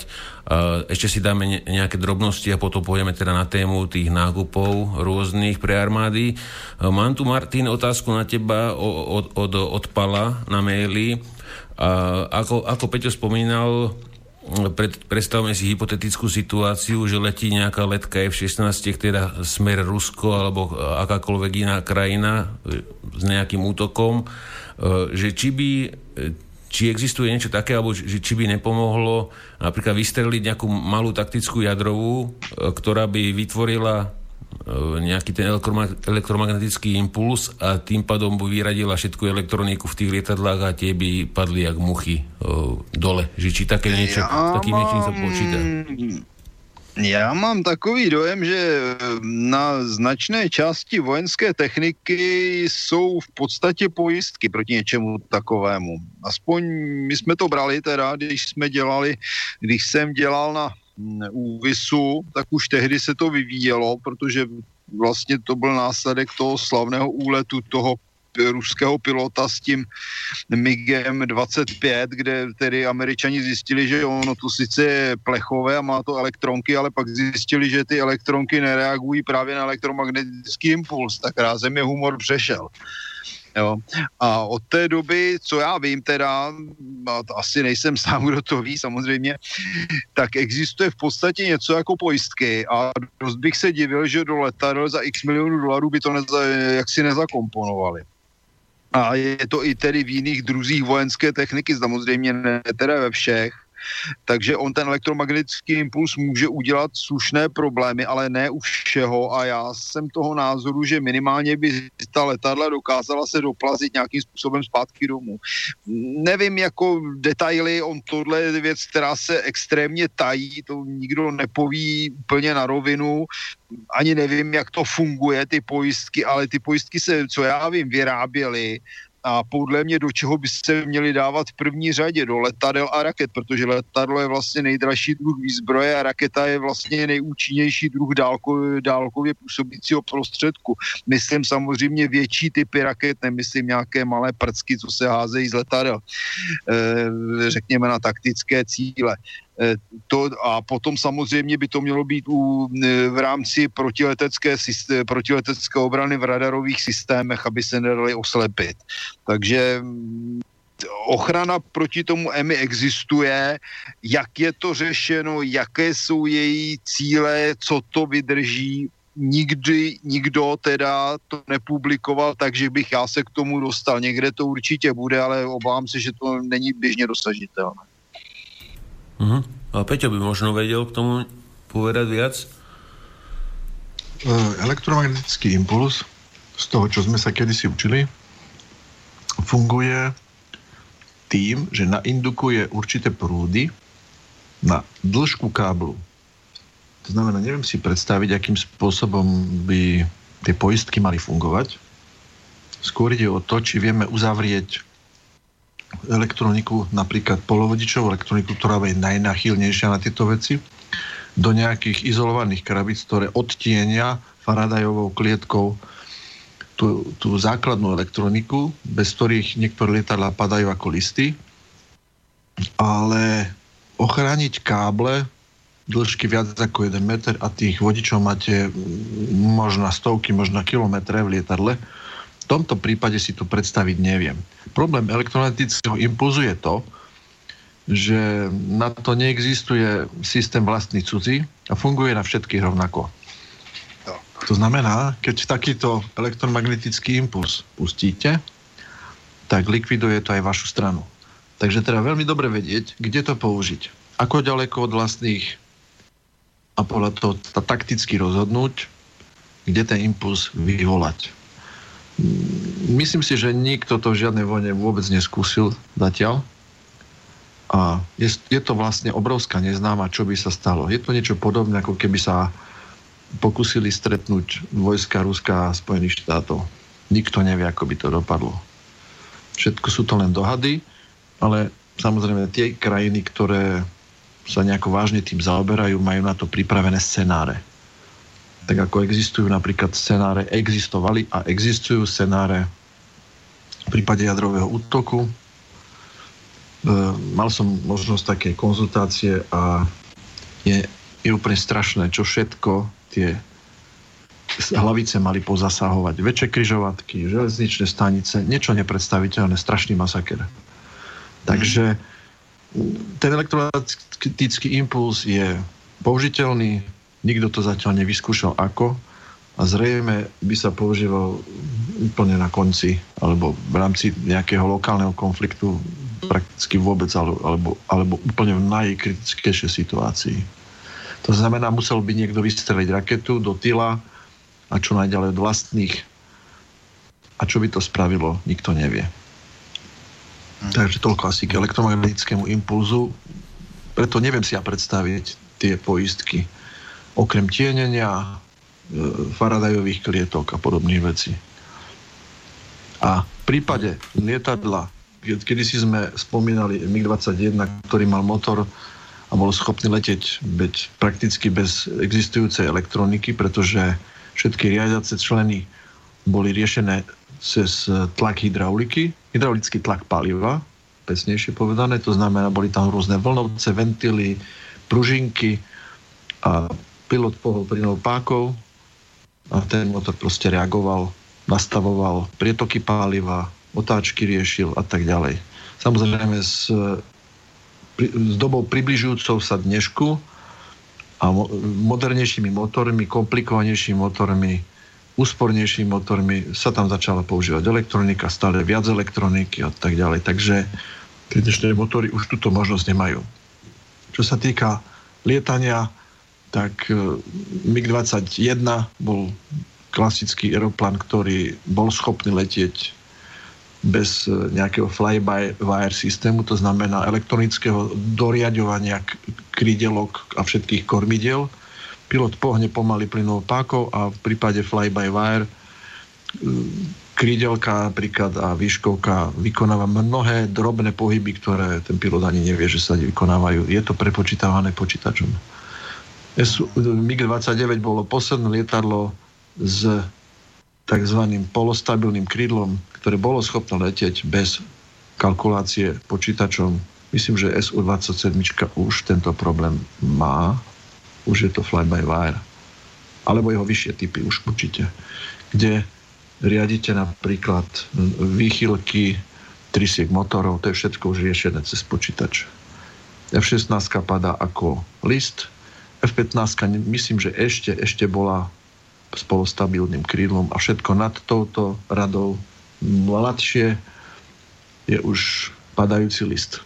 S1: Ešte si dáme nejaké drobnosti a potom pôjdeme teda na tému tých nákupov rôznych pre armády. Mám tu, Martin, otázku na teba od, od, od Pala na maili. Ako, ako Peťo spomínal, pred, predstavme si hypotetickú situáciu, že letí nejaká letka F-16, teda smer Rusko alebo akákoľvek iná krajina e, s nejakým útokom, e, že či by či existuje niečo také, alebo že či by nepomohlo napríklad vystreliť nejakú malú taktickú jadrovú, e, ktorá by vytvorila E, nejaký ten elektromagnetický impuls a tým pádom by vyradila všetku elektroniku v tých lietadlách a tie by padli jak muchy uh, dole. Že či také niečo, ja takým mám... niečím sa počíta?
S2: Já mám takový dojem, že na značné části vojenské techniky jsou v podstatě pojistky proti něčemu takovému. Aspoň my jsme to brali teda, když jsme dělali, když jsem dělal na úvisu, tak už tehdy se to vyvíjelo, protože vlastně to byl následek toho slavného úletu toho ruského pilota s tím MIGem 25, kde tedy američani zjistili, že ono to sice je plechové a má to elektronky, ale pak zjistili, že ty elektronky nereagují právě na elektromagnetický impuls, tak rázem je humor přešel. Jo. A od té doby, co já vím teda, a to asi nejsem sám, kdo to ví samozřejmě, tak existuje v podstatě něco jako pojistky a dost bych se divil, že do letadel za x milionů dolarů by to neza, jaksi nezakomponovali. A je to i tedy v jiných druzích vojenské techniky, samozřejmě ne teda ve všech, takže on ten elektromagnetický impuls může udělat slušné problémy, ale ne u všeho a já jsem toho názoru, že minimálně by ta letadla dokázala se doplazit nějakým způsobem zpátky domů. Nevím jako detaily, on tohle je věc, která se extrémně tají, to nikdo nepoví úplně na rovinu, ani nevím, jak to funguje, ty pojistky, ale ty pojistky se, co já vím, vyráběly a podle mě do čeho by se měli dávat v první řadě, do letadel a raket, protože letadlo je vlastně nejdražší druh výzbroje a raketa je vlastně nejúčinnější druh dálko, dálkově působícího prostředku. Myslím samozřejmě větší typy raket, nemyslím nějaké malé prcky, co se házejí z letadel, e, řekněme na taktické cíle. Eh, to, a potom samozřejmě by to mělo být u, eh, v rámci protiletecké, protiletecké obrany v radarových systémech, aby se nedali oslepit. Takže mm, ochrana proti tomu EMI existuje, jak je to řešeno, jaké jsou její cíle, co to vydrží, nikdy nikdo teda to nepublikoval, takže bych já se k tomu dostal. Někde to určitě bude, ale obávám se, že to není běžně dosažitelné.
S1: Uh-huh. A Peťo by možno vedel k tomu povedať viac?
S4: E, elektromagnetický impuls, z toho, čo sme sa kedysi učili, funguje tým, že naindukuje určité prúdy na dĺžku káblu. To znamená, neviem si predstaviť, akým spôsobom by tie poistky mali fungovať. Skôr ide o to, či vieme uzavrieť elektroniku, napríklad polovodičovú elektroniku, ktorá je najnachylnejšia na tieto veci, do nejakých izolovaných krabíc, ktoré odtienia Faradajovou klietkou tú, tú základnú elektroniku, bez ktorých niektoré lietadla padajú ako listy. Ale ochrániť káble dĺžky viac ako 1 meter a tých vodičov máte možno stovky, možno kilometre v lietadle, tomto prípade si to predstaviť neviem. Problém elektromagnetického impulzu je to, že na to neexistuje systém vlastný cudzí a funguje na všetkých rovnako. To znamená, keď takýto elektromagnetický impuls pustíte, tak likviduje to aj vašu stranu. Takže teda veľmi dobre vedieť, kde to použiť. Ako ďaleko od vlastných a podľa toho takticky rozhodnúť, kde ten impuls vyvolať. Myslím si, že nikto to v žiadnej vojne vôbec neskúsil zatiaľ. A je, je to vlastne obrovská neznáma, čo by sa stalo. Je to niečo podobné, ako keby sa pokusili stretnúť vojska Ruska a Spojených štátov. Nikto nevie, ako by to dopadlo. Všetko sú to len dohady, ale samozrejme tie krajiny, ktoré sa nejako vážne tým zaoberajú, majú na to pripravené scenáre. Tak ako existujú napríklad scenáre, existovali a existujú scenáre v prípade jadrového útoku, E, mal som možnosť také konzultácie a je, je úplne strašné, čo všetko tie hlavice mali pozasahovať. Väčšie kryžovatky, železničné stanice, niečo nepredstaviteľné, strašný masaker. Takže ten elektromagnetický impuls je použiteľný, nikto to zatiaľ nevyskúšal ako a zrejme by sa používal úplne na konci alebo v rámci nejakého lokálneho konfliktu prakticky vôbec, alebo, alebo úplne v najkritickejšej situácii. To znamená, musel by niekto vystreliť raketu do tyla a čo najďalej od vlastných. A čo by to spravilo, nikto nevie. Hm. Takže toľko asi k elektromagnetickému impulzu. Preto neviem si ja predstaviť tie poistky. Okrem tienenia, e, Faradajových klietok a podobných vecí. A v prípade lietadla kedy si sme spomínali MiG-21, ktorý mal motor a bol schopný letieť beď, prakticky bez existujúcej elektroniky, pretože všetky riadiace členy boli riešené cez tlak hydrauliky, hydraulický tlak paliva, pesnejšie povedané, to znamená, boli tam rôzne vlnovce, ventily, pružinky a pilot plynou pákov a ten motor proste reagoval, nastavoval prietoky paliva, otáčky riešil a tak ďalej. Samozrejme s, s dobou približujúcou sa dnešku a mo, modernejšími motormi, komplikovanejšími motormi, úspornejšími motormi sa tam začala používať elektronika, stále viac elektroniky a tak ďalej. Takže tie dnešné motory už túto možnosť nemajú. Čo sa týka lietania, tak e, MiG-21 bol klasický aeroplan, ktorý bol schopný letieť bez e, nejakého fly-by-wire systému, to znamená elektronického doriadovania krydelok a všetkých kormidel. Pilot pohne pomaly plynou pákov a v prípade fly-by-wire e, krydelka napríklad a výškovka vykonáva mnohé drobné pohyby, ktoré ten pilot ani nevie, že sa vykonávajú. Je to prepočítavané počítačom. MiG-29 bolo posledné lietadlo s tzv. polostabilným krídlom, ktoré bolo schopné letieť bez kalkulácie počítačom. Myslím, že SU-27 už tento problém má. Už je to fly-by-wire. Alebo jeho vyššie typy už určite. Kde riadite napríklad výchylky trysiek motorov, to je všetko už riešené cez počítač. F-16 padá ako list, F-15 myslím, že ešte, ešte bola spolostabilným krídlom a všetko nad touto radou mladšie je už padajúci list.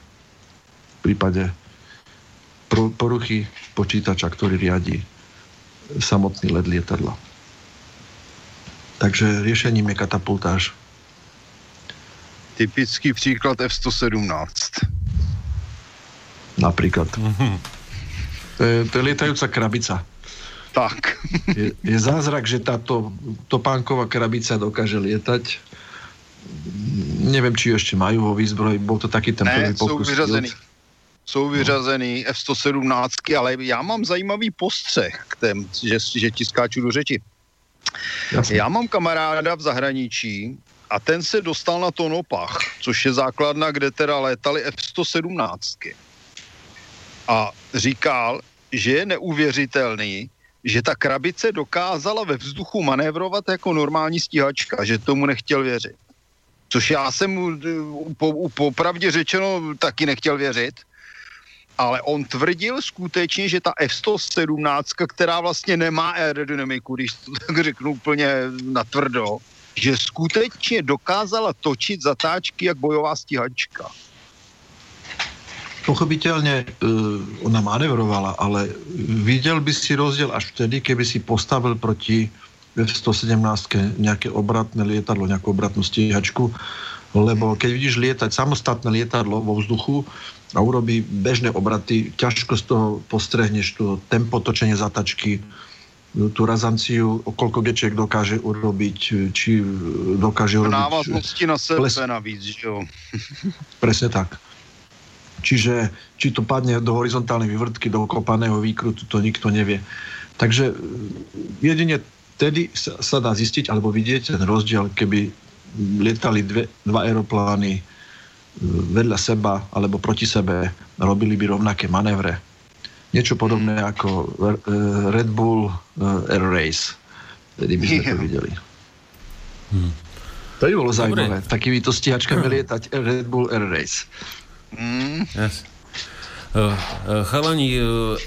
S4: V prípade poruchy počítača, ktorý riadi samotný led lietadla. Takže riešením je katapultáž.
S2: Typický příklad F-117.
S4: Napríklad. Mm-hmm. To, je, to je lietajúca krabica.
S2: Tak.
S4: Je, je zázrak, že táto topánková krabica dokáže lietať. Neviem, či ju ešte majú vo výzbroji. Bol to taký ten prvý pokus.
S2: Jsou vyřazený. Jsou vyřazený no. F-117, ale já mám zajímavý postřeh k tém, že, že ti skáču do řeči. Jasně. Já mám kamaráda v zahraničí a ten se dostal na Tonopach, což je základna, kde teda létali F-117. A říkal, že je neuvěřitelný, že ta krabice dokázala ve vzduchu manévrovat jako normální stíhačka, že tomu nechtěl věřit. Což já jsem po, řečeno taky nechtěl věřit, ale on tvrdil skutečně, že ta F-117, která vlastně nemá aerodynamiku, když to tak řeknu úplně natvrdo, že skutečně dokázala točit zatáčky jak bojová stíhačka.
S4: Pochopiteľne e, ona manevrovala, ale videl by si rozdiel až vtedy, keby si postavil proti F-117 nejaké obratné lietadlo, nejakú obratnú stíhačku, lebo keď vidíš lietať samostatné lietadlo vo vzduchu, a urobí bežné obraty, ťažko z toho postrehneš to tempo točenie zatačky, tú razanciu, koľko gečiek dokáže urobiť, či dokáže urobiť...
S2: Návaznosti na sebe ples... navíc, jo.
S4: Presne tak. Čiže či to padne do horizontálnej vyvrtky, do kopaného výkrutu, to nikto nevie. Takže jedine vtedy sa, sa dá zistiť alebo vidieť ten rozdiel, keby lietali dve, dva aeroplány vedľa seba alebo proti sebe robili by rovnaké manévre. Niečo podobné ako e, Red Bull e, Air Race. Vtedy by sme to videli. Hmm. To by bolo Dobre. zaujímavé. Takýmito stíhačkami lietať Red Bull Air Race.
S1: Mm. Yes. Uh, uh, chalani, uh,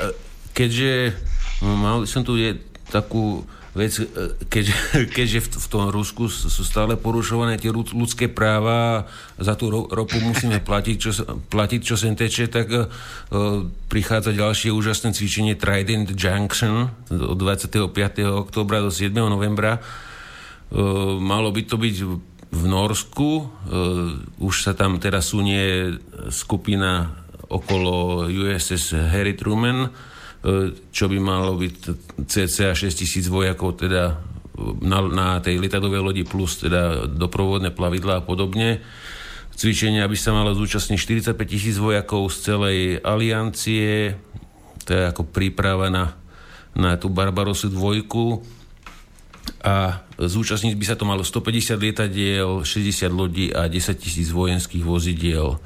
S1: keďže mal som tu je takú vec, keďže, keďže v, tom Rusku sú stále porušované tie ľudské práva za tú ropu musíme platiť, čo, platiť, čo sem teče, tak uh, prichádza ďalšie úžasné cvičenie Trident Junction od 25. oktobra do 7. novembra. Malo by to byť v Norsku. Uh, už sa tam teraz sunie skupina okolo USS Harry Truman E, čo by malo byť cca 6 tisíc vojakov teda na, na tej lietadovej lodi plus teda doprovodné plavidla a podobne. Cvičenia by sa malo zúčastniť 45 tisíc vojakov z celej aliancie, to je ako príprava na, na tú Barbarosu dvojku a zúčastniť by sa to malo 150 lietadiel, 60 lodí a 10 tisíc vojenských vozidiel.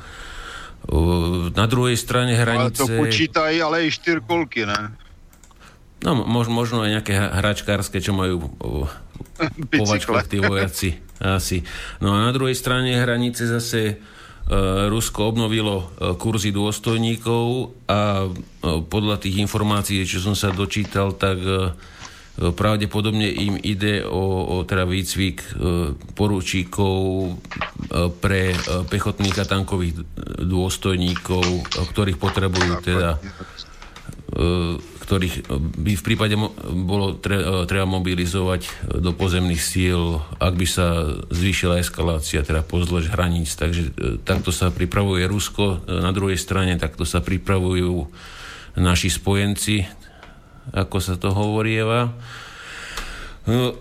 S1: Na druhej strane hranice...
S2: Ale to počítajú ale i štyrkolky, ne?
S1: No, možno, možno aj nejaké hračkárske, čo majú povačkovať tí vojaci. Asi. No a na druhej strane hranice zase uh, Rusko obnovilo uh, kurzy dôstojníkov a uh, podľa tých informácií, čo som sa dočítal, tak Pravdepodobne im ide o, o teda výcvik e, poručíkov e, pre e, pechotných a tankových dôstojníkov, ktorých potrebujú teda ktorých by v prípade bolo treba mobilizovať do pozemných síl, ak by sa zvýšila eskalácia, teda pozdĺž hraníc. Takže takto sa pripravuje Rusko, na druhej strane takto sa pripravujú naši spojenci, ako sa to hovorieva. No,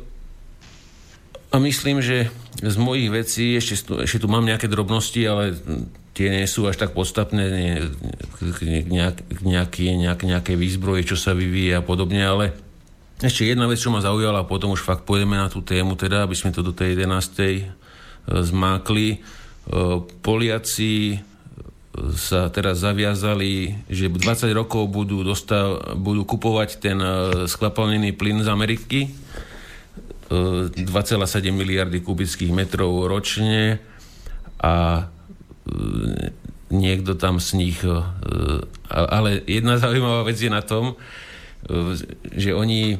S1: a myslím, že z mojich vecí, ešte, ešte tu mám nejaké drobnosti, ale tie nie sú až tak podstatné, nie, nejak, nejaké, nejak, nejaké výzbroje, čo sa vyvíja a podobne, ale ešte jedna vec, čo ma zaujala, a potom už fakt pôjdeme na tú tému, teda, aby sme to do tej 11. E, zmákli. E, Poliaci sa teraz zaviazali, že 20 rokov budú, dostav, budú kupovať ten e, skvapalnený plyn z Ameriky, 2,7 e, miliardy kubických metrov ročne a e, niekto tam z nich... Ale jedna zaujímavá vec je na tom, že oni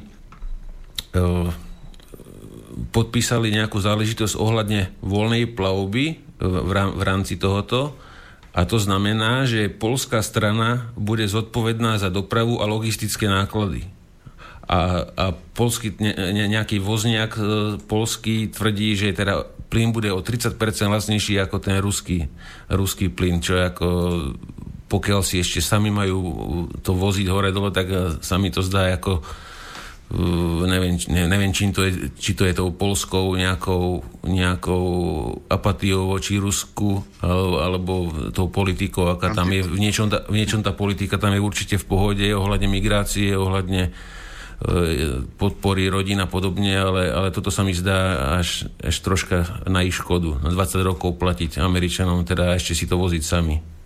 S1: podpísali nejakú záležitosť ohľadne voľnej plavby v rámci tohoto a to znamená, že polská strana bude zodpovedná za dopravu a logistické náklady. A, a polský, ne, nejaký vozniak e, polský tvrdí, že teda plyn bude o 30% lacnejší ako ten ruský, ruský plyn, čo je ako pokiaľ si ešte sami majú to voziť hore dole, tak sa mi to zdá ako neviem, neviem či, to je, či to je tou polskou nejakou, nejakou apatiou voči Rusku alebo tou politikou, aká tam je. V niečom, tá, v niečom tá politika tam je určite v pohode ohľadne migrácie, ohľadne e, podpory rodín a podobne, ale, ale toto sa mi zdá až, až troška na ich škodu. Na 20 rokov platiť Američanom, teda ešte si to voziť sami.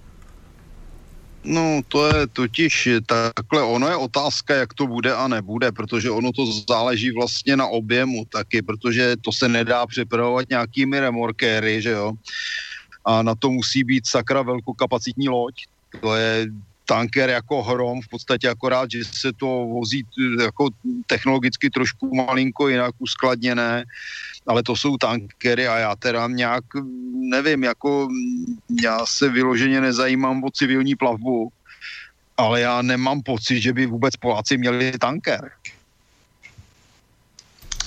S2: No to je totiž takhle, ono je otázka, jak to bude a nebude, protože ono to záleží vlastně na objemu taky, protože to se nedá přepravovat nějakými remorkéry, že jo. A na to musí být sakra velkokapacitní loď. To je tanker jako hrom, v podstatě akorát, že se to vozí jako technologicky trošku malinko jinak uskladněné, ale to jsou tankery a já teda nějak nevím, jako já se vyloženě nezajímám o civilní plavbu, ale já nemám pocit, že by vůbec Poláci měli tanker.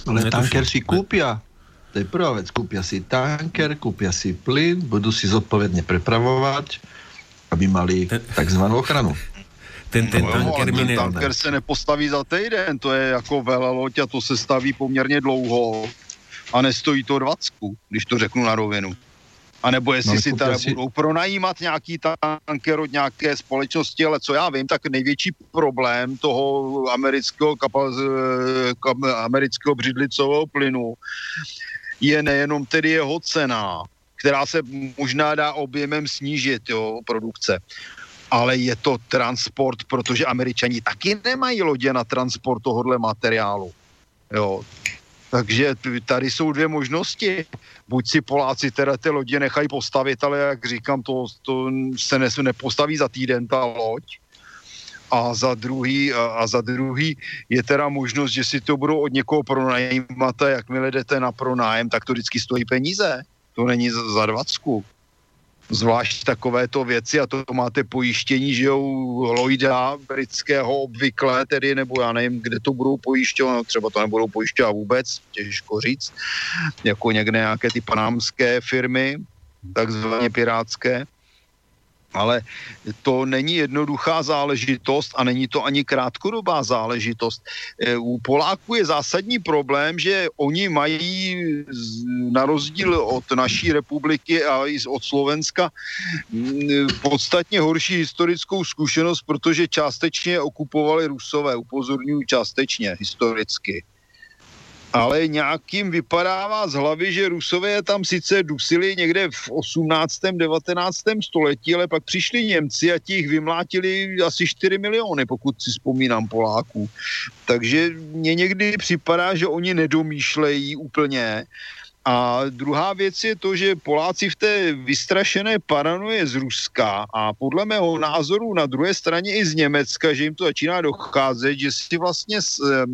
S4: Ale tanker si kúpia. To je prvá vec. Kúpia si tanker, kúpia si plyn, budú si zodpovedne prepravovať aby mali takzvanú ochranu.
S1: Ten, ten
S2: No,
S1: tanker
S2: a
S1: mi
S2: ten tanker se nepostaví za týden, to je jako veloloď a to se staví poměrně dlouho a nestojí to 20, když to řeknu na rovinu. A nebo jestli
S4: No,
S2: si
S4: kupte
S2: teda
S4: si-
S2: budou pronajímat nějaký tanker od nějaké společnosti, ale co já vím, tak největší problém toho amerického, kapa, kam, amerického břidlicového plynu je nejenom tedy jeho cena, která se možná dá objemem snížit, jo, produkce, ale je to transport, protože američani taky nemají lodě na transport tohohle materiálu. Jo. Takže tady jsou dvě možnosti. Buď si Poláci teda ty lodě nechají postavit, ale jak říkám, to, to se ne, nepostaví za týden ta loď. A za druhý, a za druhý je teda možnost, že si to budou od někoho pronajímat a jakmile jdete na pronájem, tak to vždycky stojí peníze. To není za, za dvacku. Zvlášť takovéto věci a to máte pojištění, že jo, Lloyda britského obvykle, tedy, nebo já nevím, kde to budou pojišťovat, třeba to nebudou pojišťovat vůbec, těžko říct, jako někde nějaké ty panámské firmy, takzvaně pirátské, ale to není jednoduchá záležitost a není to ani krátkodobá záležitost. E, U Poláků je zásadní problém, že oni mají na rozdíl od naší republiky a i od Slovenska mm, podstatně horší historickou zkušenost, protože částečně okupovali Rusové, upozorňuji částečně historicky ale nějakým vypadává z hlavy, že Rusové tam sice dusili někde v 18. 19. století, ale pak přišli Němci a ti jich vymlátili asi 4 miliony, pokud si vzpomínám Poláků. Takže mně někdy připadá, že oni nedomýšlejí úplně. A druhá věc je to, že Poláci v té vystrašené paranoje z Ruska a podle mého názoru na druhé straně i z Německa, že jim to začíná docházet, že si vlastně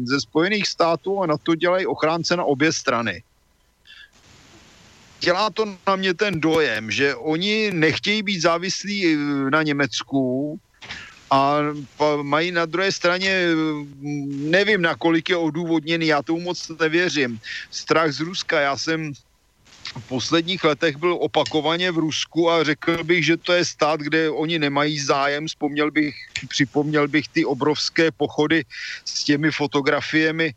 S2: ze Spojených států a na to dělají ochránce na obě strany. Dělá to na mě ten dojem, že oni nechtějí být závislí eh, na Německu, a mají na druhé straně, mm, nevím, nakolik je odůvodněný, já tomu moc nevěřím. Strach z Ruska, já jsem v posledních letech byl opakovaně v Rusku a řekl bych, že to je stát, kde oni nemají zájem. Vzpomněl bych, připomněl bych ty obrovské pochody s těmi fotografiemi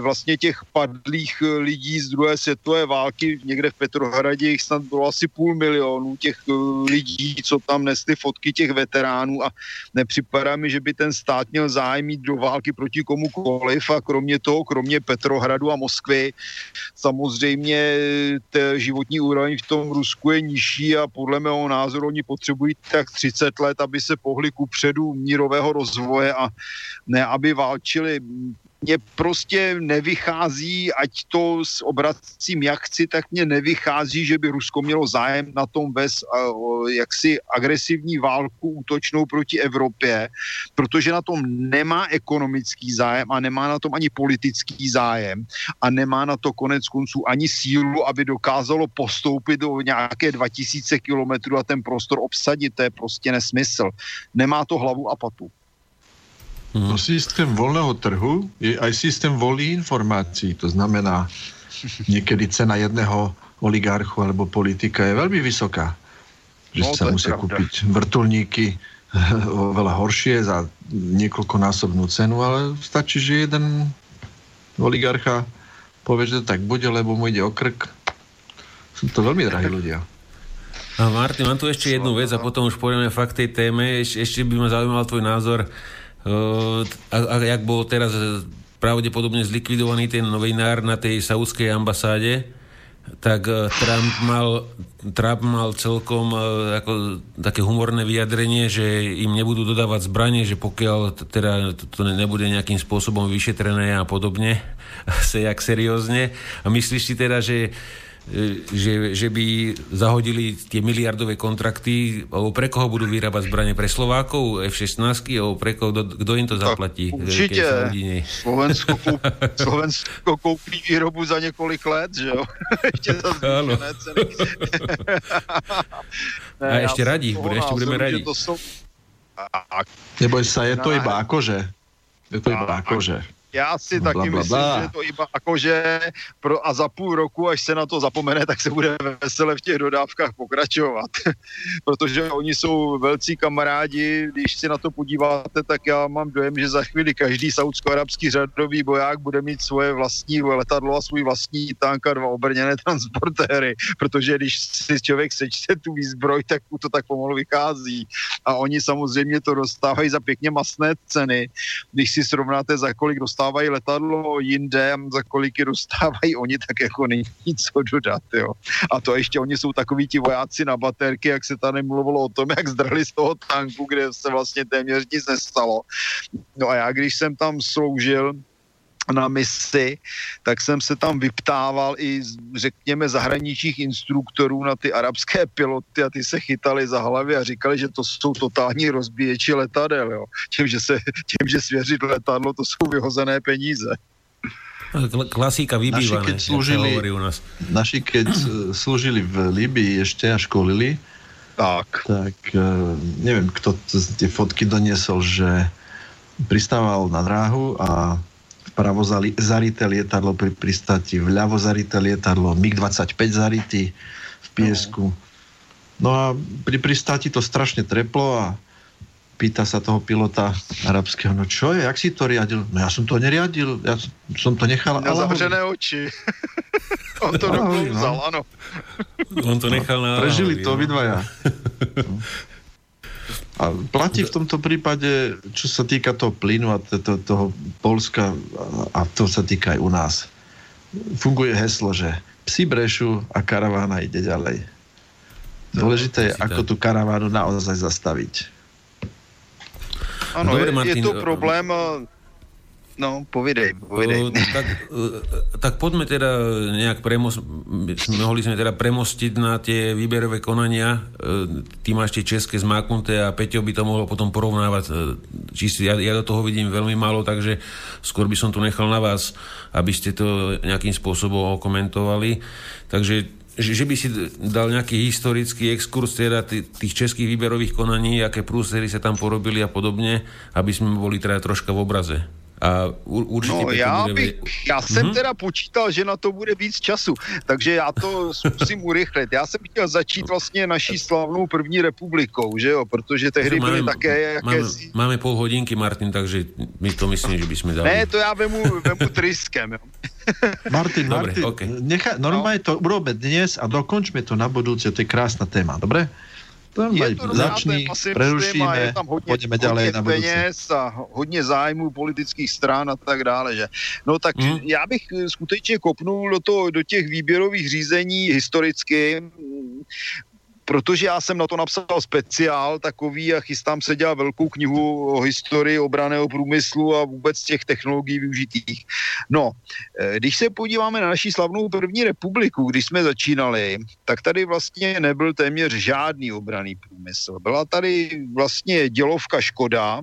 S2: vlastně těch padlých eh, lidí z druhé světové války. Někde v Petrohradě jich snad bylo asi půl milionu těch eh, lidí, co tam nesli fotky těch veteránů a nepřipadá mi, že by ten stát měl zájem jít do války proti komukoliv a kromě toho, kromě Petrohradu a Moskvy, samozřejmě životní úroveň v tom Rusku je nižší a podle mého názoru oni potřebují tak 30 let, aby se pohli ku předu mírového rozvoje a ne, aby válčili. Mně prostě nevychází, ať to s obracím jak chci, tak mně nevychází, že by Rusko mělo zájem na tom a, o, jaksi agresivní válku útočnou proti Evropě, protože na tom nemá ekonomický zájem a nemá na tom ani politický zájem a nemá na to konec konců ani sílu, aby dokázalo postoupit do nějaké 2000 kilometrů a ten prostor obsadit. To je prostě nesmysl. Nemá to hlavu a patu.
S4: No systém voľného trhu je aj systém voľných informácií. To znamená, niekedy cena jedného oligarchu alebo politika je veľmi vysoká. Že
S2: No,
S4: sa musia
S2: pravda.
S4: kúpiť vrtulníky oveľa horšie za niekoľkonásobnú cenu, ale stačí, že jeden oligarcha povie, že to tak bude, lebo mu ide o krk. Sú to veľmi drahí ľudia.
S1: A Martin, mám tu ešte jednu vec a potom už pôjdeme fakt tej téme. Eš, ešte by ma zaujímal tvoj názor, a, a jak bol teraz eh, pravdepodobne zlikvidovaný ten novinár na tej saudskej ambasáde, tak eh, Trump mal, Trump mal celkom eh, ako také humorné vyjadrenie, že im nebudú dodávať zbranie, že pokiaľ teda to, nebude nejakým spôsobom vyšetrené a podobne, se jak seriózne. A myslíš si teda, že že, že by zahodili tie miliardové kontrakty, alebo pre koho budú vyrábať zbranie? Pre Slovákov F-16, alebo pre koho, kto, kto im to zaplatí? Keď sa rodine?
S2: Slovensko, koup, Slovensko koupí výrobu za několik let, že jo? Ještě za zvýšené ceny. Ne,
S1: A ešte
S2: toho
S1: bude, ešte budeme radi.
S2: To jsou... A, a
S4: Neboj sa, je to iba akože. Je to iba
S2: A-
S4: akože.
S2: Já si
S4: Bla,
S2: taky
S4: bla,
S2: myslím,
S4: bla.
S2: že to iba jakože pro, a za půl roku, až se na to zapomene, tak se bude vesele v těch dodávkách pokračovat. Protože oni jsou velcí kamarádi, když si na to podíváte, tak já mám dojem, že za chvíli každý saudsko-arabský řadový boják bude mít svoje vlastní letadlo a svůj vlastní tank a dva obrněné transportéry, protože když si člověk sečte tu výzbroj, tak mu to tak pomalu vychází. A oni samozřejmě to dostávají za pěkně masné ceny. Když si srovnáte, za kolik dostávají letadlo jinde za kolik dostávají oni, tak jako není co dodat. Jo. A to ještě oni jsou takoví ti vojáci na baterky, jak se tady mluvilo o tom, jak zdrali z toho tanku, kde se vlastně téměř nic nestalo. No a já, když jsem tam sloužil, na misi, tak jsem se tam vyptával i, řekněme, zahraničních instruktorů na ty arabské piloty a ty se chytali za hlavy a říkali, že to jsou totální rozbíječi letadel, jo. Tím, že, se, tím, že svěřit letadlo, to jsou vyhozené peníze.
S1: Kl- Klasika vybývané,
S4: keď
S1: jak sa
S4: slúžili-
S1: u nás.
S4: Naši, keď slúžili v Líbii ešte a školili,
S2: Tak.
S4: tak eh, neviem, kto tie fotky doniesol, že pristával na dráhu a vpravo zarité lietadlo pri pristáti, vľavo zarité lietadlo, MiG-25 zarytý v piesku. No a pri pristáti to strašne treplo a pýta sa toho pilota arabského, no čo je, jak si to riadil? No ja som to neriadil, ja som- to nechal
S2: Na zavřené oči. On to
S4: Allahovi, no.
S2: ano.
S1: On to nechal na...
S4: Prežili to
S1: no.
S4: A platí v tomto prípade, čo sa týka toho plynu a to, to, toho Polska, a to sa týka aj u nás. Funguje heslo, že psi brešu a karavána ide ďalej. Dôležité je, ako tú karavánu naozaj zastaviť.
S2: Ano,
S1: Dobre,
S2: je, je to
S1: eh,
S2: problém, eh, no, povidej, povidej.
S1: O, tak, e, tak poďme teda nejak premos, mohli sme teda premostiť na tie výberové konania. E, Ty máš tie české zmáknuté a Peťo by to mohol potom porovnávať. E, Či si, ja, ja do toho vidím veľmi málo, takže skôr by som tu nechal na vás, aby ste to nejakým spôsobom okomentovali. Takže že, by si dal nejaký historický exkurs teda tých českých výberových konaní, aké prúsery sa tam porobili a podobne, aby sme boli teda troška v obraze. A u, určite
S2: No já,
S1: bude
S2: bych, já jsem
S1: Mhm.
S2: teda počítal, že na to bude víc času, takže já to zkusím urychlit. Já jsem chtěl začít vlastně naší slavnou první republikou, že jo, protože tehdy byly také
S1: máme,
S2: jakési...
S1: máme pol hodinky, Martin, takže my to myslím, že by sme dali.
S2: Ne, to já vemu, vemu tryskem, jo.
S4: Martin,
S1: Dobre,
S4: Martin,
S1: okej.
S4: nechaj, normálne to urobme dnes a dokončme to na budúce, to je krásna téma, dobre? To
S2: Je to
S4: začni,
S2: myslím, a
S4: prerušíme,
S2: je tam hodně,
S4: pôjdeme ďalej
S2: hodně
S4: na
S2: peněz a hodně zájmů politických stran a tak dále. Že? No tak hmm. já bych eh, skutečně kopnul do, toho, do těch výběrových řízení historicky, protože já jsem na to napsal speciál takový a chystám se dělat velkou knihu o historii obraného průmyslu a vůbec těch technologií využitých. No, eh, když se podíváme na naši slavnou první republiku, když jsme začínali, tak tady vlastně nebyl téměř žádný obraný průmysl. Byla tady vlastně dělovka Škoda,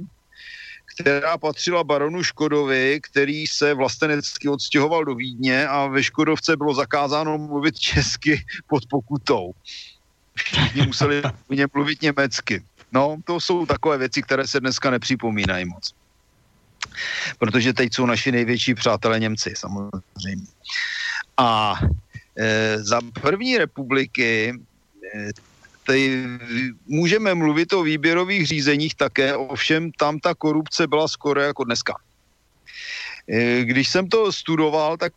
S2: která patřila baronu Škodovi, který se vlastenecky odstěhoval do Vídně a ve Škodovce bylo zakázáno mluvit česky pod pokutou. Všichni museli něm mluvit německy. No, to jsou takové věci, které se dneska nepřipomínají moc. Protože teď jsou naši největší přátelé Němci, samozřejmě. A e, za první republiky e, tady můžeme mluvit o výběrových řízeních také, ovšem tam ta korupce byla skoro jako dneska. E, Když jsem to studoval, tak,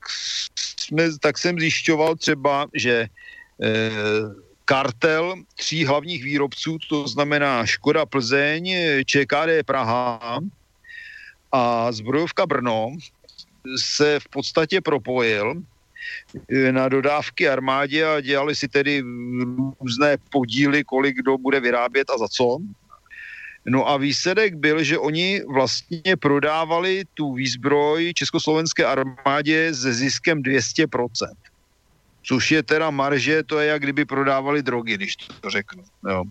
S2: jsme, tak jsem zjišťoval třeba, že e, kartel tří hlavních výrobců, to znamená Škoda Plzeň, ČKD Praha a zbrojovka Brno, se v podstatě propojil e, na dodávky armádě a dělali si tedy různé podíly, kolik kdo bude vyrábět a za co. No a výsledek byl, že oni vlastně prodávali tu výzbroj československé armádě se ziskem 200%. Což je teda marže, to je jak kdyby prodávali drogy, když to řeknu. Jo.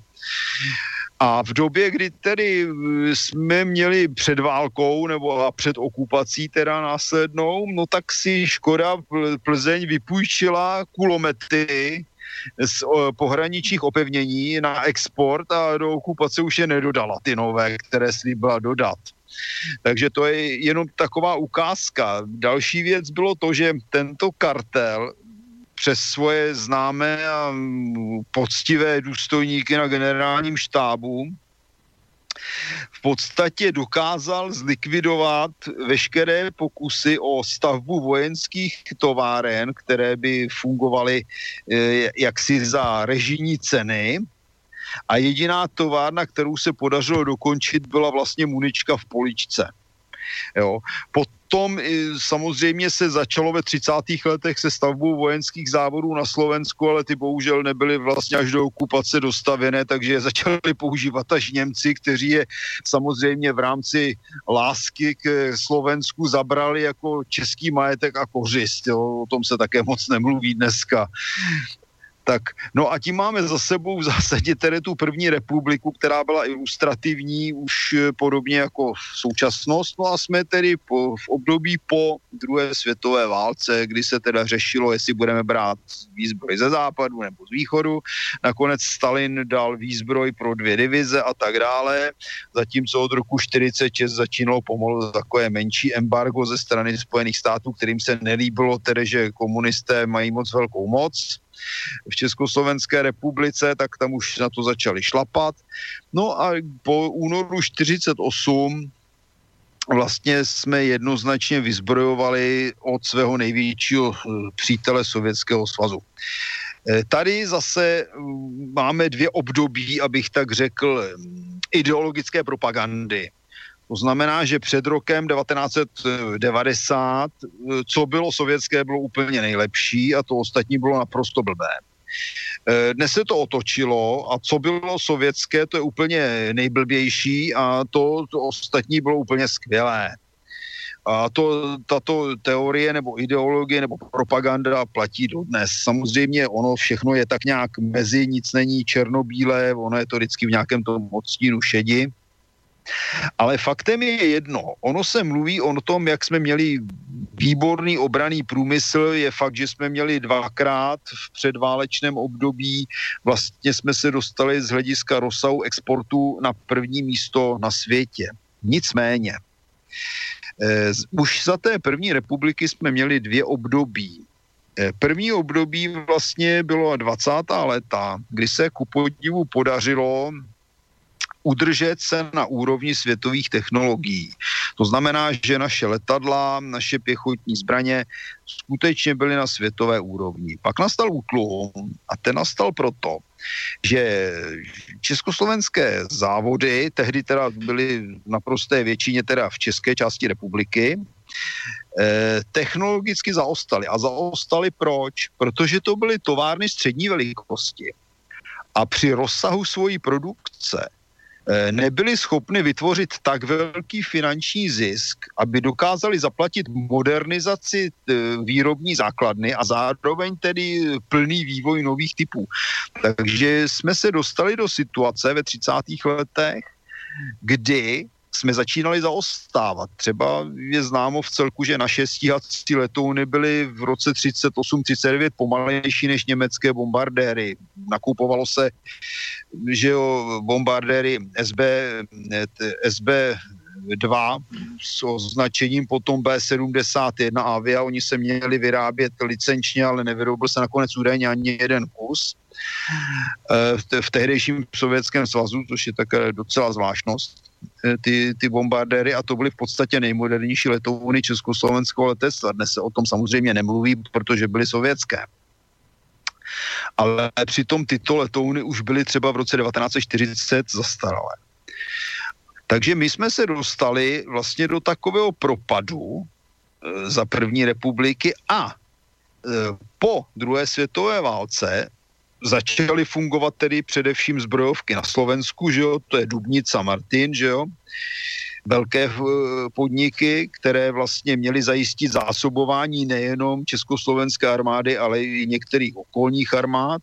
S2: A v době, kdy tedy eh, jsme měli před válkou nebo a před okupací teda následnou, no tak si Škoda Pl- Plzeň vypůjčila kulomety z pohraničních opevnění na export a do okupace už je nedodala ty nové, které slíbila dodat. Takže to je jenom taková ukázka. Další věc bylo to, že tento kartel přes svoje známé a poctivé důstojníky na generálním štábu v podstatě dokázal zlikvidovat veškeré pokusy o stavbu vojenských továren, které by fungovaly eh, jaksi za režijní ceny. A jediná továrna, kterou se podařilo dokončit, byla vlastně munička v poličce. Jo. Potom samozřejmě se začalo ve 30. letech se stavbou vojenských závodů na Slovensku, ale ty bohužel nebyly vlastně až do okupace dostavěné, takže je začali používat až Němci, kteří je samozřejmě v rámci lásky k Slovensku zabrali jako český majetek a kořist. Jo. O tom se také moc nemluví dneska. Tak, no a tím máme za sebou v zásadě tedy tu první republiku, která byla ilustrativní už eh, podobně jako současnost. No a jsme tedy po, v období po druhé světové válce, kdy se teda řešilo, jestli budeme brát výzbroj ze západu nebo z východu. Nakonec Stalin dal výzbroj pro dvě divize a tak dále, zatímco od roku 46 začínalo pomalu takové menší embargo ze strany Spojených států, kterým se nelíbilo tedy, že komunisté mají moc velkou moc v Československé republice, tak tam už na to začali šlapat. No a po únoru 48 vlastně jsme jednoznačně vyzbrojovali od svého největšího eh, přítele Sovětského svazu. Eh, tady zase mm, máme dvě období, abych tak řekl, mm, ideologické propagandy. To znamená, že před rokem 1990, co bylo sovětské, bylo úplně nejlepší a to ostatní bylo naprosto blbé. Eh, dnes se to otočilo a co bylo sovětské, to je úplně nejblbější a to, to ostatní bylo úplně skvělé. A to, tato teorie nebo ideologie nebo propaganda platí dodnes. Samozřejmě ono všechno je tak nějak mezi, nic není černobílé, ono je to vždycky v nějakém tom odstínu šedi. Ale faktem je jedno. Ono se mluví o tom, jak jsme měli výborný obraný průmysl. Je fakt, že jsme měli dvakrát v předválečném období. Vlastně jsme se dostali z hlediska rozsahu exportu na první místo na světě. Nicméně, eh, už za té první republiky jsme měli dvě období. Eh, první období vlastně bylo 20. leta, kdy se ku podivu podařilo udržet se na úrovni světových technologií. To znamená, že naše letadla, naše pěchotní zbraně skutečně byly na světové úrovni. Pak nastal útlum a ten nastal proto, že československé závody, tehdy teda byly naprosté většině teda v české části republiky, eh, technologicky zaostali. A zaostali proč? Protože to byly továrny střední velikosti. A při rozsahu svojí produkce Eh, nebyli schopni vytvořit tak velký finanční zisk, aby dokázali zaplatit modernizaci eh, výrobní základny a zároveň tedy plný vývoj nových typů. Takže jsme se dostali do situace ve 30. letech, kdy jsme začínali zaostávat. Třeba je známo v celku, že naše stíhací letouny byly v roce 38-39 pomalejší než německé bombardéry. Nakupovalo se, že jo, bombardéry SB, SB 2 s označením potom B71 Avia. Oni se měli vyrábět licenčně, ale nevyrobil se nakonec údajně ani jeden kus eh, v tehdejším sovětském svazu, což je také docela zvláštnost. Eh, ty, ty bombardéry a to byly v podstatě nejmodernější letouny československého letectva. Dnes se o tom samozřejmě nemluví, protože byly sovětské. Ale přitom tyto letouny už byly třeba v roce 1940 zastaralé. Takže my jsme se dostali vlastně do takového propadu e, za první republiky a e, po druhé světové válce začaly fungovat tedy především zbrojovky na Slovensku, že jo, to je Dubnica Martin, že jo, velké eh, podniky, které vlastně měly zajistit zásobování nejenom československé armády, ale i některých okolních armád.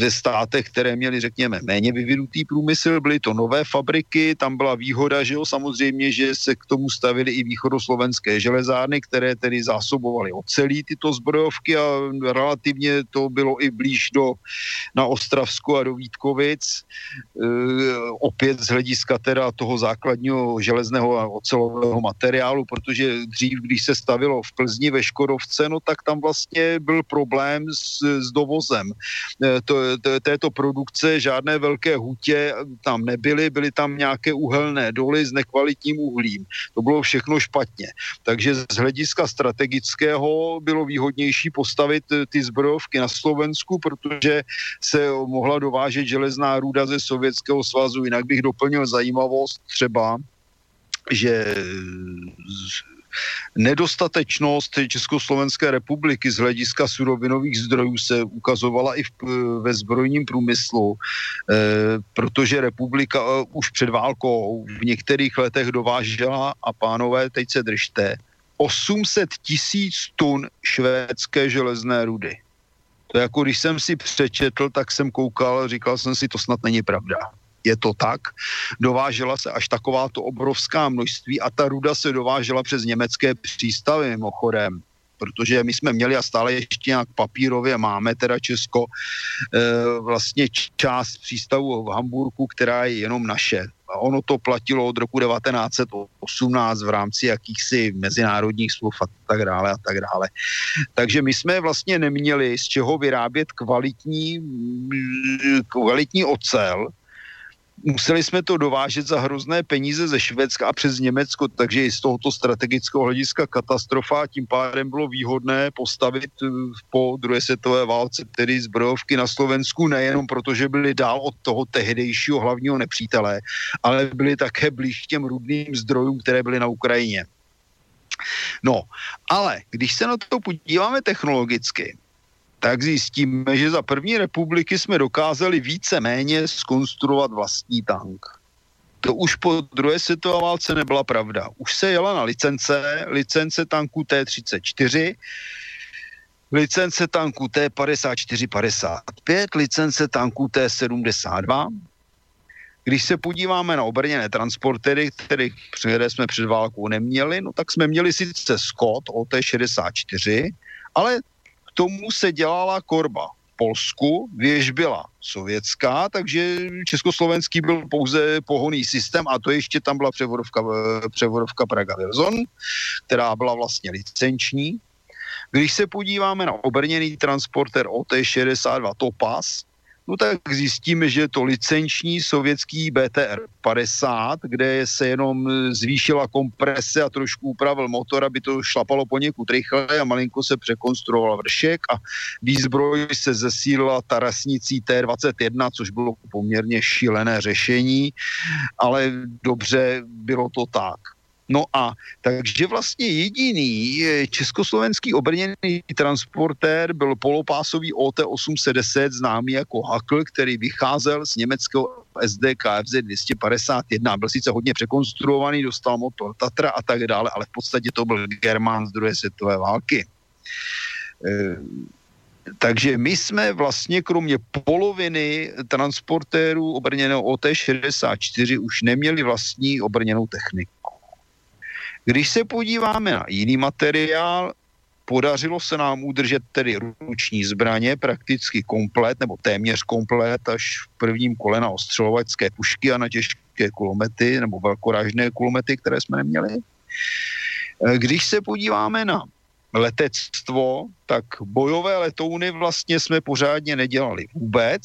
S2: Ve státech, které měly, řekněme, méně vyvinutý průmysl, byly to nové fabriky, tam byla výhoda, že jo, samozřejmě, že se k tomu stavily i východoslovenské železárny, které tedy zásobovaly ocelí tyto zbrojovky a relativně to bylo i blíž do, na Ostravsku a do Vítkovic. E, opět z hlediska teda toho základního železného a ocelového materiálu, protože dřív, když se stavilo v Plzni ve Škodovce, no tak tam vlastně byl problém s, s dovozem e, to, to, této produkce, žádné velké hutě tam nebyly, byly tam nějaké uhelné doly s nekvalitním uhlím. To bylo všechno špatně. Takže z hlediska strategického bylo výhodnější postavit e, ty zbrojovky na Slovensku, protože se mohla dovážet železná růda ze Sovětského svazu. Jinak bych doplnil zajímavost třeba, že Nedostatečnost Československé republiky z hlediska surovinových zdrojů se ukazovala i v, ve zbrojním průmyslu, e, protože republika e, už před válkou v některých letech dovážela, a pánové, teď se držte, 800 tisíc tun švédské železné rudy. To jako když jsem si přečetl, tak jsem koukal, říkal jsem si, to snad není pravda je to tak. Dovážela se až takováto obrovská množství a ta ruda se dovážela přes německé přístavy mimochodem protože my jsme měli a stále ještě nějak papírově máme, teda Česko, e, vlastně část přístavu v Hamburgu, která je jenom naše. A ono to platilo od roku 1918 v rámci jakýchsi mezinárodních smluv a tak dále a tak dále. Takže my jsme vlastně neměli z čeho vyrábět kvalitní, kvalitní ocel, museli jsme to dovážet za hrozné peníze ze Švédska a přes Německo, takže i z tohoto strategického hlediska katastrofa a tím pádem bylo výhodné postavit eh, po druhé světové válce tedy zbrojovky na Slovensku nejenom proto, že byli dál od toho tehdejšího hlavního nepřítele, ale byli také blíž těm rudným zdrojům, které byly na Ukrajině. No, ale když se na to podíváme technologicky, tak zjistíme, že za první republiky jsme dokázali více méně skonstruovat vlastní tank. To už po druhé světové válce nebyla pravda. Už se jela na licence, licence tanku T-34, licence tanku T-54-55, licence tanku T-72. Když se podíváme na obrněné transportery, které, které jsme před válkou neměli, no tak jsme měli sice Scott OT-64, ale tomu se dělala korba. V Polsku věž byla sovětská, takže československý byl pouze pohoný systém a to ještě tam byla převodovka, převodovka Praga Wilson, která byla vlastně licenční. Když se podíváme na obrněný transporter OT-62 Topaz, no tak zjistíme, že je to licenční sovětský BTR-50, kde se jenom zvýšila komprese a trošku upravil motor, aby to šlapalo poněkud rychle a malinko se překonstruoval vršek a výzbroj se zesílila tarasnicí T-21, což bylo poměrně šílené řešení, ale dobře bylo to tak. No a takže vlastně jediný československý obrněný transportér byl polopásový OT-810, známý jako Hakl, který vycházel z německého SDKFZ 251. Byl sice hodně překonstruovaný, dostal motor Tatra a tak dále, ale v podstatě to byl Germán z druhé světové války. E, takže my jsme vlastně kromě poloviny transportérů obrněného OT-64 už neměli vlastní obrněnou techniku. Když se podíváme na jiný materiál, podařilo se nám udržet tedy ruční zbraně prakticky komplet, nebo téměř komplet, až v prvním kole na ostřelovačské pušky a na těžké kulomety, nebo velkorážné kulomety, které jsme neměli. Když se podíváme na letectvo, tak bojové letouny vlastně jsme pořádně nedělali vůbec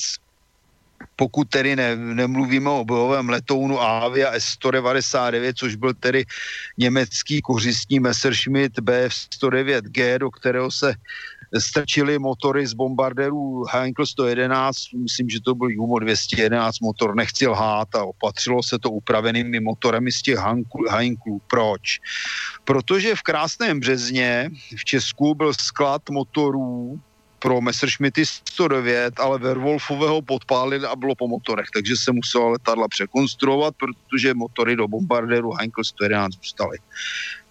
S2: pokud tedy ne, nemluvíme o bojovém letounu Avia S-199, což byl tedy německý kořistní Messerschmitt Bf-109G, do kterého se strčili motory z bombardérů Heinkel 111, myslím, že to byl Jumo 211 motor, nechci lhát a opatřilo se to upravenými motorami z těch Heinkelů. Proč? Protože v krásném březně v Česku byl sklad motorů pro Messerschmitty 109, ale Werwolfového podpálili a bylo po motorech, takže se muselo letadla překonstruovat, protože motory do bombardéru Heinkel 111 zůstaly.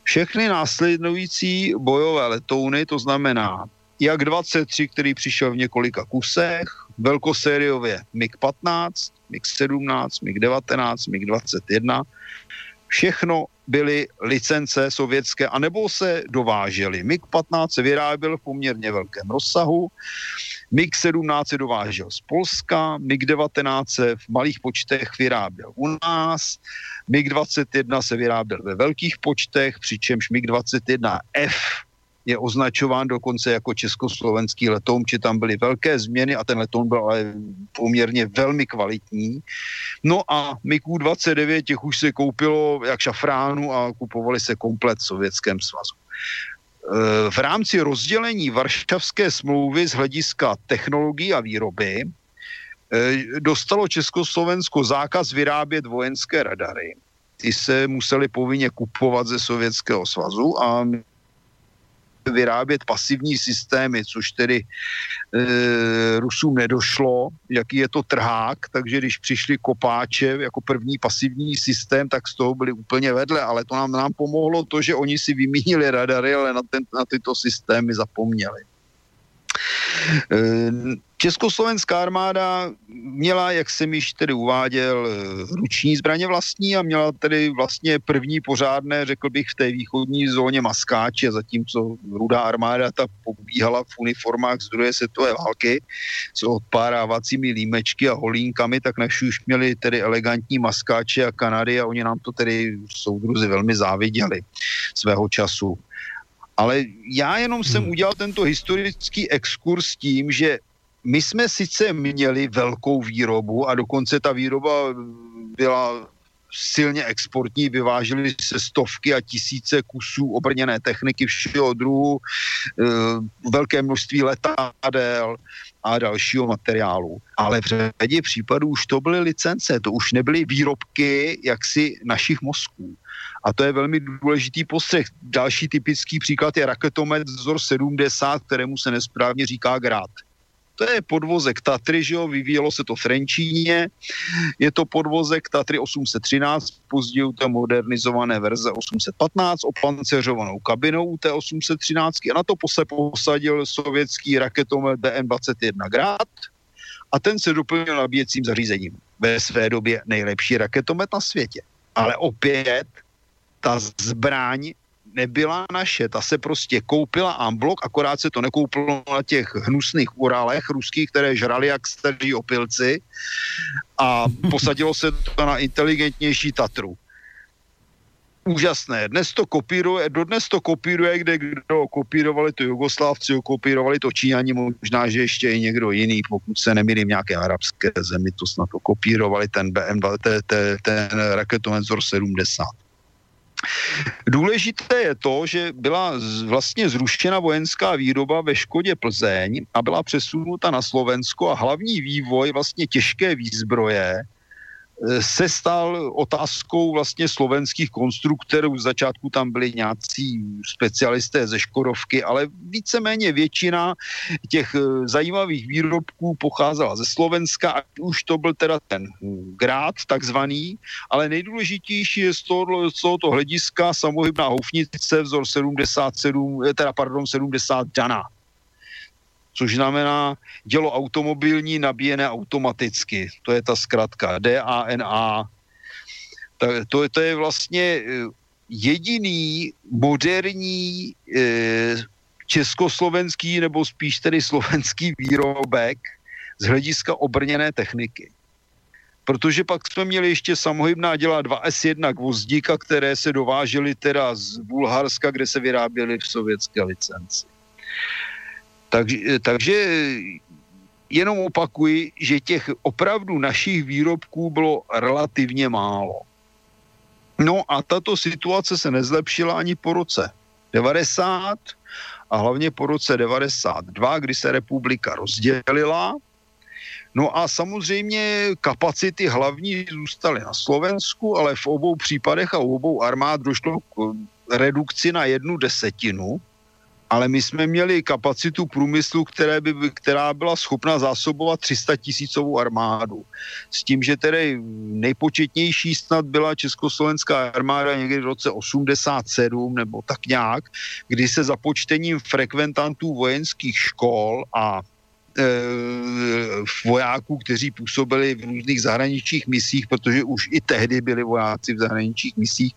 S2: Všechny následující bojové letouny, to znamená jak 23, který přišel v několika kusech, velkosériově MiG-15, MiG-17, MiG-19, MiG-21, všechno byly licence sovětské, anebo se dovážely. MiG-15 se vyráběl v poměrně velkém rozsahu, MiG-17 se dovážel z Polska, MiG-19 se v malých počtech vyráběl u nás, MiG-21 se vyráběl ve velkých počtech, přičemž MiG-21F je označován dokonce jako československý letoun, či tam byly velké změny a ten letoun byl ale poměrně velmi kvalitní. No a MiGu 29 těch už se koupilo jak šafránu a kupovali se komplet v Sovětském svazu. E, v rámci rozdělení Varšavské smlouvy z hlediska technologií a výroby e, dostalo Československo zákaz vyrábět vojenské radary. Ty se museli povinně kupovat ze Sovětského svazu a vyrábět pasivní systémy, což tedy e, Rusům nedošlo, jaký je to trhák, takže když přišli kopáče jako první pasivní systém, tak z toho byli úplně vedle, ale to nám, nám pomohlo to, že oni si vymínili radary, ale na, ten, na tyto systémy zapomněli. E, Československá armáda měla, jak jsem již tedy uváděl, ruční zbraně vlastní a měla tedy vlastně první pořádné, řekl bych, v té východní zóně maskáče, zatímco rudá armáda ta pobíhala v uniformách z druhé světové války s odpárávacími límečky a holínkami, tak naši už měli tedy elegantní maskáče a Kanady a oni nám to tedy soudruzi velmi záviděli svého času. Ale já jenom jsem hmm. udělal tento historický exkurs tím, že my jsme sice měli velkou výrobu a dokonce ta výroba byla silně exportní, vyváželi se stovky a tisíce kusů obrněné techniky všeho druhu, eh, velké množství letadel a dalšího materiálu. Ale v řadě případů už to byly licence, to už nebyly výrobky jaksi našich mozků. A to je velmi důležitý postřeh. Další typický příklad je raketomet vzor 70, kterému se nesprávně říká grát. To je podvozek Tatry, že jo, vyvíjelo se to v Frenčíně, je to podvozek Tatry 813, později té modernizované verze 815, opanceřovanou kabinou té 813 a na to se posadil sovětský raketomet BM-21 Grad a ten se doplnil nabíjecím zařízením. Ve své době nejlepší raketomet na světě. Ale opět ta zbraň nebyla naše, ta se prostě koupila amblok, akorát se to nekoupilo na těch hnusných Uralech ruských, které žrali jak staří opilci a posadilo se to na inteligentnější Tatru. Úžasné. Dnes to kopíruje, dodnes to kopíruje, kde kdo kopírovali to Jugoslávci, kopírovali to Číňani, možná, že ještě i někdo jiný, pokud se nemýlím, nějaké arabské zemi, to snad to kopírovali ten BM, ten, ten, ten raketomenzor 70. Důležité je to, že byla vlastně zrušena vojenská výroba ve Škodě Plzeň a byla přesunuta na Slovensko a hlavní vývoj vlastně těžké výzbroje se stal otázkou vlastně slovenských konstruktorů. Z začátku tam byli nějací specialisté ze Škodovky, ale víceméně většina těch eh, zajímavých výrobků pocházela ze Slovenska, a už to byl teda ten grát takzvaný, ale nejdůležitější je z, toho, tohoto hlediska samohybná houfnice vzor 77, eh, teda pardon, 70 Dana což znamená dělo automobilní nabíjené automaticky. To je ta zkratka DANA. To, to je vlastně eh, jediný moderní eh, československý nebo spíš tedy slovenský výrobek z hlediska obrněné techniky. Protože pak jsme měli ještě samohybná děla 2S1 gvozdíka, které se dovážely teda z Bulharska, kde se vyráběly v sovětské licenci. Takže, takže jenom opakuji, že těch opravdu našich výrobků bylo relativně málo. No a tato situace se nezlepšila ani po roce 90 a hlavně po roce 92, kdy se republika rozdělila. No a samozřejmě kapacity hlavní zůstaly na Slovensku, ale v obou případech a u obou armád došlo k redukci na jednu desetinu ale my jsme měli kapacitu průmyslu, které by, která byla schopna zásobovat 300 tisícovou armádu. S tím, že tedy nejpočetnější snad byla československá armáda někdy v roce 87 nebo tak nějak, kdy se započtením frekventantů vojenských škol a vojáků, kteří působili v různých zahraničních misích, protože už i tehdy byli vojáci v zahraničních misích,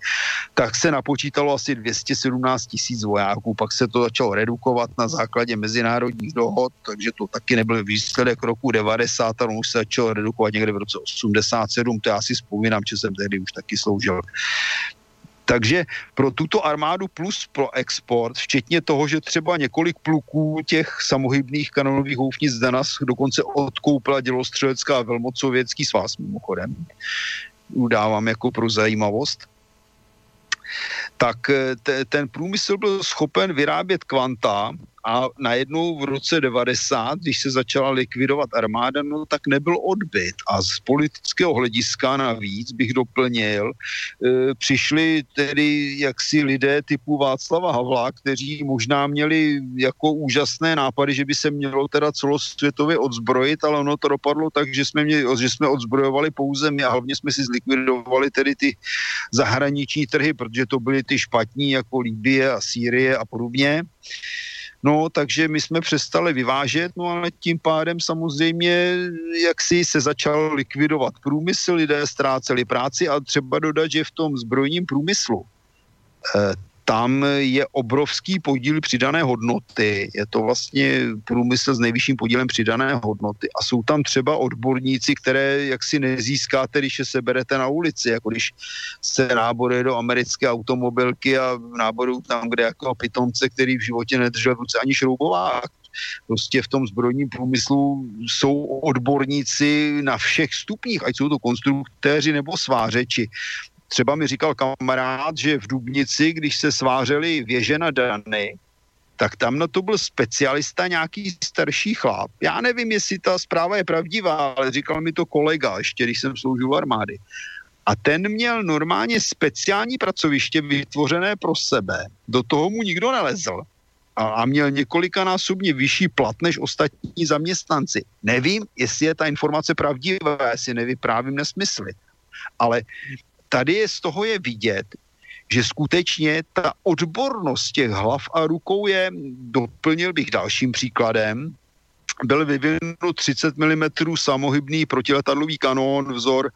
S2: tak se napočítalo asi 217 tisíc vojáků. Pak se to začalo redukovat na základě mezinárodních dohod, takže to taky nebyl výsledek roku 90, ale už se začalo redukovat někde v roce 87, to já si vzpomínám, že jsem tehdy už taky sloužil. Takže pro tuto armádu plus pro export, včetně toho, že třeba několik pluků těch samohybných kanonových houfnic Danas dokonce odkoupila dělostřelecká velmocověcký svaz mimochodem, udávám jako pro zajímavost, tak eh, te, ten průmysl byl schopen vyrábět kvanta a najednou v roce 90, když se začala likvidovat armáda, no tak nebyl odbyt. A z politického hlediska navíc bych doplnil, e, přišli tedy jaksi lidé typu Václava Havla, kteří možná měli jako úžasné nápady, že by se mělo teda celosvětově odzbrojit, ale ono to dopadlo tak, že jsme, měli, že jsme odzbrojovali pouze my a hlavně jsme si zlikvidovali tedy ty zahraniční trhy, protože to byly ty špatní jako Líbie a Sýrie a podobně. No, takže my jsme přestali vyvážet, no ale tím pádem samozřejmě, jak si se začal likvidovat průmysl, lidé ztráceli práci a třeba dodat, že v tom zbrojním průmyslu eh, tam je obrovský podíl přidané hodnoty. Je to vlastně průmysl s nejvyšším podílem přidané hodnoty. A jsou tam třeba odborníci, které jaksi nezískáte, když je seberete na ulici, jako když se náboruje do americké automobilky a náboru tam, kde jako pitomce, který v životě nedržel v ruce ani šroubovák. Prostě v tom zbrojním průmyslu jsou odborníci na všech stupních, ať jsou to konstruktéři nebo svářeči. Třeba mi říkal kamarád, že v Dubnici, když se svářeli věže na Dany, tak tam na to byl specialista nějaký starší chlap. Já nevím, jestli ta zpráva je pravdivá, ale říkal mi to kolega, ještě když jsem sloužil armády. A ten měl normálně speciální pracoviště vytvořené pro sebe. Do toho mu nikdo nelezl. A, a měl několikanásobně vyšší plat než ostatní zaměstnanci. Nevím, jestli je ta informace pravdivá, jestli nevyprávím nesmysly. Ale tady je z toho je vidět, že skutečně ta odbornost těch hlav a rukou je, doplnil bych dalším příkladem, byl vyvinut 30 mm samohybný protiletadlový kanón vzor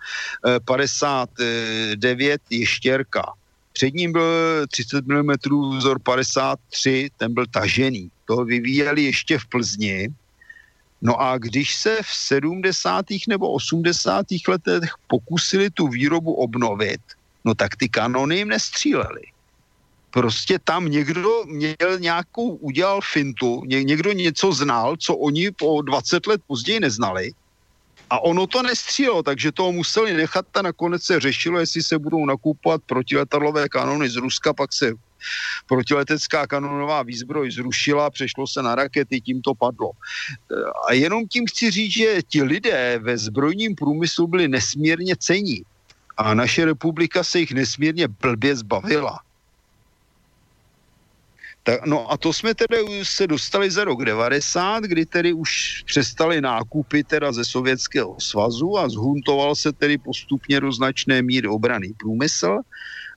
S2: 59 eh, ještěrka. Před ním byl 30 mm vzor 53, ten byl tažený. To vyvíjeli ještě v Plzni No a když se v 70. nebo 80. letech pokusili tu výrobu obnovit, no tak ty kanony jim nestřílely. Prostě tam někdo měl nějakou, udělal fintu, někdo něco znal, co oni po 20 let později neznali a ono to nestřílelo, takže to museli nechat a nakonec se řešilo, jestli se budou nakupovat protiletadlové kanony z Ruska, pak se protiletecká kanonová výzbroj zrušila, přešlo se na rakety, tím to padlo. A jenom tím chci říct, že ti lidé ve zbrojním průmyslu byli nesmírně cení a naše republika se jich nesmírně blbě zbavila. Tak, no a to jsme tedy se dostali za rok 90, kdy tedy už přestali nákupy teda ze Sovětského svazu a zhuntoval se tedy postupně do značné míry obraný průmysl.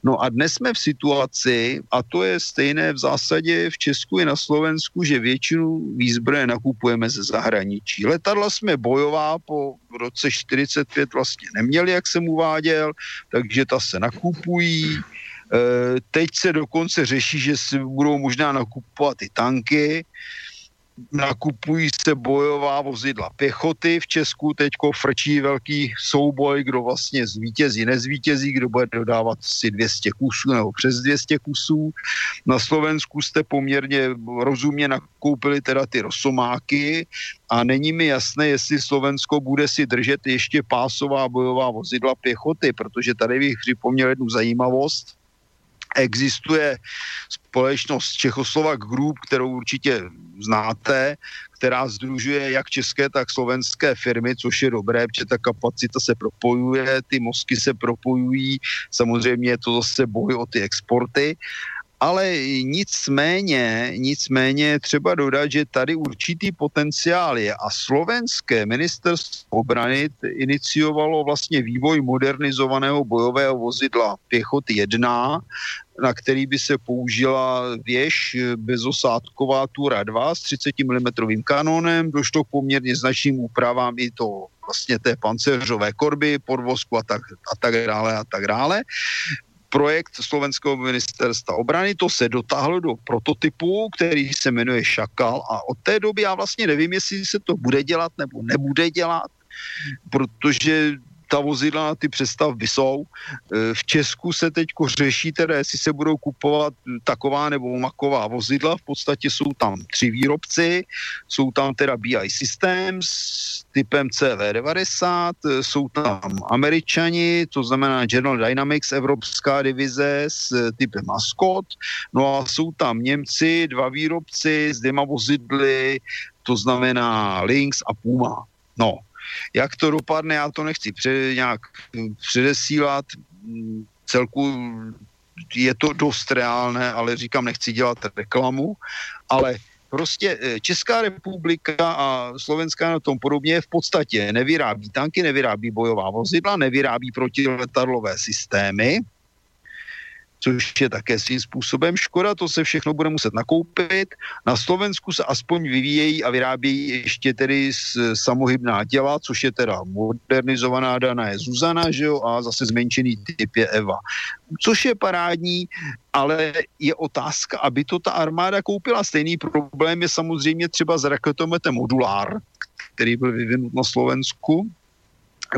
S2: No a dnes jsme v situaci, a to je stejné v zásadě v Česku i na Slovensku, že většinu výzbroje nakupujeme ze zahraničí. Letadla jsme bojová po roce 45 vlastně neměli, jak jsem uváděl, takže ta se nakupují. E, teď se dokonce řeší, že si budou možná nakupovat i tanky nakupují se bojová vozidla pěchoty. V Česku teďko frčí velký souboj, kdo vlastně zvítězí, nezvítězí, kdo bude dodávat si 200 kusů nebo přes 200 kusů. Na Slovensku jste poměrně rozumně nakoupili teda ty rosomáky a není mi jasné, jestli Slovensko bude si držet ještě pásová bojová vozidla pěchoty, protože tady bych připomněl jednu zajímavost existuje společnost Čechoslovak Group, kterou určitě znáte, která združuje jak české, tak slovenské firmy, což je dobré, protože ta kapacita se propojuje, ty mozky se propojují, samozřejmě je to zase boj o ty exporty. Ale nicméně, nicméně třeba dodat, že tady určitý potenciál je a slovenské ministerstvo obrany iniciovalo vlastně vývoj modernizovaného bojového vozidla Pěchot 1, na který by se použila věž bezosádková Tura 2 s 30 mm kanónem. Došlo k poměrně značným úpravám i to vlastně té pancéřové korby, podvozku a tak, a tak dále a tak dále projekt slovenského ministerstva obrany, to se dotáhlo do prototypu, který se jmenuje Šakal a od té doby já vlastně nevím, jestli se to bude dělat nebo nebude dělat, protože ta vozidla na ty přestavby jsou. E, v Česku se teď řeší teda, jestli se budou kupovat taková nebo maková vozidla. V podstatě jsou tam tři výrobci, jsou tam teda BI Systems typem CV90, e, jsou tam američani, to znamená General Dynamics, evropská divize s e, typem Mascot, no a jsou tam Němci, dva výrobci s dvěma vozidly, to znamená Lynx a Puma. No, jak to dopadne, já to nechci pře, nějak předesílat. Celku je to dost reálné, ale říkám, nechci dělat reklamu, ale prostě eh, Česká republika a Slovenská na tom podobně v podstatě nevyrábí tanky, nevyrábí bojová vozidla, nevyrábí protiletadlové systémy, což je také svým způsobem škoda, to se všechno bude muset nakoupit. Na Slovensku se aspoň vyvíjejí a vyrábějí ještě tedy samohybná těla, což je teda modernizovaná dana je Zuzana, že jo, a zase zmenšený typ je Eva. Což je parádní, ale je otázka, aby to ta armáda koupila. Stejný problém je samozřejmě třeba s raketometem Modulár, který byl vyvinut na Slovensku,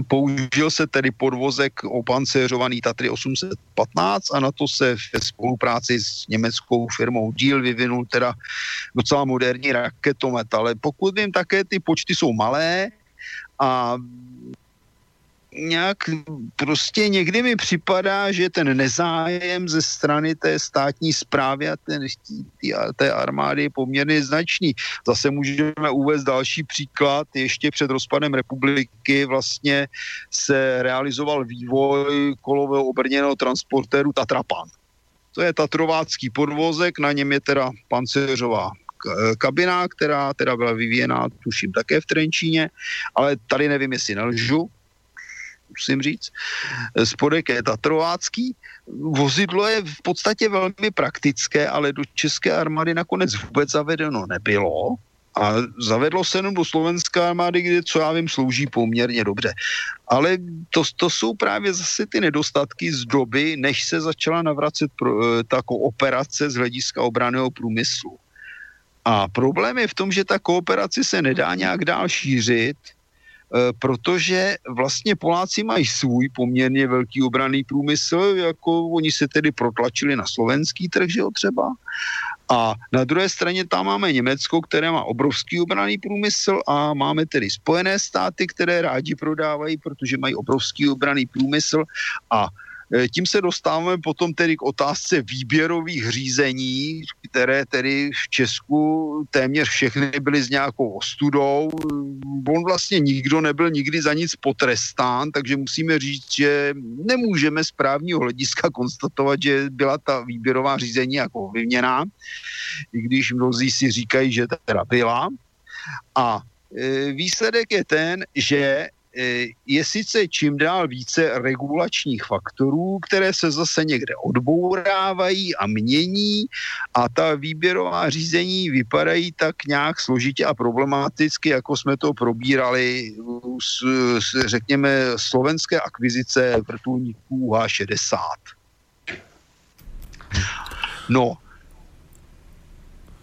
S2: Použil se tedy podvozek opancéřovaný Tatry 815 a na to se ve spolupráci s německou firmou Deal vyvinul teda docela moderní raketomet. Ale pokud vím, také ty počty jsou malé a nějak prostě někdy mi připadá, že ten nezájem ze strany té státní zprávy a ten, tý, té armády je poměrně značný. Zase můžeme uvést další příklad. Ještě před rozpadem republiky vlastně se realizoval vývoj kolového obrněného transportéru Tatrapan. To je tatrovácký podvozek, na něm je teda pancéřová kabina, která teda byla vyvíjená, tuším, také v Trenčíně, ale tady nevím, jestli nelžu, musím říct. Spodek je tatrovácký. Vozidlo je v podstatě velmi praktické, ale do české armády nakonec vůbec zavedeno nebylo. A zavedlo se jenom do slovenské armády, kde, co já vím, slouží poměrně dobře. Ale to, to jsou právě zase ty nedostatky z doby, než se začala navracet pro, eh, ta kooperace z hlediska obraného průmyslu. A problém je v tom, že ta kooperace se nedá nějak dál šířit, protože vlastně Poláci mají svůj poměrně velký obraný průmysl, jako oni se tedy protlačili na slovenský trh, že jo třeba. A na druhé straně tam máme Německo, které má obrovský obraný průmysl a máme tedy Spojené státy, které rádi prodávají, protože mají obrovský obraný průmysl a tím se dostáváme potom tedy k otázce výběrových řízení, které tedy v Česku téměř všechny byly s nějakou ostudou. On vlastně nikdo nebyl nikdy za nic potrestán, takže musíme říct, že nemůžeme z právního hlediska konstatovat, že byla ta výběrová řízení jako vyměná, i když mnozí si říkají, že teda byla. A eh, výsledek je ten, že je sice čím dál více regulačních faktorů, které se zase někde odbourávají a mění a ta výběrová řízení vypadají tak nějak složitě a problematicky, jako jsme to probírali s, s řekněme, slovenské akvizice vrtulníků H60. No,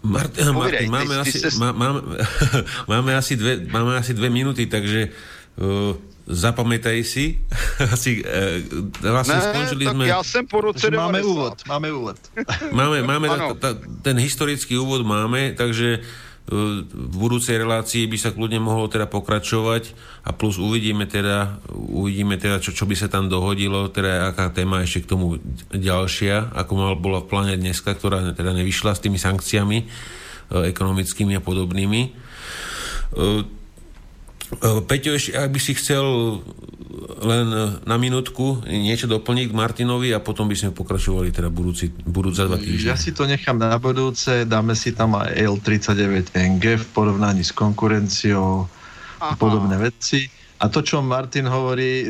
S1: Martin, Martin, máme, asi, má, máme, máme, asi dve, máme asi dve minúty, takže zapamätaj si. Asi, uh,
S2: vlastne ne, skončili tak sme... ja som po roce
S4: Máme úvod, máme úvod.
S1: máme, máme ta, ta, ten historický úvod máme, takže uh, v budúcej relácii by sa kľudne mohlo teda pokračovať a plus uvidíme teda, uvidíme teda čo, čo by sa tam dohodilo, teda aká téma ešte k tomu ďalšia, ako mal, bola v pláne dneska, ktorá teda nevyšla s tými sankciami ekonomickými a podobnými. Uh, E, Peťo, ešte, ak by si chcel len e, na minútku niečo doplniť k Martinovi a potom by sme pokračovali teda budúci, budúci za dva týždne.
S4: Ja si to nechám na budúce, dáme si tam aj L39NG v porovnaní s konkurenciou a podobné veci. A to, čo Martin hovorí,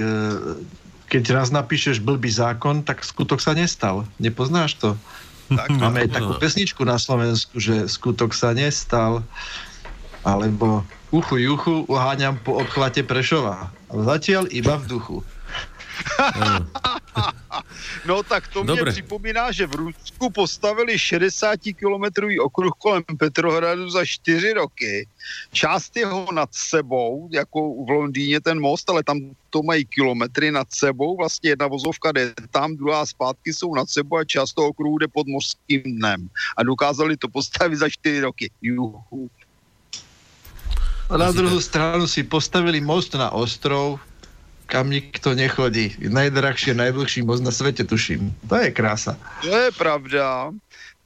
S4: keď raz napíšeš blbý zákon, tak skutok sa nestal. Nepoznáš to? Tak, Máme aj takú pesničku na Slovensku, že skutok sa nestal, alebo uchu juchu uháňam po obchvate Prešova. Zatiaľ iba v duchu.
S2: No tak to mě připomíná, že v Rusku postavili 60 kilometrový okruh kolem Petrohradu za 4 roky. Část jeho nad sebou, jako v Londýně ten most, ale tam to mají kilometry nad sebou. Vlastně jedna vozovka jde tam, druhá zpátky jsou nad sebou a část toho okruhu jde pod mořským dnem. A dokázali to postavit za 4 roky. Juhu.
S4: A na druhú stranu si postavili most na ostrov, kam nikto nechodí. Najdrahšie, najdlhší most na svete, tuším. To je krása.
S2: To je pravda.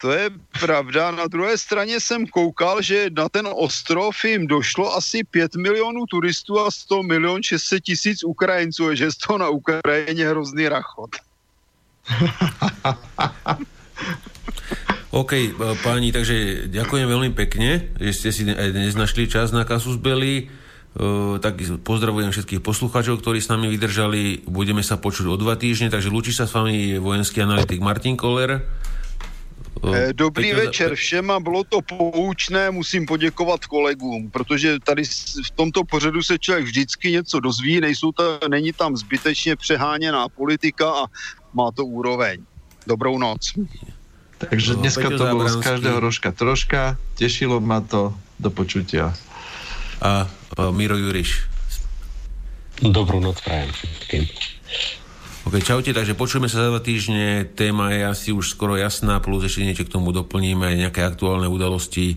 S2: To je pravda. Na druhé straně jsem koukal, že na ten ostrov jim došlo asi 5 milionů turistů a 100 milion 600 tisíc Ukrajinců, že z toho na Ukrajině hrozný rachot.
S1: OK, e, páni, takže ďakujem veľmi pekne, že ste si dnes našli čas na Kasus Belli. Uh, tak pozdravujem všetkých poslucháčov, ktorí s nami vydržali. Budeme sa počuť o dva týždne, takže lúči sa s vami vojenský analytik Martin Koller.
S2: Uh, Dobrý Pekne večer všem a bylo to poučné, musím poděkovat kolegům, protože tady v tomto pořadu se člověk vždycky něco dozví, nejsou to, není tam zbytečně přeháněná politika a má to úroveň. Dobrou noc.
S4: Takže dneska to bolo z každého rožka troška, tešilo ma to, do počutia.
S1: A, a Miro Juriš.
S3: Dobrú noc prajem všetkým.
S1: Ok, čaute, takže počujeme sa za dva týždne, téma je asi už skoro jasná, plus ešte niečo k tomu doplníme, nejaké aktuálne udalosti, e,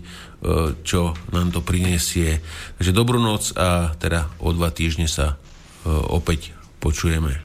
S1: čo nám to prinesie. Takže dobrú noc a teda o dva týždne sa e, opäť počujeme.